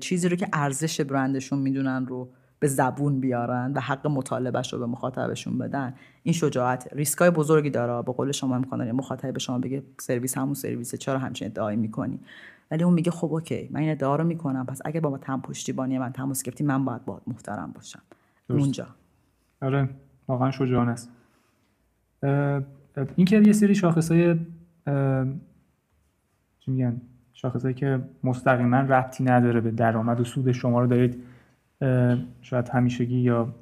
چیزی رو که ارزش برندشون می‌دونن رو به زبون بیارن و حق مطالبهش رو به مخاطبشون بدن این شجاعت ریسکای بزرگی داره. به قول شما امکان داره مخاطب به شما بگه سرویس همون سرویسه چرا همچین ادعایی می‌کنی؟ ولی اون میگه خب اوکی من این ادعا رو می‌کنم پس اگه با تم پشتیبانی من تماس گرفتی من باید باید محترم باشم. اونجا. آره واقعا شجاعانه است. این که یه سری شاخصای میگن شاخصایی که مستقیما ربطی نداره به درآمد و سود شما رو دارید شاید همیشگی یا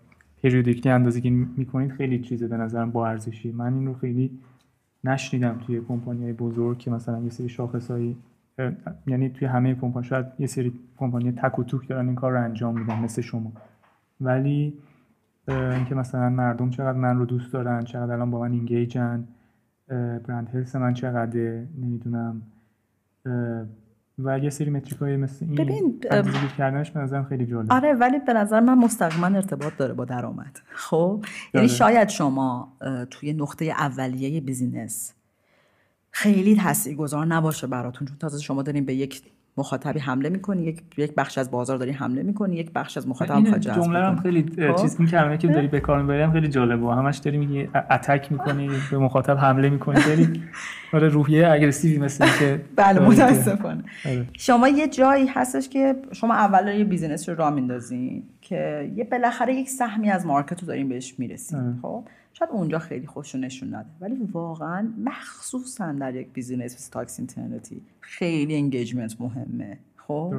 پریودیکلی اندازه که می‌کنید خیلی چیزه به نظرم با ارزشی. من این رو خیلی نشنیدم توی کمپانی های بزرگ که مثلا یه سری شاخصایی یعنی توی همه کمپانی شاید یه سری کمپانی تک و توک دارن این کار رو انجام میدن مثل شما. ولی اینکه مثلا مردم چقدر من رو دوست دارن چقدر الان با من اینگیجن brand health من چقدر نمی‌دونم. و یه سری metric های مثل این ببین کردنش به نظرم خیلی جالب. آره ولی به نظر من مستقیما ارتباط داره با درآمد. خب؟ یعنی آره. شاید شما توی نقطه اولیه business خیلی تاثیرگذار نباشه براتون چون تازه شما دارین به یک مخاطبی حمله می‌کنی یک یک بخش از بازار داری حمله می‌کنی یک بخش از مخاطب می‌خواد جذب جمله هم خیلی خب؟ چیز این کلمه که داری به کار می‌بری خیلی جالبه همش داری میگی attack می‌کنی به مخاطب حمله می‌کنی داری [laughs] آره روحیه aggressive ی مثل که بله متاسفانه آره. شما یه جایی هستش که شما اول یه business رو راه میندازین که یه بالاخره یک سهمی از market رو دارین بهش می‌رسین. خب شاید اونجا خیلی خوش نشون نده. ولی واقعا مخصوصا در یک business مثل تاکسی اینترنتی خیلی engagement مهمه. خب؟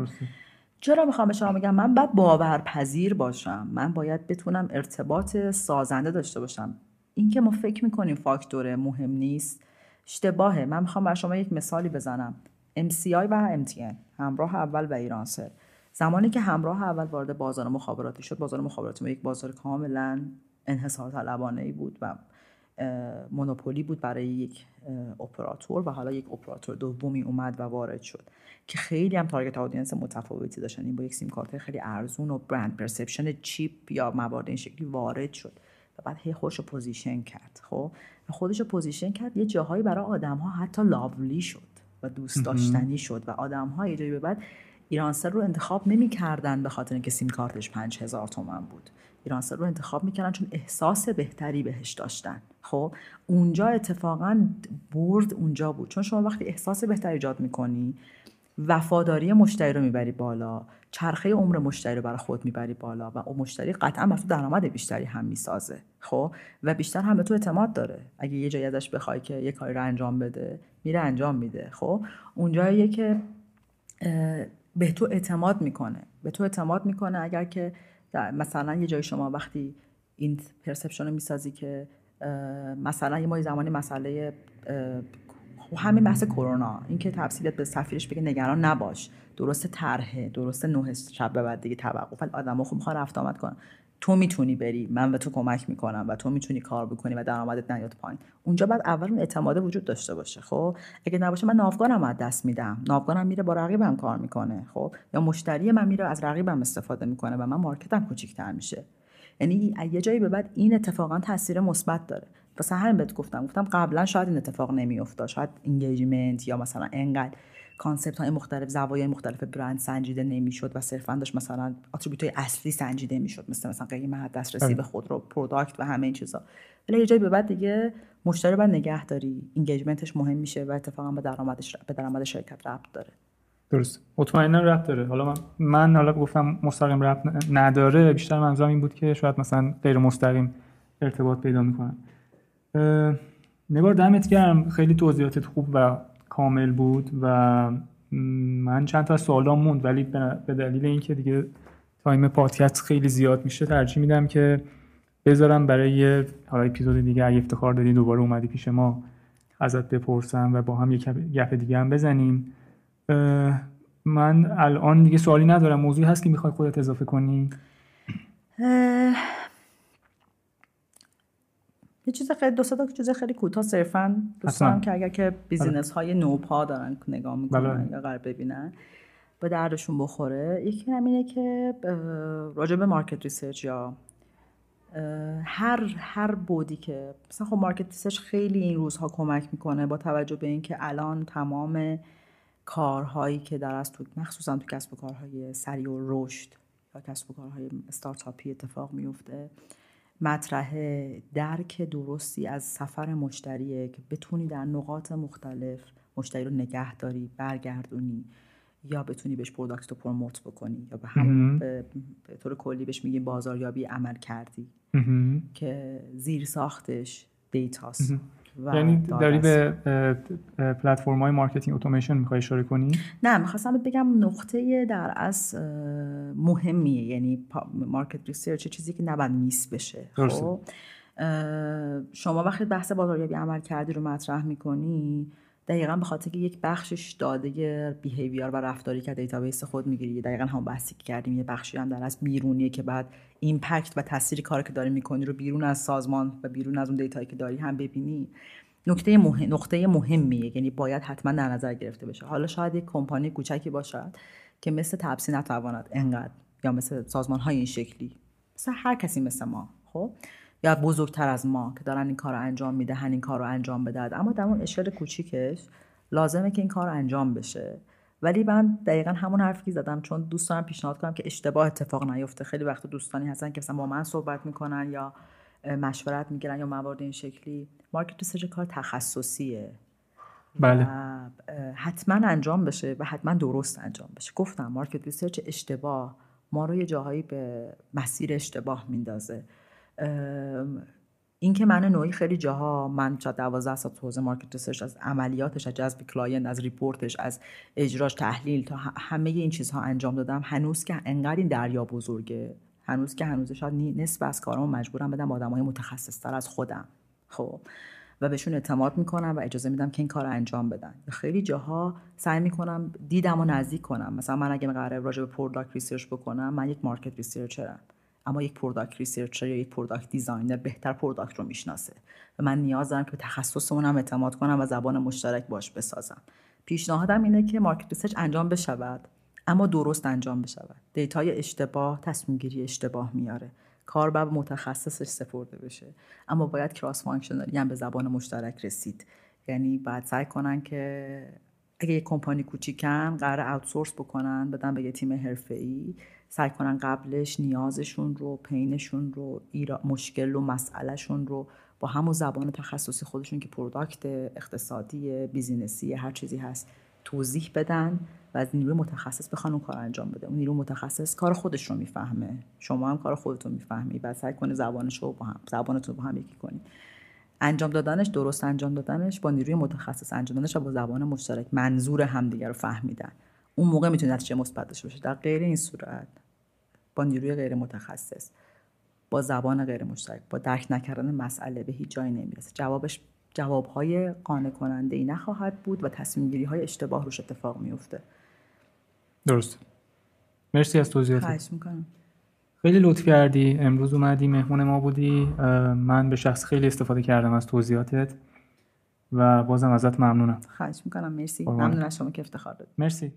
چرا می‌خوام به شما بگم من باید باورپذیر باشم؟ من باید بتونم ارتباط سازنده داشته باشم. اینکه ما فکر می‌کنیم فاکتور مهم نیست اشتباهه. من می‌خوام بر شما یک مثالی بزنم. MCI و MTN همراه اول و ایرانسل زمانی که همراه اول وارد بازار مخابراتی شد بازار مخابراتی ما یک بازار کاملا انحصار طلبانه ای بود و monopoly بود برای یک اپراتور و حالا یک اپراتور دومی اومد و وارد شد. که خیلی هم target audience متفاوتی داشتن. این با یک سیم کارت خیلی ارزون و brand perception cheap یا موارد این شکلی وارد شد و بعد هی خودش رو position کرد. خب؟ خودش رو position کرد. یه جاهایی برای آدم ها حتی لاولی شد و دوست داشتنی شد و آدم ها یه جایی به بعد ایرانسل رو انتخاب نمی‌کردن به خاطر اینکه سیم کارتش 5000 تومن بود. ایرانسل رو انتخاب می‌کردن چون احساس بهتری بهش داشتن. خب اونجا اتفاقا برد اونجا بود. چون شما وقتی احساس بهتری ایجاد می‌کنی وفاداری مشتری رو می‌بری بالا چرخه عمر مشتری رو برای خود می‌بری بالا و اون مشتری قطعا بر تو درآمد بیشتری هم می‌سازه. خب و بیشتر هم به تو اعتماد داره. اگه یه جایی ازش بخوای که یه کاری رو انجام بده میره انجام میده. خب اونجاییه که به تو اعتماد می‌کنه. به تو اعتماد می‌کنه اگر که مثلا یه جای شما وقتی این پرسپشن رو می‌سازی که مثلا یه ماه زمانی مسئله همین بحث کرونا اینکه تفصیلات به سفیرش بگه نگران نباش. درست طرحه درست نه شب بعد دیگه توقف. ولی آدما خوب می‌خوان رفت آمد کنن. تو می‌تونی بری من به تو کمک می‌کنم و تو می‌تونی کار بکنی و درآمدت نیاد پایین. اونجا باید اول اون اعتماد وجود داشته باشه خب؟ اگه نباشه من ناوگانم از دست میدم. ناوگانم میره با رقیبم کار می‌کنه خب؟ یا مشتری من میره از رقیبم استفاده می‌کنه و من market م کوچیک‌تر میشه. یعنی یه جایی به بعد این اتفاقا تاثیر مثبت داره. واسه همین بهت گفتم گفتم قبلا شاید این اتفاق نمیافتاد شاید engagement یا مثلا انقدر. concept های مختلف زوایای مختلف برند سنجیده نمی‌شد و صرفا داشت مثلا attribute های اصلی سنجیده می‌شد مثل مثلا قیمت دسترسی. به خودرو product و همه این چیزا. ولی یه جایی به بعد دیگه مشتری بعد نگه داری اینگیجمنتش مهم میشه و اتفاقا به درآمدش به درآمد شرکت ربط داره. درست. مطمئنا ربط داره. حالا من, من حالا گفتم مستقیم ربط نداره. بیشتر منظورم این بود که شاید مثلا غیر مستقیم ارتباط پیدا می‌کنن نگار دمت گرم. خیلی توضیحاتت خوب و کامل بود و من چند تا سوالام موند ولی به دلیل اینکه دیگه time پادکست خیلی زیاد میشه ترجیح میدم که بذارم برای یه حالا اپیزود دیگه اگه افتخار دادی دوباره اومدی پیش ما ازت بپرسم و با هم یک گپ دیگه هم بزنیم. من الان دیگه سوالی ندارم موضوعی هست که می‌خوای خودت اضافه کنی؟ یه چیز خیلی دو تا چیز خیلی کوتاه صرفا دوستان که اگر که business های نوپا دارن نگاه می‌کنن بله. یا قرار ببینن به دردشون بخوره. یکی اینه که راجع به market research یا هر هر بودی که مثلا خب market research خیلی این روزها کمک می‌کنه با توجه به اینکه الان تمام کارهایی که در واقع تو مخصوصا تو کسب و کارهای سریع‌الرشد یا کسب و کارهای استارتاپی اتفاق میفته مطرح درک درستی از سفر مشتریه که بتونی در نقاط مختلف مشتری رو نگه داری برگردونی یا بتونی بهش product رو promote بکنی یا به هم به, طور کلی بهش میگیم بازاریابی عملکردی که زیر ساختش دیتاست یعنی داری به پلتفرم های marketing automation می‌خوای اشاره کنی؟ نه می‌خواستم بگم نقطه در واقع مهمیه یعنی market research چیزی که نباید miss بشه. خب؟ شما وقتی بحث بازاریابی عملکردی رو مطرح می‌کنی دقیقا به خاطر که یک بخشش داده behavior و رفتاری که دیتابیس خود می‌گیری دقیقا هم بحثی که کردیم یه بخشی هم در واقع بیرونیه که باید impact و تاثیر کاری که داری می‌کنی رو بیرون از سازمان و بیرون از اون دیتایی که داری هم ببینی. نکته مهم، نقطه مهمیه یعنی باید حتما در نظر گرفته بشه. حالا شاید یک کمپانی کوچکی باشد که مثل تپسی نتواند انقدر یا مثل سازمان های این شکلی مثل هر کسی مثل ما خب؟ یا بزرگتر از ما که دارن این کار رو انجام می‌دهن این کار رو انجام بدهد. اما در اون اشکال کوچیکش لازمه که این کار رو انجام بشه. ولی من دقیقا همون حرفی که زدم چون دوست دارم پیشنهاد کنم که اشتباه اتفاق نیفته. خیلی وقت دوستانی هستن که مثلا با من صحبت می‌کنن یا مشورت می‌گیرن یا موارد این شکلی. market research کار تخصصیه. بله. حتما انجام بشه و حتما درست انجام بشه. گفتم market research اشتباه ما رو یه جاهایی به مسیر اشتباه میندازه. این که من نوعی خیلی جاها من شاید 12 سال تو حوزه market research از عملیاتش از جذب client از report ش از اجراش تحلیل تا همه این چیزها انجام دادم هنوز که انقدر این دریا بزرگه هنوز که هنوز شاید نصف از کارامو مجبورم بدم آدمای متخصص تر از خودم. خب و بهشون اعتماد می‌کنم و اجازه میدم که این کار انجام بدن. خیلی جاها سعی می‌کنم دیدم و نزدیک کنم. مثلا من اگه قراره راجع به product research بکنم من یک market researcher م اما یک product researcher یا یک product designer بهتر product رو می‌شناسه. و من نیاز دارم که به تخصصمون هم اعتماد کنم و زبان مشترک باش بسازم. پیشنهادم اینه که market research انجام بشود اما درست انجام بشود. دیتای اشتباه تصمیم گیری اشتباه میاره. کار باید متخصصش سپرده بشه. اما باید cross functional ی هم به زبان مشترک رسید. یعنی باید سعی کنن که اگه یک کمپانی کوچیکن قرار outsource بکنن بدن به یه تیم حرفه‌ای. سعی کنن قبلش نیازشون رو pain شون رو مشکل و مسئلهشون رو با همون زبان تخصصی خودشون که product اقتصادی business ی هر چیزی هست توضیح بدن و از نیروی متخصص بخوان اون کار انجام بده. اون نیروی متخصص کار خودش رو می‌فهمه. شما هم کار خودتون می‌فهمی بعد سعی کنه زبانش رو با هم زبانتون با هم یکی کنی. انجام دادنش درست انجام دادنش با نیروی متخصص انجام دادنش و با زبان مشترک منظور همدیگه رو فهمیدن. اون موقع می‌تونه نتیجه مثبت داشته باشه در غیر این صورت. با نیروی غیر متخصص با زبان غیر مشترک با درک نکردن مسئله به هیچ جایی نمی‌رسه. جوابش جوابهای قانع کننده ای نخواهد بود و تصمیم گیری های اشتباه روش اتفاق میفته درست. مرسی از توضیحات خواهش می‌کنم. خیلی لطف کردی. امروز اومدی مهمون ما بودی. من به شخص خیلی استفاده کردم از توضیحاتت و بازم ازت ممنونم. خواهش می‌کنم. مرسی. ممنون از شما که افتخار دادید مرسی.